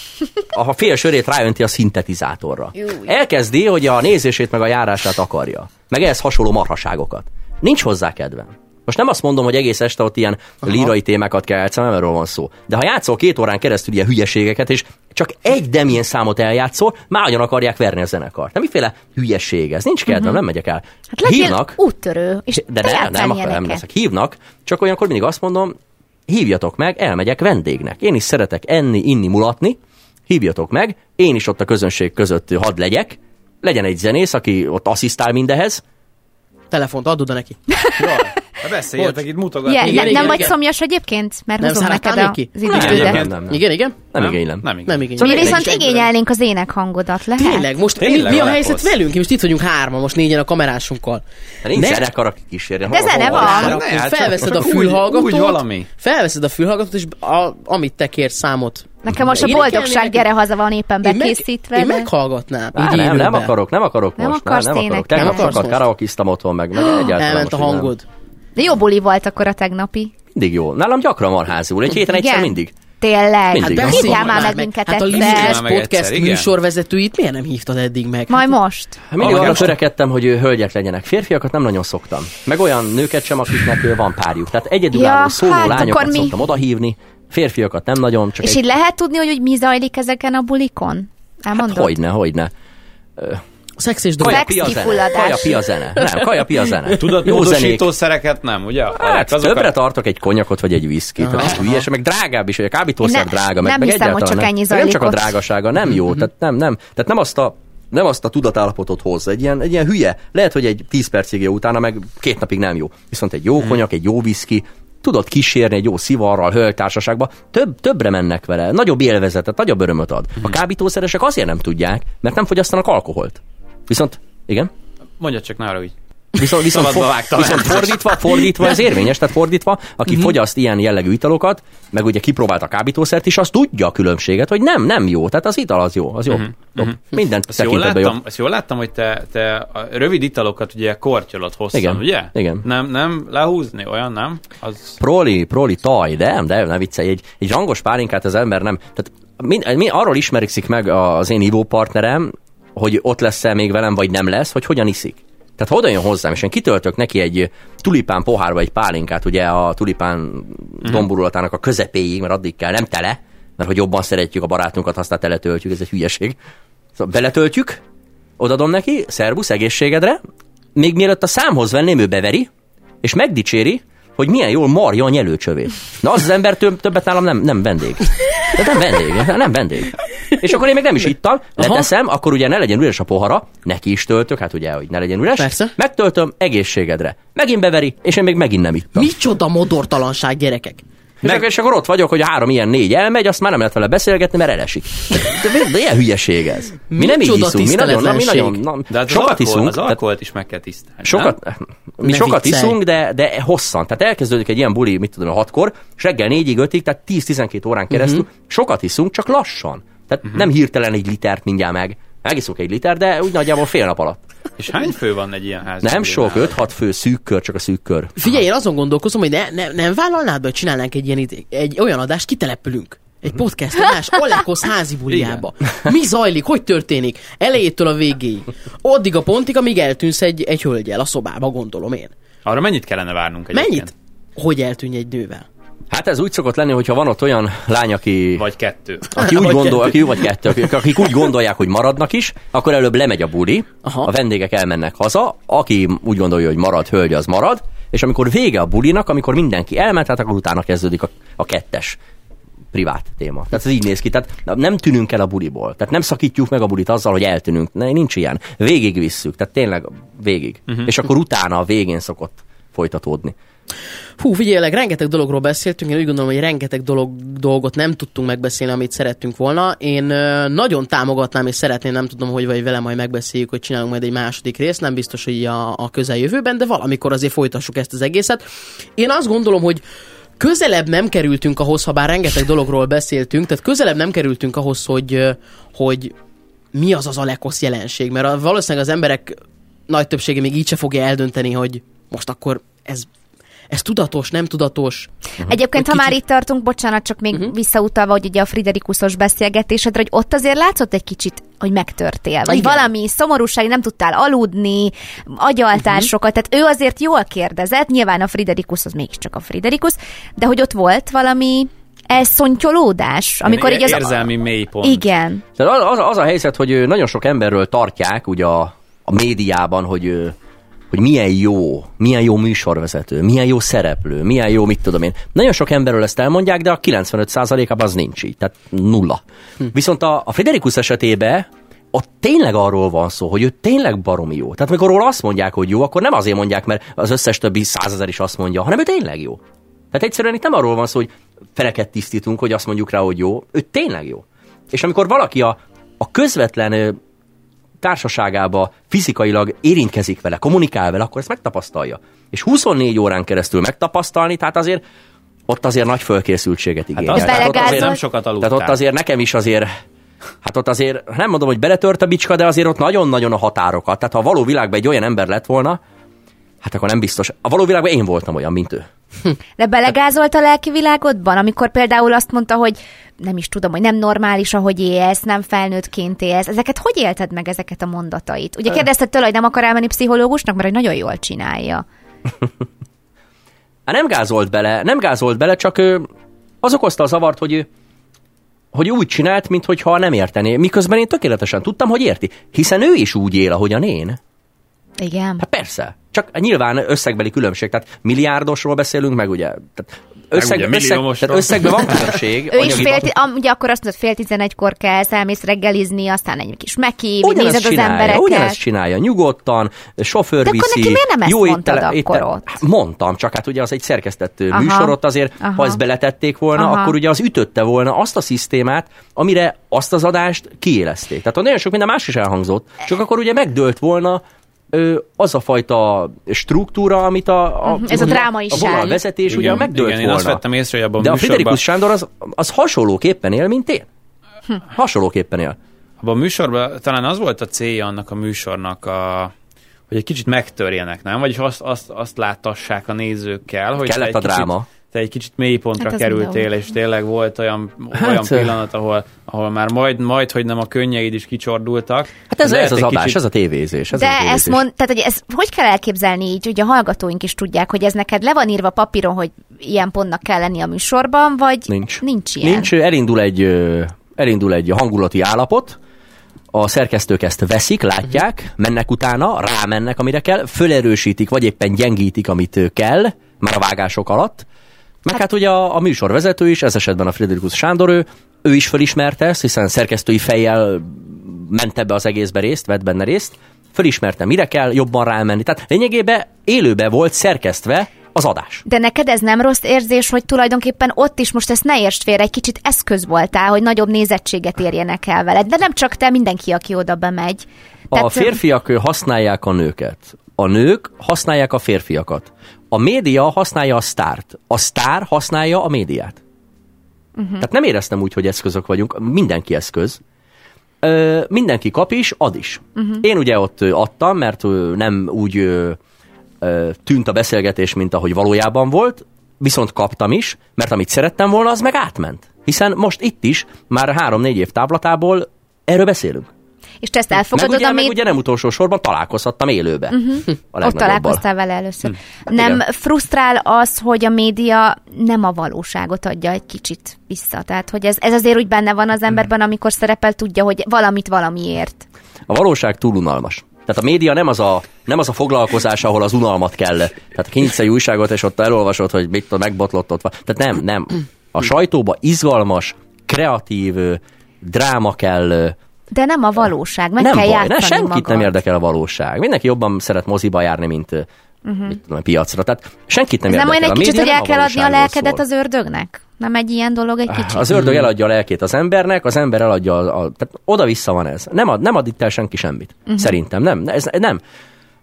Speaker 1: A fél sörét ráönti a szintetizátorra. Elkezdi, hogy a nézését meg a járását akarja. Meg ehhez hasonló marhaságokat. Nincs hozzá kedvem. Most nem azt mondom, hogy egész este ott ilyen Aha. lírai témákat kell játszani, nem erről van szó. De ha játszol két órán keresztül ilyen hülyeségeket, és csak egy demien számot eljátszol, már nagyon akarják verni a zenekart. Nem miféle hülyeség ez? Nincs kedvem, uh-huh. nem megyek el.
Speaker 2: Hát
Speaker 1: Hívnak,
Speaker 2: úttörő, és
Speaker 1: de
Speaker 2: te
Speaker 1: nem, nem, nem leszek. Hívnak, csak olyankor mindig azt mondom, hívjatok meg, elmegyek vendégnek. Én is szeretek enni, inni, mulatni, hívjatok meg, én is ott a közönség között hadd legyek, legyen egy zenész, aki ott asszisztál mindehez,
Speaker 4: Telefont adod neki.
Speaker 3: Ha beszéljetek itt mutogatni.
Speaker 2: Yeah,
Speaker 4: Igen,
Speaker 2: ne,
Speaker 4: igen,
Speaker 2: nem vagy
Speaker 4: igen.
Speaker 2: szomjas egyébként? Mert
Speaker 4: Nem
Speaker 2: hozom neked a,
Speaker 4: neki?
Speaker 2: az
Speaker 1: Nem,
Speaker 2: idődet.
Speaker 1: nem, nem, nem.
Speaker 4: Igen, igen?
Speaker 1: Nem,
Speaker 3: Nem?
Speaker 1: igénylem.
Speaker 3: Nem, igen.
Speaker 4: Nem igény.
Speaker 2: Mi
Speaker 1: Szóval
Speaker 2: viszont igényelnénk az énekhangodat, lehet?
Speaker 4: Tényleg, most mi,
Speaker 3: Tényleg
Speaker 4: mi a
Speaker 3: van
Speaker 4: helyzet velünk? Most itt vagyunk hárman, most négyen a kamerásunkkal.
Speaker 1: Hát nincs
Speaker 4: Ne-
Speaker 1: zenekar, aki kísérjen.
Speaker 2: De zene van.
Speaker 3: hát
Speaker 4: felveszed a fülhallgatót,
Speaker 3: úgy valami.
Speaker 4: felveszed a fülhallgatót, és a, amit te kérsz számot.
Speaker 2: Nekem most a boldogság
Speaker 4: neked?
Speaker 2: gyere haza van éppen
Speaker 4: Én, meg,
Speaker 2: bekészítve.
Speaker 4: én
Speaker 2: de-
Speaker 4: meghallgatnám.
Speaker 1: Á,
Speaker 4: így
Speaker 1: nem, nem akarok, nem akarok
Speaker 2: Nem
Speaker 1: most.
Speaker 2: akarsz
Speaker 1: nem, nem akarok. Tegnap
Speaker 4: Nem
Speaker 1: sokat karaokiztam otthon, meg, meg egyáltalán
Speaker 4: Elment a
Speaker 1: nem.
Speaker 2: De jó buli volt akkor a tegnapi.
Speaker 1: Mindig jó. Nálam gyakran van házul. Egy héten egyszer mindig.
Speaker 2: Tényleg.
Speaker 1: Mindig.
Speaker 2: Hát
Speaker 1: Hát
Speaker 2: hívjál már meg
Speaker 4: meg.
Speaker 2: minket
Speaker 4: Hát a
Speaker 3: meg
Speaker 4: Podcast
Speaker 3: egyszer,
Speaker 4: műsorvezetőit miért nem hívtad eddig meg?
Speaker 2: Majd most.
Speaker 1: Hát Mindig arra törekedtem, hogy ő hölgyek legyenek. Férfiakat nem nagyon szoktam. Meg olyan nőket sem, akiknek van párjuk. Tehát egyedülálló
Speaker 2: Ja,
Speaker 1: szóló
Speaker 2: hát
Speaker 1: lányokat
Speaker 2: mi?
Speaker 1: szoktam odahívni. Férfiakat nem nagyon, csak
Speaker 2: És
Speaker 1: egy...
Speaker 2: így lehet tudni, hogy, hogy mi zajlik ezeken a bulikon? Elmondod?
Speaker 1: Hát hogyne, hogyne.
Speaker 4: Szex és.
Speaker 2: Szex kifulladás.
Speaker 1: Kaja pia zene. Nem, kaja pia zene. [laughs]
Speaker 3: Tudod,
Speaker 1: Jó zenék.
Speaker 3: módosítószereket nem, ugye?
Speaker 1: Hát,
Speaker 3: Azokat-
Speaker 1: többre tartok egy konyakot vagy egy viszkit. Ez hülyes, meg drágább is, hogy a kábítószer
Speaker 2: Ne-
Speaker 1: drága. Meg,
Speaker 2: nem
Speaker 1: meg
Speaker 2: hiszem, hogy csak ennyi
Speaker 1: Meg Nem
Speaker 2: zajlik
Speaker 1: csak a drágasága, nem jó. Tehát nem, nem. Tehát nem azt a nem azt a tudatállapotot hoz, egy ilyen, egy ilyen hülye. Lehet, hogy egy 10 percig jó utána, meg két napig nem jó. Viszont egy jó konyak, egy jó viszki, tudod kísérni egy jó szivarral, hölgytársaságba, több, többre mennek vele, nagyobb élvezetet, nagyobb örömöt ad. A kábítószeresek azért nem tudják, mert nem fogyasztanak alkoholt. Viszont, igen?
Speaker 3: Mondja csak, ne arra úgy.
Speaker 1: Viszont, viszont, for, viszont fordítva, fordítva ez érvényes, tehát fordítva, aki
Speaker 3: Mhm.
Speaker 1: fogyaszt ilyen jellegű italokat, meg ugye kipróbált a kábítószert is, az tudja a különbséget, hogy nem, nem jó. Tehát az ital az jó, az jó. jobb. Mindent
Speaker 3: Mhm. Ezt jól,
Speaker 1: tekintetben
Speaker 3: láttam,
Speaker 1: jobb.
Speaker 3: ezt jól láttam, hogy te, te a rövid italokat ugye kortyolod hosszan,
Speaker 1: Igen,
Speaker 3: ugye?
Speaker 1: igen.
Speaker 3: Nem, nem lehúzni, olyan nem? Az...
Speaker 1: Proli, proli, taj, de nem, de ne viccelj, egy, egy rangos pálinkát az ember nem. Tehát mi, mi, arról ismerik meg az én ivópartnerem, hogy ott lesz-e még velem, vagy nem lesz, hogy hogyan iszik. Tehát ha oda jön hozzám, és én kitöltök neki egy tulipán pohárba egy pálinkát, ugye a tulipán
Speaker 3: Mhm.
Speaker 1: domborulatának a közepéig, mert addig kell, nem tele, mert hogy jobban szeretjük a barátunkat, aztán teletöltjük, ez egy hülyeség. Szóval beletöltjük, odadom neki, szervusz, egészségedre, még mielőtt a számhoz venném, ő beveri, és megdicséri, hogy milyen jól marja a nyelőcsövét. Na az az ember több, többet nálam nem, nem vendég. De nem vendég, nem vendég. És akkor én még nem is ittam, leteszem, akkor ugye ne legyen üres a pohara, neki is töltök, hát ugye, hogy ne legyen üres.
Speaker 4: Persze.
Speaker 1: Megtöltöm egészségedre. Megint beveri, és én még megint nem ittam.
Speaker 4: Micsoda modortalanság, gyerekek.
Speaker 1: És, akkor, és akkor ott vagyok, hogy három ilyen négy elmegy, azt már nem lehet vele beszélgetni, mert elesik. De, de, de ilyen hülyeség ez. Mi nem így iszunk, mi nagyon, na, mi nagyon na,
Speaker 3: De hát az
Speaker 1: sokat
Speaker 3: alkohol,
Speaker 1: iszunk.
Speaker 3: Az alkoholt is meg kell tisztálni.
Speaker 1: Sokat, mi
Speaker 4: Ne
Speaker 1: sokat
Speaker 4: viccelj.
Speaker 1: iszunk, de, de hosszan. Tehát elkezdődik egy ilyen buli, mit tudom, hatkor, és reggel négyig, ötig, tehát 10-12 órán keresztül
Speaker 4: Mhm.
Speaker 1: sokat iszunk, csak lassan. Tehát nem hirtelen egy litert mindjárt meg. Megiszunk egy liter, de úgy nagyjából fél nap alatt.
Speaker 3: És hány fő van egy ilyen ház?
Speaker 1: Nem sok, 5-6 fő, szűk kör, csak a szűk kör.
Speaker 4: Figyelj, én azon gondolkozom, hogy ne, ne, nem vállalnád be, hogy csinálnánk egy, ilyen, egy olyan adást, kitelepülünk. Egy podcast adás Alekosz házi buliába. [laughs] Mi zajlik, hogy történik? Elejétől a végéig. Addig a pontig, amíg eltűnsz egy, egy hölgyel a szobába, gondolom én.
Speaker 3: Arra mennyit kellene várnunk egyébként?
Speaker 4: Mennyit? Hogy eltűnj egy nővel?
Speaker 1: Hát ez úgy szokott lenni, hogyha van ott olyan lány, aki,
Speaker 3: Vagy kettő.
Speaker 1: aki [laughs] úgy
Speaker 4: Vagy
Speaker 1: gondol,
Speaker 4: kettő.
Speaker 1: aki, vagy kettő, akik, akik úgy gondolják, hogy maradnak is, akkor előbb lemegy a buli,
Speaker 4: Aha.
Speaker 1: a vendégek elmennek haza, aki úgy gondolja, hogy marad, hölgy, az marad, és amikor vége a bulinak, amikor mindenki elment, hát akkor utána kezdődik a, a kettes privát téma. Tehát ez így néz ki. Tehát nem tűnünk el a buliból. Tehát nem szakítjuk meg a bulit azzal, hogy eltűnünk. Ne, nincs ilyen. Végig visszük. Tehát tényleg végig. Uh-huh. És akkor utána a végén szokott folytatódni.
Speaker 4: Hú, figyeljenek, rengeteg dologról beszéltünk, én úgy gondolom, hogy rengeteg dolog, dolgot nem tudtunk megbeszélni, amit szerettünk volna. Én ö, nagyon támogatnám, és szeretném, nem tudom, hogy vagy vele majd megbeszéljük, hogy csinálunk majd egy második részt, nem biztos, hogy a, a közeljövőben, de valamikor azért folytassuk ezt az egészet. Én azt gondolom, hogy közelebb nem kerültünk ahhoz, ha bár rengeteg dologról beszéltünk, tehát közelebb nem kerültünk ahhoz, hogy, hogy mi az az Alekosz jelenség, mert valószínűleg az emberek nagy többsége még így se fogja eldönteni, hogy most akkor ez, ez tudatos, nem tudatos.
Speaker 2: Egyébként, ha
Speaker 4: Hogy
Speaker 2: már
Speaker 4: kicsit-
Speaker 2: itt tartunk, bocsánat, csak még uh-huh. visszautalva, hogy ugye a Friderikuszos beszélgetésedre, hogy ott azért látszott egy kicsit, hogy megtörtél. Vagy
Speaker 4: Igen.
Speaker 2: valami szomorúság, nem tudtál aludni, agyaltál uh-huh. sokat, tehát ő azért jól kérdezett, nyilván a Friderikusz az mégiscsak a Friderikusz, de hogy ott volt valami elszontyolódás, amikor így az...
Speaker 3: Érzelmi mélypont.
Speaker 2: Igen.
Speaker 1: Tehát az, az, az a helyzet, hogy nagyon sok emberről tartják ugye a, a médiában, hogy hogy milyen jó, milyen jó műsorvezető, milyen jó szereplő, milyen jó, mit tudom én. Nagyon sok emberről ezt elmondják, de a 95%-ában az nincs így, tehát nulla. Hm. Viszont a, a Frederikus esetében ott tényleg arról van szó, hogy ő tényleg baromi jó. Tehát amikor róla azt mondják, hogy jó, akkor nem azért mondják, mert az összes többi százezer is azt mondja, hanem ő tényleg jó. Tehát egyszerűen itt nem arról van szó, hogy feleket tisztítunk, hogy azt mondjuk rá, hogy jó. Ő tényleg jó. És amikor valaki a, a közvetlen társaságába fizikailag érintkezik vele, kommunikál vele, akkor ezt megtapasztalja. És 24 órán keresztül megtapasztalni, tehát azért ott azért nagy fölkészültséget igényel.
Speaker 3: Hát
Speaker 1: tehát, ott azért,
Speaker 3: nem sokat aludtál.
Speaker 1: tehát ott azért nekem is azért Hát ott azért, nem mondom, hogy beletört a bicska, de azért ott nagyon-nagyon a határokat. Tehát ha a való világban egy olyan ember lett volna, hát akkor nem biztos. A való világban én voltam olyan, mint ő.
Speaker 2: De belegázolt a lelki világodban, amikor például azt mondta, hogy nem is tudom, hogy nem normális, ahogy élsz, nem felnőttként élsz. Ezeket hogy élted meg, ezeket a mondatait? Ugye kérdezted tőle, hogy nem akar elmenni pszichológusnak, mert hogy nagyon jól csinálja. [laughs]
Speaker 1: Hát nem gázolt bele, nem gázolt bele, csak ő, az okozta a zavart, hogy ő, hogy úgy csinált, mintha nem értené. Miközben én tökéletesen tudtam, hogy érti. Hiszen ő is úgy él, ahogyan én.
Speaker 2: Igen.
Speaker 1: Hát persze. Csak nyilván összegbeli különbség. Tehát milliárdosról beszélünk, meg ugye... Tehát összeg,
Speaker 3: ugye
Speaker 1: összeg, tehát összegben van különbség.
Speaker 2: Ő is fél, am, ugye akkor azt mondod, fél tizenegykor kell, elmész reggelizni, aztán egy kis meki, nézed az
Speaker 1: csinálja,
Speaker 2: embereket.
Speaker 1: ugyanezt csinálja, nyugodtan, sofőr
Speaker 2: De akkor
Speaker 1: viszi.
Speaker 2: neki miért nem ezt
Speaker 1: jó
Speaker 2: mondtad
Speaker 1: étele,
Speaker 2: akkor
Speaker 1: étele,
Speaker 2: ott?
Speaker 1: Hát mondtam, csak hát ugye az egy szerkesztett
Speaker 2: Aha,
Speaker 1: Aha. műsor, ott azért,
Speaker 2: aha.
Speaker 1: ha ezt beletették volna,
Speaker 2: Aha.
Speaker 1: akkor ugye az ütötte volna azt a szisztémát, amire azt az adást kiélezték. Tehát nagyon sok minden más is elhangzott, csak akkor ugye megdőlt volna az a fajta struktúra, amit a, a,
Speaker 2: Mhm, ez a drámaiság.
Speaker 1: a vonalvezetés ugye megdőlt
Speaker 3: igen, én
Speaker 1: volna.
Speaker 3: azt vettem észre, hogy abban
Speaker 1: De
Speaker 3: a
Speaker 1: a
Speaker 3: műsorban,
Speaker 1: Friderikus Sándor az, az hasonlóképpen él, mint én.
Speaker 2: Hm.
Speaker 1: Hasonlóképpen él.
Speaker 3: abban a műsorban talán az volt a célja annak a műsornak, a, hogy egy kicsit megtörjenek, nem? Vagyis azt, azt, azt láttassák a nézőkkel, hogy
Speaker 1: Kellett a
Speaker 3: egy
Speaker 1: dráma.
Speaker 3: Kicsit, te egy kicsit mélypontra
Speaker 2: Hát
Speaker 3: hát kerültél,
Speaker 2: mindenhol.
Speaker 3: és tényleg volt olyan,
Speaker 1: Hát,
Speaker 3: olyan pillanat, ahol, ahol már majd, majd, hogy nem a könnyeid is kicsordultak.
Speaker 1: Hát ez, ez az adás,
Speaker 3: kicsit-
Speaker 1: ez a tévézés. Ez
Speaker 2: De
Speaker 1: a tévézés.
Speaker 2: ezt mond, tehát hogy ezt hogy kell elképzelni így, hogy a hallgatóink is tudják, hogy ez neked le van írva papíron, hogy ilyen pontnak kell lenni a műsorban, vagy
Speaker 1: Nincs.
Speaker 2: nincs ilyen?
Speaker 1: Nincs, elindul egy, elindul egy hangulati állapot, a szerkesztők ezt veszik, látják, mennek utána, rámennek, amire kell, fölerősítik, vagy éppen gyengítik, amit kell, már a vágások alatt. Meg hát, ugye a, a műsorvezető is, ez esetben a Friderikus Sándor, ő, ő is felismerte ezt, hiszen szerkesztői fejjel ment ebbe az egészbe részt, vett benne részt, fölismerte, mire kell jobban rámenni. Tehát lényegében élőbe volt szerkesztve az adás.
Speaker 2: De neked ez nem rossz érzés, hogy tulajdonképpen ott is most ezt ne értsd félre, egy kicsit eszköz voltál, hogy nagyobb nézettséget érjenek el veled. De nem csak te, mindenki, aki oda bemegy.
Speaker 1: A férfiak használják a nőket. A nők használják a férfiakat. A média használja a sztárt. A sztár használja a médiát. Uh-huh. Tehát nem éreztem úgy, hogy eszközök vagyunk. Mindenki eszköz. Ö, mindenki kap is, ad is. Uh-huh. Én ugye ott adtam, mert nem úgy ö, ö, tűnt a beszélgetés, mint ahogy valójában volt, viszont kaptam is, mert amit szerettem volna, az meg átment. Hiszen most itt is, már három-négy év távlatából erről beszélünk.
Speaker 2: És te ezt
Speaker 1: Meg
Speaker 2: elfogadod,
Speaker 1: meg ugye nem utolsó sorban találkozhattam élőbe. Uh-huh. A
Speaker 2: Ott találkoztál vele először.
Speaker 1: Hát
Speaker 2: nem
Speaker 1: igen.
Speaker 2: frusztrál az, hogy a média nem a valóságot adja egy kicsit vissza? Tehát, hogy ez, ez azért úgy benne van az emberben, amikor szerepel, tudja, hogy valamit valamiért.
Speaker 1: A valóság túl unalmas. Tehát a média nem az a, nem az a foglalkozás, ahol az unalmat kell. Tehát kinyitsz egy újságot, és ott elolvasod, hogy mit tudom, megbotlott ott van. Tehát nem, nem. A sajtóba izgalmas, kreatív, dráma kell,
Speaker 2: De nem a valóság, meg
Speaker 1: nem
Speaker 2: kell
Speaker 1: baj, ne, senkit
Speaker 2: magad.
Speaker 1: nem érdekel a valóság. Mindenki jobban szeret moziba járni, mint uh-huh. mit tudom, piacra. Tehát senkit nem
Speaker 2: Ez nem
Speaker 1: érdekel.
Speaker 2: olyan egy kicsit, hogy el
Speaker 1: nem
Speaker 2: kell adni a lelkedet
Speaker 1: szól.
Speaker 2: az ördögnek? Nem egy ilyen dolog egy kicsit?
Speaker 1: Az ördög eladja a lelkét az embernek, az ember eladja, a, a, tehát oda-vissza van ez. Nem, ad, nem ad itt el senki semmit. Uh-huh. Szerintem nem. Ez nem.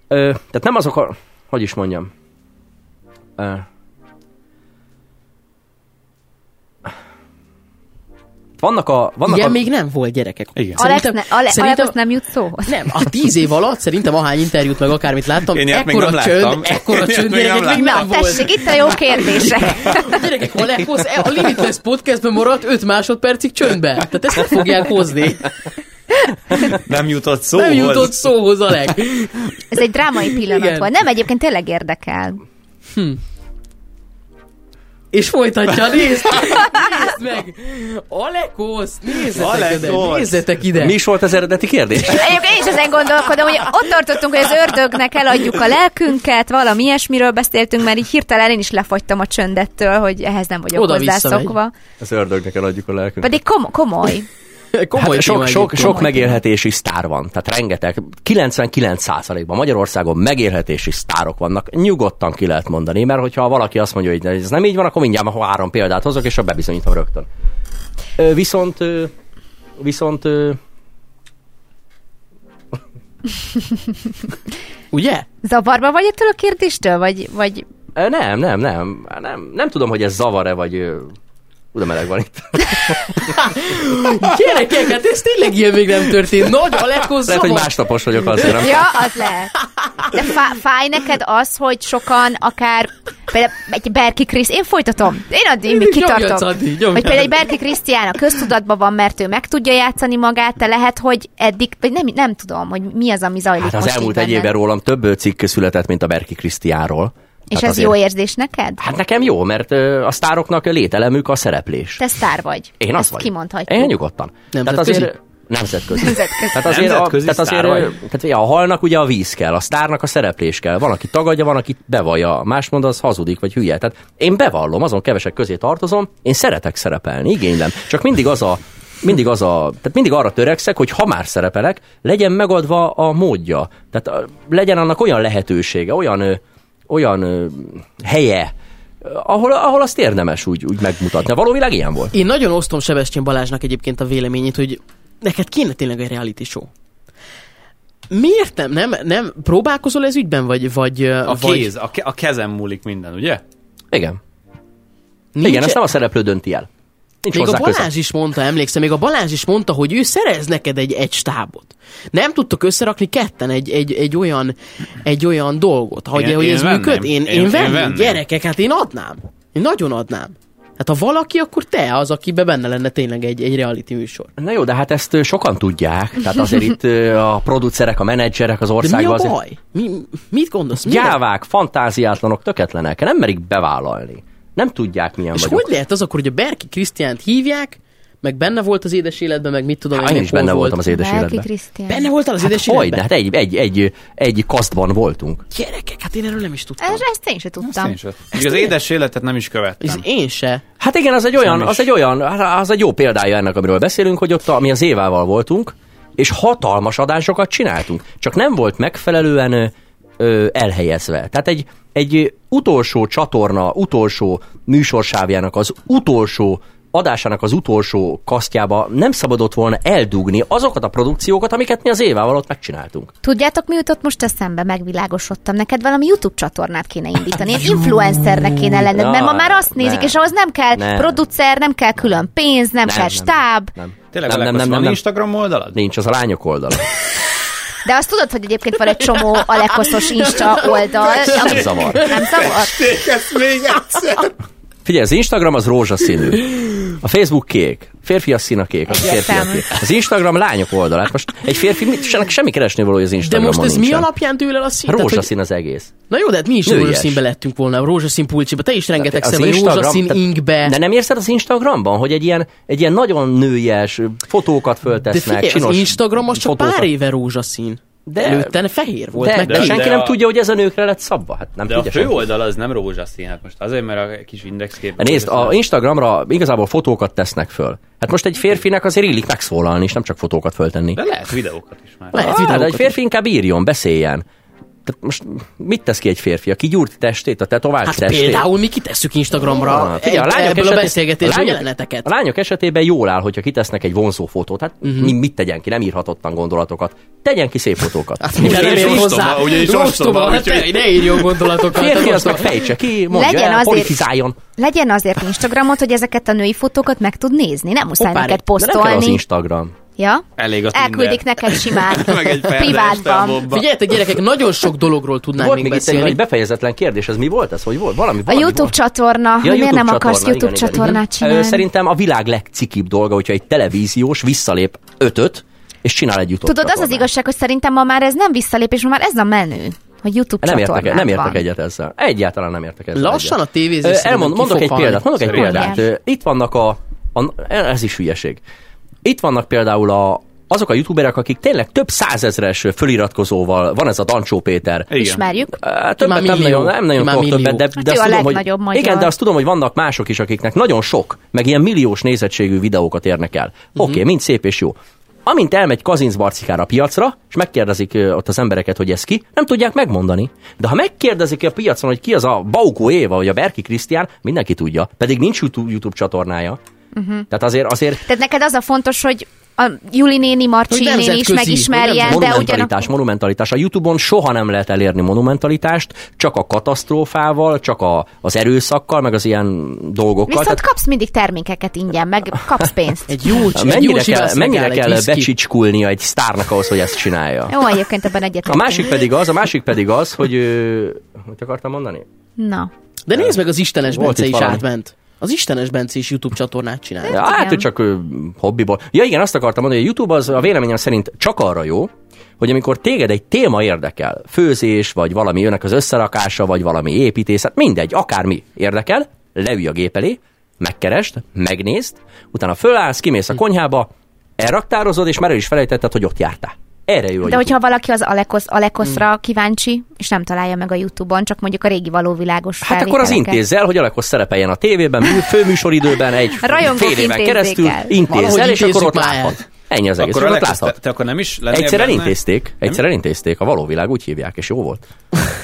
Speaker 1: Ö, tehát nem azok a, hogy is mondjam. Ö, vannak a... Vannak
Speaker 4: Ilyen
Speaker 1: a,
Speaker 4: még nem volt gyerekek.
Speaker 3: Igen.
Speaker 2: Alex, ne, Ale,
Speaker 4: szerintem-
Speaker 2: Alex nem jut szó?
Speaker 4: Nem, a tíz év alatt szerintem ahány interjút meg akármit láttam,
Speaker 3: Én ilyet még
Speaker 4: ekkora
Speaker 3: nem
Speaker 4: csönd,
Speaker 3: láttam.
Speaker 4: ekkora
Speaker 3: Én
Speaker 4: csönd,
Speaker 3: még nem
Speaker 4: gyerekek, még nem
Speaker 2: Na,
Speaker 4: volt.
Speaker 2: tessék, itt a jó kérdések.
Speaker 4: A gyerekek, ha lehoz, a Limitless podcastben maradt 5 másodpercig csöndbe. Tehát ezt nem fogják hozni.
Speaker 3: Nem jutott szóhoz.
Speaker 4: Nem jutott szóhoz, Alek.
Speaker 2: Ez egy drámai pillanat
Speaker 4: Igen.
Speaker 2: volt. Nem, egyébként tényleg érdekel.
Speaker 4: És folytatja, nézd, nézd meg! Alekosz, nézzetek ide,
Speaker 3: Alekosz.
Speaker 4: nézzetek ide!
Speaker 1: Mi is volt az eredeti kérdés?
Speaker 2: Egyébként én is ezen gondolkodom, hogy ott tartottunk, hogy az ördögnek eladjuk a lelkünket, valami ilyesmiről beszéltünk, mert így hirtelen én is lefagytam a csöndettől, hogy ehhez nem vagyok
Speaker 4: Oda-vissza
Speaker 2: hozzászokva.
Speaker 1: Az ördögnek eladjuk a lelkünket.
Speaker 2: Pedig kom- komoly. [laughs]
Speaker 4: Komoly
Speaker 1: Hát sok, sok, sok megélhetési sztár van, tehát rengeteg, 99%-ban Magyarországon megélhetési sztárok vannak, nyugodtan ki lehet mondani, mert hogyha valaki azt mondja, hogy ez nem így van, akkor mindjárt ma három példát hozok, és a bebizonyítom rögtön. Viszont, ö, viszont ö, [laughs]
Speaker 4: Ugye?
Speaker 2: Zavarba vagy ettől a kérdéstől? Vagy, vagy
Speaker 1: nem, nem, nem, nem, nem tudom, hogy ez zavar-e, vagy Uda meleg van itt.
Speaker 4: Gyerekek, hát ez tényleg ilyen még nem történt. Nagy Alekosz
Speaker 1: Lehet, hogy másnapos vagyok azért, nem?
Speaker 2: Ja, az lehet. De fá- fáj neked az, hogy sokan akár, például egy Berki Krisz, én folytatom, én addig még
Speaker 4: Nyomjad,
Speaker 2: kitartok.
Speaker 4: Adi, nyomjad.
Speaker 2: Hogy például egy Berki Krisztián a köztudatban van, mert ő meg tudja játszani magát, de lehet, hogy eddig, vagy nem, nem tudom, hogy mi az, ami zajlik
Speaker 1: Hát az
Speaker 2: most
Speaker 1: elmúlt egy évben rólam több cikk született, mint a Berki Krisztiánról.
Speaker 2: És
Speaker 1: Hát
Speaker 2: ez jó érzés neked?
Speaker 1: Hát nekem jó, mert a sztároknak lételemük a szereplés.
Speaker 2: Te sztár vagy.
Speaker 1: Én az
Speaker 2: Ezt
Speaker 1: vagyok.
Speaker 2: kimondhatjuk.
Speaker 1: Én nyugodtan.
Speaker 4: Nemzetközi?
Speaker 1: Tehát azért, nemzetközi.
Speaker 2: Nemzetközi.
Speaker 1: Tehát azért,
Speaker 3: Nemzetközi
Speaker 1: a, tehát azért tehát, ja, a halnak ugye a víz kell, a sztárnak a szereplés kell. Van, aki tagadja, van, aki bevallja. Más mond, az hazudik, vagy hülye. Tehát én bevallom, azon kevesek közé tartozom, én szeretek szerepelni, igénylem. Csak mindig az a mindig az a, tehát mindig arra törekszek, hogy ha már szerepelek, legyen megadva a módja. Tehát legyen annak olyan lehetősége, olyan, ö, olyan helye, ahol, ahol azt érdemes úgy, úgy megmutatni. Valóvileg ilyen volt.
Speaker 4: Én nagyon osztom Sebestyén Balázsnak egyébként a véleményét, hogy neked kéne tényleg egy reality show. Miért nem? Nem, nem próbálkozol ez ügyben, vagy... vagy
Speaker 3: A
Speaker 4: vagy
Speaker 3: kéz, a, ke- a kezem múlik minden, ugye?
Speaker 1: Igen.
Speaker 4: nincs-
Speaker 1: Igen, ezt nem a szereplő dönti el. Nincs
Speaker 4: Még a Balázs
Speaker 1: köze.
Speaker 4: is mondta, emlékszem, még a Balázs is mondta, hogy ő szerez neked egy, egy stábot. Nem tudtok összerakni ketten egy, egy, egy, olyan, egy olyan dolgot, hogy,
Speaker 3: Én-
Speaker 4: hogy
Speaker 3: én
Speaker 4: ez
Speaker 3: venném.
Speaker 4: működ. Én, én,
Speaker 3: Én-
Speaker 4: én
Speaker 3: én
Speaker 4: venném,
Speaker 3: venném.
Speaker 4: gyerekek, hát én adnám. Én nagyon adnám. Hát ha valaki, akkor te az, akiben benne lenne tényleg egy, egy reality műsor.
Speaker 1: Na jó, de hát ezt sokan tudják. Tehát azért itt a producerek, a menedzserek az
Speaker 4: De mi
Speaker 1: országban
Speaker 4: a
Speaker 1: azért
Speaker 4: baj? Mi, mit gondolsz?
Speaker 1: Gyávák, fantáziátlanok, töketlenek, nem merik bevállalni. Nem tudják, milyen
Speaker 4: És
Speaker 1: vagyok.
Speaker 4: hogy lehet az akkor, hogy a Berki Krisztiánt hívják, meg benne volt az édes életben, meg mit tudom
Speaker 1: Hát
Speaker 4: én,
Speaker 1: én is benne
Speaker 4: volt.
Speaker 1: voltam az édes
Speaker 2: Berki
Speaker 1: életben.
Speaker 2: Krisztián.
Speaker 4: Benne voltál az
Speaker 1: Hát
Speaker 4: édes
Speaker 1: hogy?
Speaker 4: életben?
Speaker 1: Hát egy, egy, egy, egy kasztban voltunk.
Speaker 4: Gyerekek, hát én erről nem is tudtam.
Speaker 2: Ez, ezt én sem tudtam.
Speaker 3: Én sem. Még az édes életet nem is
Speaker 4: Ez
Speaker 3: követtem.
Speaker 4: én se.
Speaker 1: Hát igen, az egy olyan, az egy olyan, hát az egy jó példája ennek, amiről beszélünk, hogy ott a, mi az évával voltunk, és hatalmas adásokat csináltunk. Csak nem volt megfelelően ö, elhelyezve. Tehát egy, egy utolsó csatorna, utolsó műsorsávjának az utolsó adásának az utolsó kasztjába nem szabadott volna eldugni azokat a produkciókat, amiket mi az évával ott megcsináltunk.
Speaker 2: Tudjátok, mi jutott most eszembe? Megvilágosodtam. Neked valami YouTube csatornát kéne indítani. Egy influencernek kéne lenned, mert ma már azt
Speaker 1: Nem,
Speaker 2: nézik,
Speaker 1: nem.
Speaker 2: és ahhoz nem kell
Speaker 1: Nem.
Speaker 2: producer, nem kell külön pénz, nem, kell stáb.
Speaker 1: Nem.
Speaker 3: Tényleg
Speaker 1: nem,
Speaker 3: nem,
Speaker 1: nem, nem, nem,
Speaker 3: van
Speaker 1: nem.
Speaker 3: Instagram oldalad?
Speaker 1: Nincs, az a lányok oldala. [laughs]
Speaker 2: De azt tudod, hogy egyébként van egy csomó alekoszos Insta oldal.
Speaker 1: Nem zavar.
Speaker 2: Nem zavar?
Speaker 3: Ezt még egyszer.
Speaker 1: Figyelj, az Instagram az rózsaszínű. A Facebook kék. Férfi a szín a kék, az a férfi a kék. Az Instagram lányok oldalát. Most egy férfi, mit, semmi, keresni valója az
Speaker 4: De
Speaker 1: Instagramon
Speaker 4: most ez mi
Speaker 1: nincsen.
Speaker 4: alapján dől el a szín?
Speaker 1: Rózsaszín az egész.
Speaker 4: Na jó, de hát mi is
Speaker 1: Nőies.
Speaker 4: rózsaszínbe lettünk volna, rózsaszín pulcsiba. Te is rengeteg
Speaker 1: Az
Speaker 4: szem vagy rózsaszín
Speaker 1: tehát-
Speaker 4: inkbe.
Speaker 1: De nem érzed az Instagramban, hogy egy ilyen, egy ilyen nagyon nőies fotókat
Speaker 4: De
Speaker 1: föltesznek,
Speaker 4: figyelj, az Instagram az csak
Speaker 1: fotókat.
Speaker 4: pár éve rózsaszín. De
Speaker 1: De-
Speaker 4: előtte fehér volt,
Speaker 1: De,
Speaker 4: meg
Speaker 1: de, senki
Speaker 3: de
Speaker 1: nem
Speaker 3: a-
Speaker 1: tudja, hogy ez a nőkre lett szabva. Hát nem
Speaker 3: De a
Speaker 1: tudja
Speaker 3: fő
Speaker 1: senki.
Speaker 3: oldal az nem rózsaszín, hát most azért, mert a kis indexkép.
Speaker 1: De Nézd, a Instagramra igazából fotókat tesznek föl. Hát most egy férfinek azért illik megszólalni, és nem csak fotókat föltenni.
Speaker 3: De lehet videókat is már.
Speaker 4: Lehet
Speaker 1: Ah, de
Speaker 4: videókat
Speaker 1: egy férfi inkább írjon, beszéljen. Tehát most mit tesz ki egy férfi? A kigyúrt testét, a tetovált
Speaker 4: Hát
Speaker 1: testét?
Speaker 4: például mi kitesszük Instagramra
Speaker 1: Ah, figyelj, a lányok
Speaker 4: ebből a beszélgetésből
Speaker 1: a lányok-
Speaker 4: jeleneteket.
Speaker 1: A lányok esetében jól áll, hogyha kitesznek egy vonzó fotót. Hát uh-huh. mi, mit tegyen ki? Nem írhatottan gondolatokat. Tegyen ki szép fotókat.
Speaker 4: Hát mivel nem ér hozzá.
Speaker 3: ugyanis
Speaker 4: Ostoba, hát ne, írjon gondolatokat.
Speaker 1: Férfi
Speaker 4: hát
Speaker 1: az meg fejtse ki, mondja
Speaker 2: Legyen
Speaker 1: el,
Speaker 2: azért-
Speaker 1: politizáljon.
Speaker 2: Legyen azért Instagramot, hogy ezeket a női fotókat meg tud nézni. Nem muszáj neked
Speaker 1: De nem kell az
Speaker 2: posztolni.
Speaker 1: Instagram.
Speaker 2: Ja?
Speaker 3: Elég a Tinder.
Speaker 2: Elküldik neked simán. [laughs]
Speaker 3: Meg egy
Speaker 2: Privátban.
Speaker 4: Figyeljetek gyerekek, nagyon sok dologról tudnánk
Speaker 1: Volt
Speaker 4: még beszélni.
Speaker 1: egy befejezetlen kérdés, ez mi volt ez? Hogy volt? Valami,
Speaker 2: A
Speaker 1: valami
Speaker 2: YouTube
Speaker 1: volt?
Speaker 2: csatorna,
Speaker 1: Ja,
Speaker 2: hogy miért nem akarsz
Speaker 1: csatorna,
Speaker 2: YouTube
Speaker 1: igen,
Speaker 2: csatornát
Speaker 1: igen.
Speaker 2: csinálni?
Speaker 1: Szerintem a világ legcikibb dolga, hogyha egy televíziós visszalép ötöt, és csinál egy YouTube
Speaker 2: Tudod, az az
Speaker 1: csatornát.
Speaker 2: igazság, hogy szerintem ma már ez nem visszalépés, ma már ez a menő. A YouTube
Speaker 1: Nem értek,
Speaker 2: csatornád
Speaker 1: nem értek egyet ezzel. Egyáltalán nem értek ezzel
Speaker 4: Lassan
Speaker 1: egyet.
Speaker 4: a tévézés
Speaker 1: Elmond, mondok egy példát, mondok egy példát. Itt vannak a, a, ez is hülyeség. Itt vannak például a, azok a youtuberek, akik tényleg több százezres feliratkozóval, van ez a Dancsó Péter.
Speaker 3: Igen.
Speaker 2: Ismerjük.
Speaker 1: Á, Többet nem
Speaker 4: millió.
Speaker 1: nagyon, nem nagyon tudok többet, de,
Speaker 2: Hát
Speaker 1: de azt tudom, hogy,
Speaker 2: magyar.
Speaker 1: igen, de azt tudom, hogy vannak mások is, akiknek nagyon sok, meg ilyen milliós nézettségű videókat érnek el. Oké, okay, mind szép és jó. Amint elmegy Kazinc Barcikára a piacra, és megkérdezik ott az embereket, hogy ez ki, nem tudják megmondani. De ha megkérdezik a piacon, hogy ki az a Baukó Éva, vagy a Berki Krisztián, mindenki tudja. Pedig nincs YouTube, YouTube csatornája. Uh-huh. Tehát azért, azért
Speaker 2: Tehát neked az a fontos, hogy a Juli néni, Marcsi néni is megismerjen, de
Speaker 1: monumentalitás,
Speaker 2: ugyanakkor...
Speaker 1: monumentalitás. A Youtube-on soha nem lehet elérni monumentalitást, csak a katasztrófával, csak a, az erőszakkal, meg az ilyen dolgokkal.
Speaker 2: Viszont kapsz mindig termékeket ingyen, meg kapsz [laughs] pénzt.
Speaker 4: Egy jó, egy
Speaker 1: mennyire
Speaker 4: jó
Speaker 1: kell, mennyire
Speaker 4: egy
Speaker 1: kell
Speaker 4: whisky.
Speaker 1: becsicskulnia egy sztárnak ahhoz, hogy ezt csinálja?
Speaker 2: Jó, egyébként ebben egyetlen.
Speaker 1: A másik pedig az, a másik pedig az, hogy... Ö, hogy akartam mondani?
Speaker 2: Na.
Speaker 4: De nézd meg, az Istenes Bence is
Speaker 1: valami.
Speaker 4: átment. Az Istenes Bence is YouTube csatornát csinál.
Speaker 1: Hát,
Speaker 2: igen.
Speaker 1: hogy csak ö, hobbiból. Ja igen, azt akartam mondani, hogy a YouTube az a véleményem szerint csak arra jó, hogy amikor téged egy téma érdekel, főzés, vagy valami jönnek az összerakása, vagy valami építészet, mindegy, akármi érdekel, leülj a gép elé, megkeresd, megnézd, utána fölállsz, kimész a konyhába, elraktározod, és már el is felejtetted, hogy ott jártál. Erre jó
Speaker 2: De hogyha valaki az Alekosz, Alekoszra
Speaker 1: Hmm.
Speaker 2: kíváncsi, és nem találja meg a YouTube-on, csak mondjuk a régi valóvilágos
Speaker 1: Hát akkor az intézzel, hogy Alekos szerepeljen a tévében, mű- főműsoridőben egy fél éven keresztül,
Speaker 2: el.
Speaker 1: intézzel, és akkor ott láthat. Ennyi az egész.
Speaker 3: Akkor Alex, te,
Speaker 1: láthat.
Speaker 3: te akkor nem is lennél
Speaker 1: Egyszer
Speaker 3: benne,
Speaker 1: elintézték, egyszer elintézték, a valóvilág úgy hívják, és jó volt.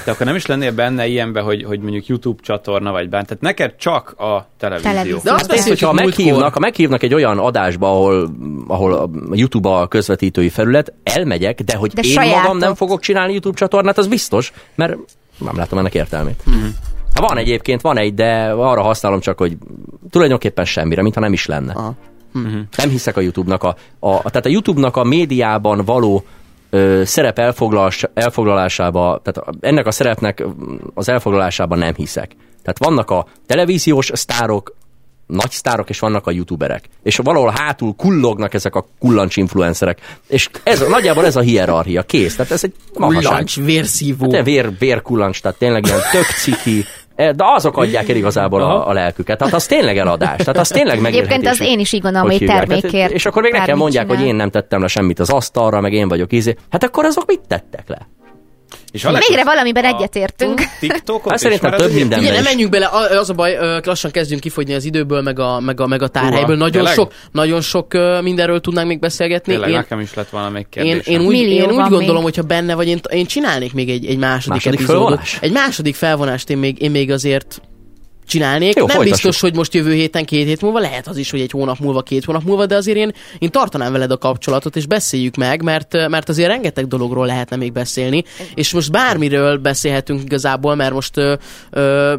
Speaker 3: te akkor nem is lennél benne ilyenbe, hogy, hogy mondjuk YouTube csatorna vagy bent. Tehát neked csak a televízió.
Speaker 2: Televízió.
Speaker 4: De azt beszéltük
Speaker 1: hogyha meghívnak, ha meghívnak egy olyan adásba, ahol, ahol a YouTube a közvetítői felület, elmegyek, de hogy
Speaker 2: De
Speaker 1: én
Speaker 2: sajátot.
Speaker 1: magam nem fogok csinálni YouTube csatornát, az biztos, mert nem látom ennek értelmét.
Speaker 4: Mhm.
Speaker 1: Ha van egyébként, van egy, de arra használom csak, hogy tulajdonképpen semmire, mintha nem is lenne.
Speaker 4: Aha.
Speaker 1: Nem hiszek a YouTube-nak a, a, tehát a YouTube-nak a médiában való ö, szerep elfoglalás, elfoglalásába, tehát ennek a szerepnek az elfoglalásában nem hiszek. Tehát vannak a televíziós sztárok, nagy sztárok, és vannak a youtuberek. És valahol hátul kullognak ezek a kullancs influencerek. És ez, nagyjából ez a hierarchia. Kész. Tehát ez egy mahaság.
Speaker 4: Kullancs, vérszívó.
Speaker 1: Hát vér, vérkullancs, tehát tényleg ilyen tök ciki. [laughs] E, De azok adják el igazából a, a lelküket. Tehát az tényleg eladás. Tehát az tényleg megélhetés.
Speaker 2: Egyébként az én is így gondolom,
Speaker 1: hogy
Speaker 2: hogy termékért
Speaker 1: Tehát, És akkor még nekem mondják, hogy
Speaker 2: csinál.
Speaker 1: én nem tettem le semmit az asztalra, meg én vagyok izé. Hát akkor azok mit tettek le?
Speaker 3: És Alex,
Speaker 2: Végre valamiben egyetértünk.
Speaker 3: TikTokot [laughs]
Speaker 1: Hát szerintem több minden-
Speaker 4: Ugye nem menjünk bele, az a baj, lassan kezdünk kifogyni az időből, meg a, meg a, meg a tárhelyből. Nagyon
Speaker 3: tényleg?
Speaker 4: sok, nagyon sok mindenről tudnánk még beszélgetni.
Speaker 3: Tényleg
Speaker 4: Én,
Speaker 3: nekem is lett valami
Speaker 4: én,
Speaker 3: kérdésem.
Speaker 4: én úgy, én úgy gondolom,
Speaker 2: még.
Speaker 4: hogyha benne vagy, én, én csinálnék még egy, egy második,
Speaker 1: Második
Speaker 4: epizódot.
Speaker 1: felvonás?
Speaker 4: Egy második felvonást én még, én még azért csinálnék.
Speaker 1: Jó,
Speaker 4: nem
Speaker 1: folytassuk.
Speaker 4: biztos, hogy most jövő héten, két hét múlva, lehet az is, hogy egy hónap múlva, két hónap múlva, de azért én, én tartanám veled a kapcsolatot, és beszéljük meg, mert, mert azért rengeteg dologról lehetne még beszélni, és most bármiről beszélhetünk igazából, mert most ö, ö,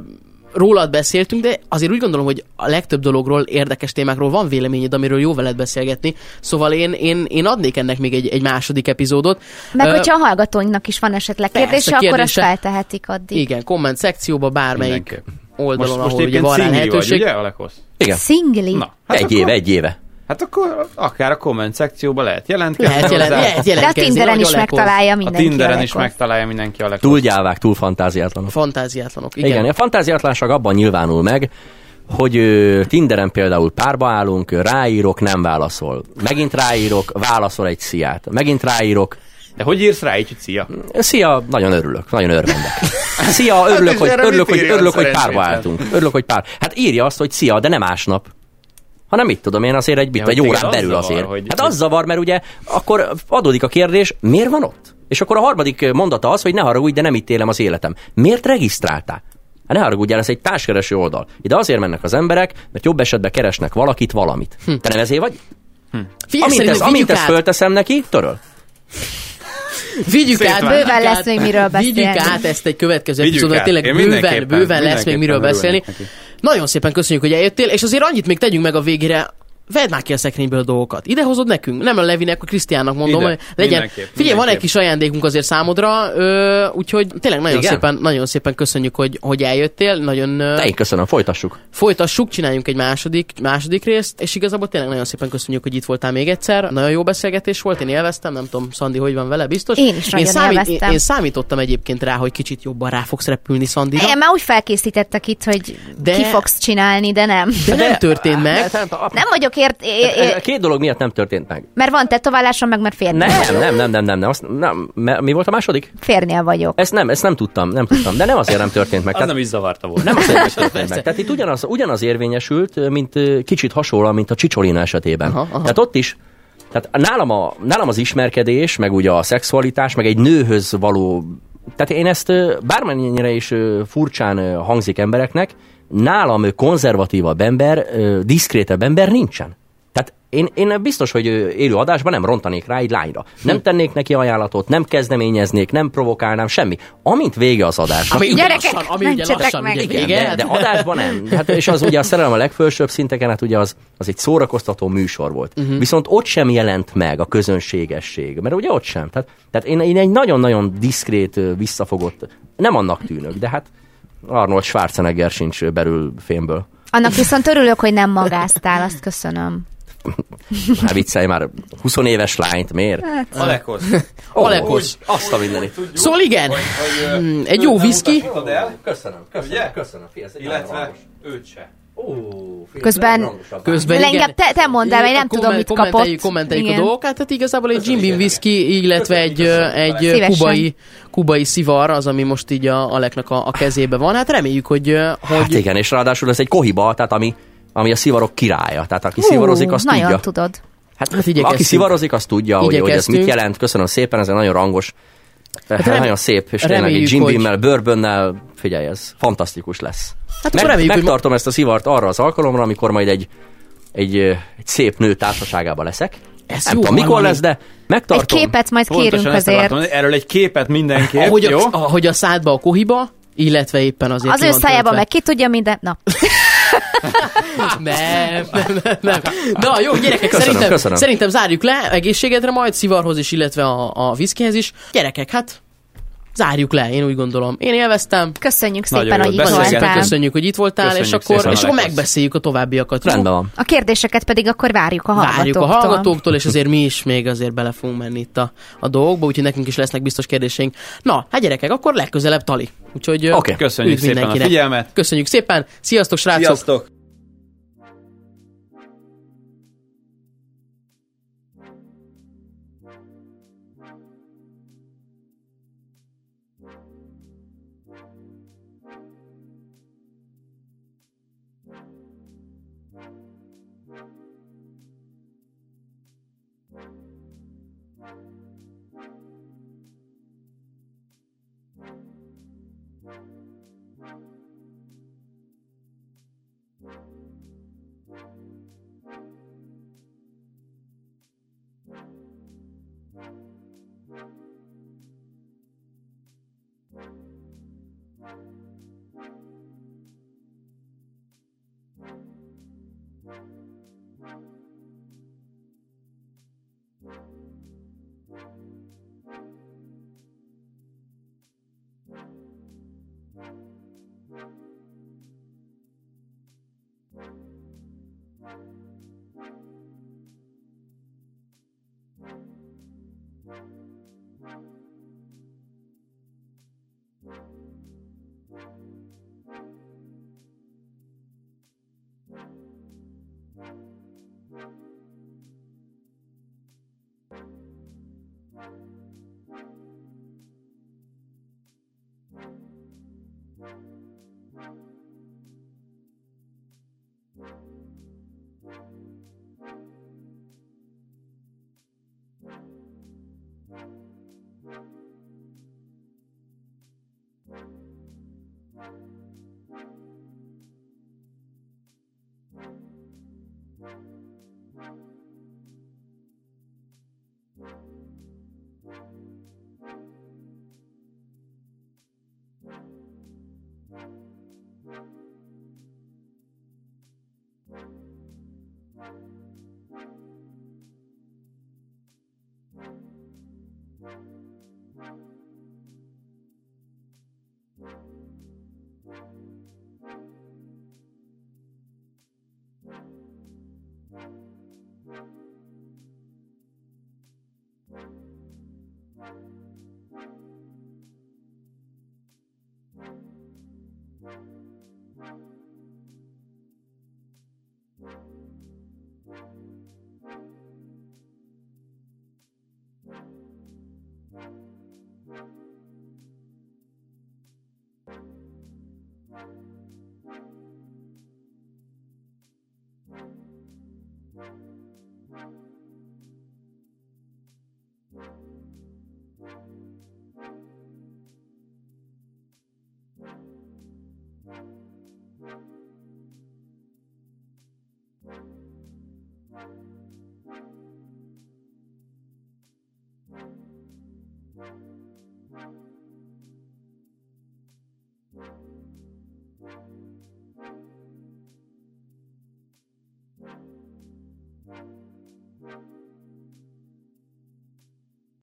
Speaker 4: rólad beszéltünk, de azért úgy gondolom, hogy a legtöbb dologról, érdekes témákról van véleményed, amiről jó veled beszélgetni. Szóval én, én, én adnék ennek még egy, egy második epizódot.
Speaker 2: Meg
Speaker 4: Ö,
Speaker 2: hogyha a hallgatóinknak is van esetleg
Speaker 4: Persze,
Speaker 2: kérdése, akkor azt
Speaker 4: kérdése.
Speaker 2: feltehetik addig.
Speaker 4: Igen, komment szekcióba bármelyik
Speaker 3: Mindenképp.
Speaker 4: Oldalon,
Speaker 3: Most, most
Speaker 4: ahol ugye
Speaker 3: éppen
Speaker 4: van rá
Speaker 3: szingli vagy,
Speaker 4: lehetőség.
Speaker 3: ugye, Alekosz?
Speaker 1: Igen.
Speaker 2: Szingli?
Speaker 3: Na,
Speaker 1: Hát egy
Speaker 3: akkor,
Speaker 1: éve, egy éve.
Speaker 3: Hát akkor akár a komment szekcióba lehet jelentkezni.
Speaker 4: Lehet, jelen,
Speaker 3: hozzá.
Speaker 4: lehet
Speaker 2: De a
Speaker 4: jelentkezni.
Speaker 2: Tinderen is megtalálja
Speaker 3: A
Speaker 2: mindenki.
Speaker 3: Tinderen is
Speaker 2: Alekosz.
Speaker 3: megtalálja mindenki Alekosz.
Speaker 1: Túl gyávák, túl fantáziátlanok.
Speaker 4: Fantáziátlanok, igen.
Speaker 1: Igen, a fantáziátlanság abban nyilvánul meg, hogy ö, Tinderen például párba állunk, ráírok, nem válaszol. Megint ráírok, válaszol egy sziát. Megint ráírok,
Speaker 3: De hogy írsz rá így, hogy szia?
Speaker 1: Szia, nagyon örülök, nagyon örvendek. [laughs] Szia, örülök,
Speaker 3: és
Speaker 1: hogy, örülök, hogy, örülök, hogy párba álltunk. Örülök, hogy pár. Hát írja azt, hogy szia, de nem másnap. Hanem mit tudom én, azért egy, bit,
Speaker 3: Ja,
Speaker 1: egy órán
Speaker 3: az
Speaker 1: belül
Speaker 3: zavar,
Speaker 1: azért.
Speaker 3: hogy-
Speaker 1: hát az zavar, mert ugye akkor adódik a kérdés, miért van ott? És akkor a harmadik mondata az, hogy ne haragudj, de nem itt élem az életem. Miért regisztráltál? Hát ne haragudjál, ez egy társkereső oldal. Ide azért mennek az emberek, mert jobb esetben keresnek valakit, valamit.
Speaker 3: Hm.
Speaker 1: Te nem ezért vagy?
Speaker 4: Figyelj,
Speaker 1: Amint, ezt, amint ezt fölteszem neki, töröl.
Speaker 4: Vigyük át, vigyük
Speaker 2: Bőven lesz még miről
Speaker 4: Vigyük
Speaker 2: beszélni.
Speaker 4: át ezt egy következő
Speaker 3: Vigyük
Speaker 4: epizódra, tényleg
Speaker 3: Én
Speaker 4: bőven, bőven lesz még miről beszélni. Nagyon szépen köszönjük, hogy eljöttél, és azért annyit még tegyünk meg a végére, vedd már ki a szekrényből a dolgokat. Ide hozod nekünk. Nem a Levinek, a Krisztiánnak mondom,
Speaker 3: Ide.
Speaker 4: hogy legyen.
Speaker 3: Mindenképp,
Speaker 4: Figyelj, van egy
Speaker 3: mindenképp.
Speaker 4: kis ajándékunk azért számodra, ö, úgyhogy tényleg nagyon
Speaker 1: Igen?
Speaker 4: szépen, nagyon szépen köszönjük, hogy, hogy eljöttél. Nagyon ö,
Speaker 1: De én köszönöm, folytassuk.
Speaker 4: folytassuk, csináljunk egy második, második részt, és igazából tényleg nagyon szépen köszönjük, hogy itt voltál még egyszer. Nagyon jó beszélgetés volt, én élveztem, nem tudom, Szandi, hogy van vele, biztos.
Speaker 2: Én is
Speaker 4: én,
Speaker 2: élveztem.
Speaker 4: én, én számítottam egyébként rá, hogy kicsit jobban rá fogsz repülni Szandira.
Speaker 2: Én már úgy felkészítettek itt, hogy
Speaker 4: De-
Speaker 2: ki fogsz csinálni, de nem.
Speaker 4: De nem történt meg.
Speaker 2: Nem vagyok ért... é- é-
Speaker 1: Két dolog miatt nem történt meg.
Speaker 2: Mert van tetoválásom, meg mert férnél
Speaker 1: Nem,
Speaker 2: vagyok.
Speaker 1: nem, nem, nem, nem, nem. Azt, nem. Mi volt a második?
Speaker 2: Férnél vagyok.
Speaker 1: Ezt nem, ezt nem tudtam, nem tudtam. De nem azért nem történt meg.
Speaker 3: Az
Speaker 1: Tehát
Speaker 3: nem is zavarta volna.
Speaker 1: nem azért nem történt meg. Tehát itt ugyanaz, ugyanaz érvényesült, mint kicsit hasonló, mint a Csicsolina esetében.
Speaker 4: Aha, aha.
Speaker 1: Tehát ott is, tehát nálam, a, nálam az ismerkedés, meg ugye a szexualitás, meg egy nőhöz való... Tehát én ezt bármennyire is furcsán hangzik embereknek, nálam konzervatívabb ember, diszkrétebb ember nincsen. Tehát én, én biztos, hogy élő adásban nem rontanék rá egy lányra. Nem tennék neki ajánlatot, nem kezdeményeznék, nem provokálnám, semmi. Amint vége az adásnak,
Speaker 4: Ami ugye
Speaker 2: Gyerekek,
Speaker 4: lassan, ami ugye lassan,
Speaker 2: meg.
Speaker 4: ugye
Speaker 1: igen, de, de adásban nem. Hát, és az ugye a szerelem a legfelsőbb szinteken, hát ugye az, az egy szórakoztató műsor volt. Uh-huh. Viszont ott sem jelent meg a közönségesség, mert ugye ott sem. Tehát, tehát én, én egy nagyon-nagyon diszkrét, visszafogott, nem annak tűnök, de hát Arnold Schwarzenegger sincs belül fémből.
Speaker 2: Annak viszont örülök, hogy nem magáztál, azt köszönöm. [laughs]
Speaker 1: Hát viccelj már, 20 éves lányt, miért?
Speaker 3: Alekosz.
Speaker 4: Alekosz. [laughs]
Speaker 1: Azt a mindenit.
Speaker 4: Szóval igen, Mm, egy jó viszki.
Speaker 1: Köszönöm, köszönöm, köszönöm. Hangos.
Speaker 3: őt se.
Speaker 2: Közben-.
Speaker 4: Közben
Speaker 2: De
Speaker 4: igen.
Speaker 2: inkább te- te mondd el, mert én nem
Speaker 4: Komment-
Speaker 2: tudom, mit kapott.
Speaker 4: kommenteljük, Kommenteljük a
Speaker 2: Igen.
Speaker 4: dolgokat, tehát igazából egy Jim Beam whisky, illetve egy, egy kubai, kubai szivar, az, ami most így a Aleknak a, a kezébe van. Hát reméljük, hogy, hogy
Speaker 1: Hát igen, és ráadásul ez egy kohiba, tehát ami, ami a szivarok királya. Tehát aki szivarozik, azt
Speaker 2: nagyon
Speaker 1: tudja.
Speaker 2: tudod.
Speaker 1: Hát,
Speaker 4: Hát
Speaker 1: aki szivarozik, az tudja, hogy, hogy ez mit jelent. Köszönöm szépen, ez egy nagyon rangos, hát
Speaker 4: rem-
Speaker 1: nagyon szép, és tényleg egy Jim Beam-mel, bourbonnel, figyelj, ez fantasztikus lesz.
Speaker 4: Hát
Speaker 1: Meg,
Speaker 4: reméljük, hogy
Speaker 1: megtartom ezt a szivart arra az alkalomra, amikor majd egy, egy, egy szép nő társaságában leszek.
Speaker 4: Ez
Speaker 1: Nem
Speaker 4: jó
Speaker 1: tudom, mikor lesz, de
Speaker 2: Egy
Speaker 1: megtartom.
Speaker 2: képet majd kérünk
Speaker 3: Pontosan ezt
Speaker 2: azért.
Speaker 3: mondani. Erről egy képet mindenképp,
Speaker 4: ahogy
Speaker 3: jó?
Speaker 4: a, ahogy a szádba a kohiba, illetve éppen azért
Speaker 2: Az ő szájában meg ki tudja minden... Na, [laughs]
Speaker 4: Nem, nem, nem, nem. Na jó, gyerekek,
Speaker 1: Köszönöm,
Speaker 4: szerintem,
Speaker 1: köszönöm.
Speaker 4: szerintem zárjuk le egészségedre majd, szivarhoz is, illetve a, a viszkihez is. Gyerekek, hát zárjuk le, én úgy gondolom. Én élveztem.
Speaker 2: köszönjük
Speaker 3: Nagyon
Speaker 2: szépen,
Speaker 3: jó,
Speaker 2: hogy itt voltál.
Speaker 4: köszönjük, hogy itt voltál,
Speaker 3: Köszönjük
Speaker 4: és akkor,
Speaker 3: szépen,
Speaker 4: és akkor megbeszéljük a továbbiakat.
Speaker 1: Rendben van.
Speaker 2: A kérdéseket pedig akkor várjuk a hallgatóktól.
Speaker 4: Várjuk a hallgatóktól, és azért mi is még azért bele fogunk menni itt a, a dolgokba, úgyhogy nekünk is lesznek biztos kérdéseink. Na, hát gyerekek, akkor legközelebb Tali. Úgyhogy
Speaker 1: Oké.
Speaker 3: Köszönjük szépen a
Speaker 4: mindenkinek.
Speaker 3: figyelmet.
Speaker 4: Köszönjük szépen, sziasztok srácok!
Speaker 3: Sziasztok!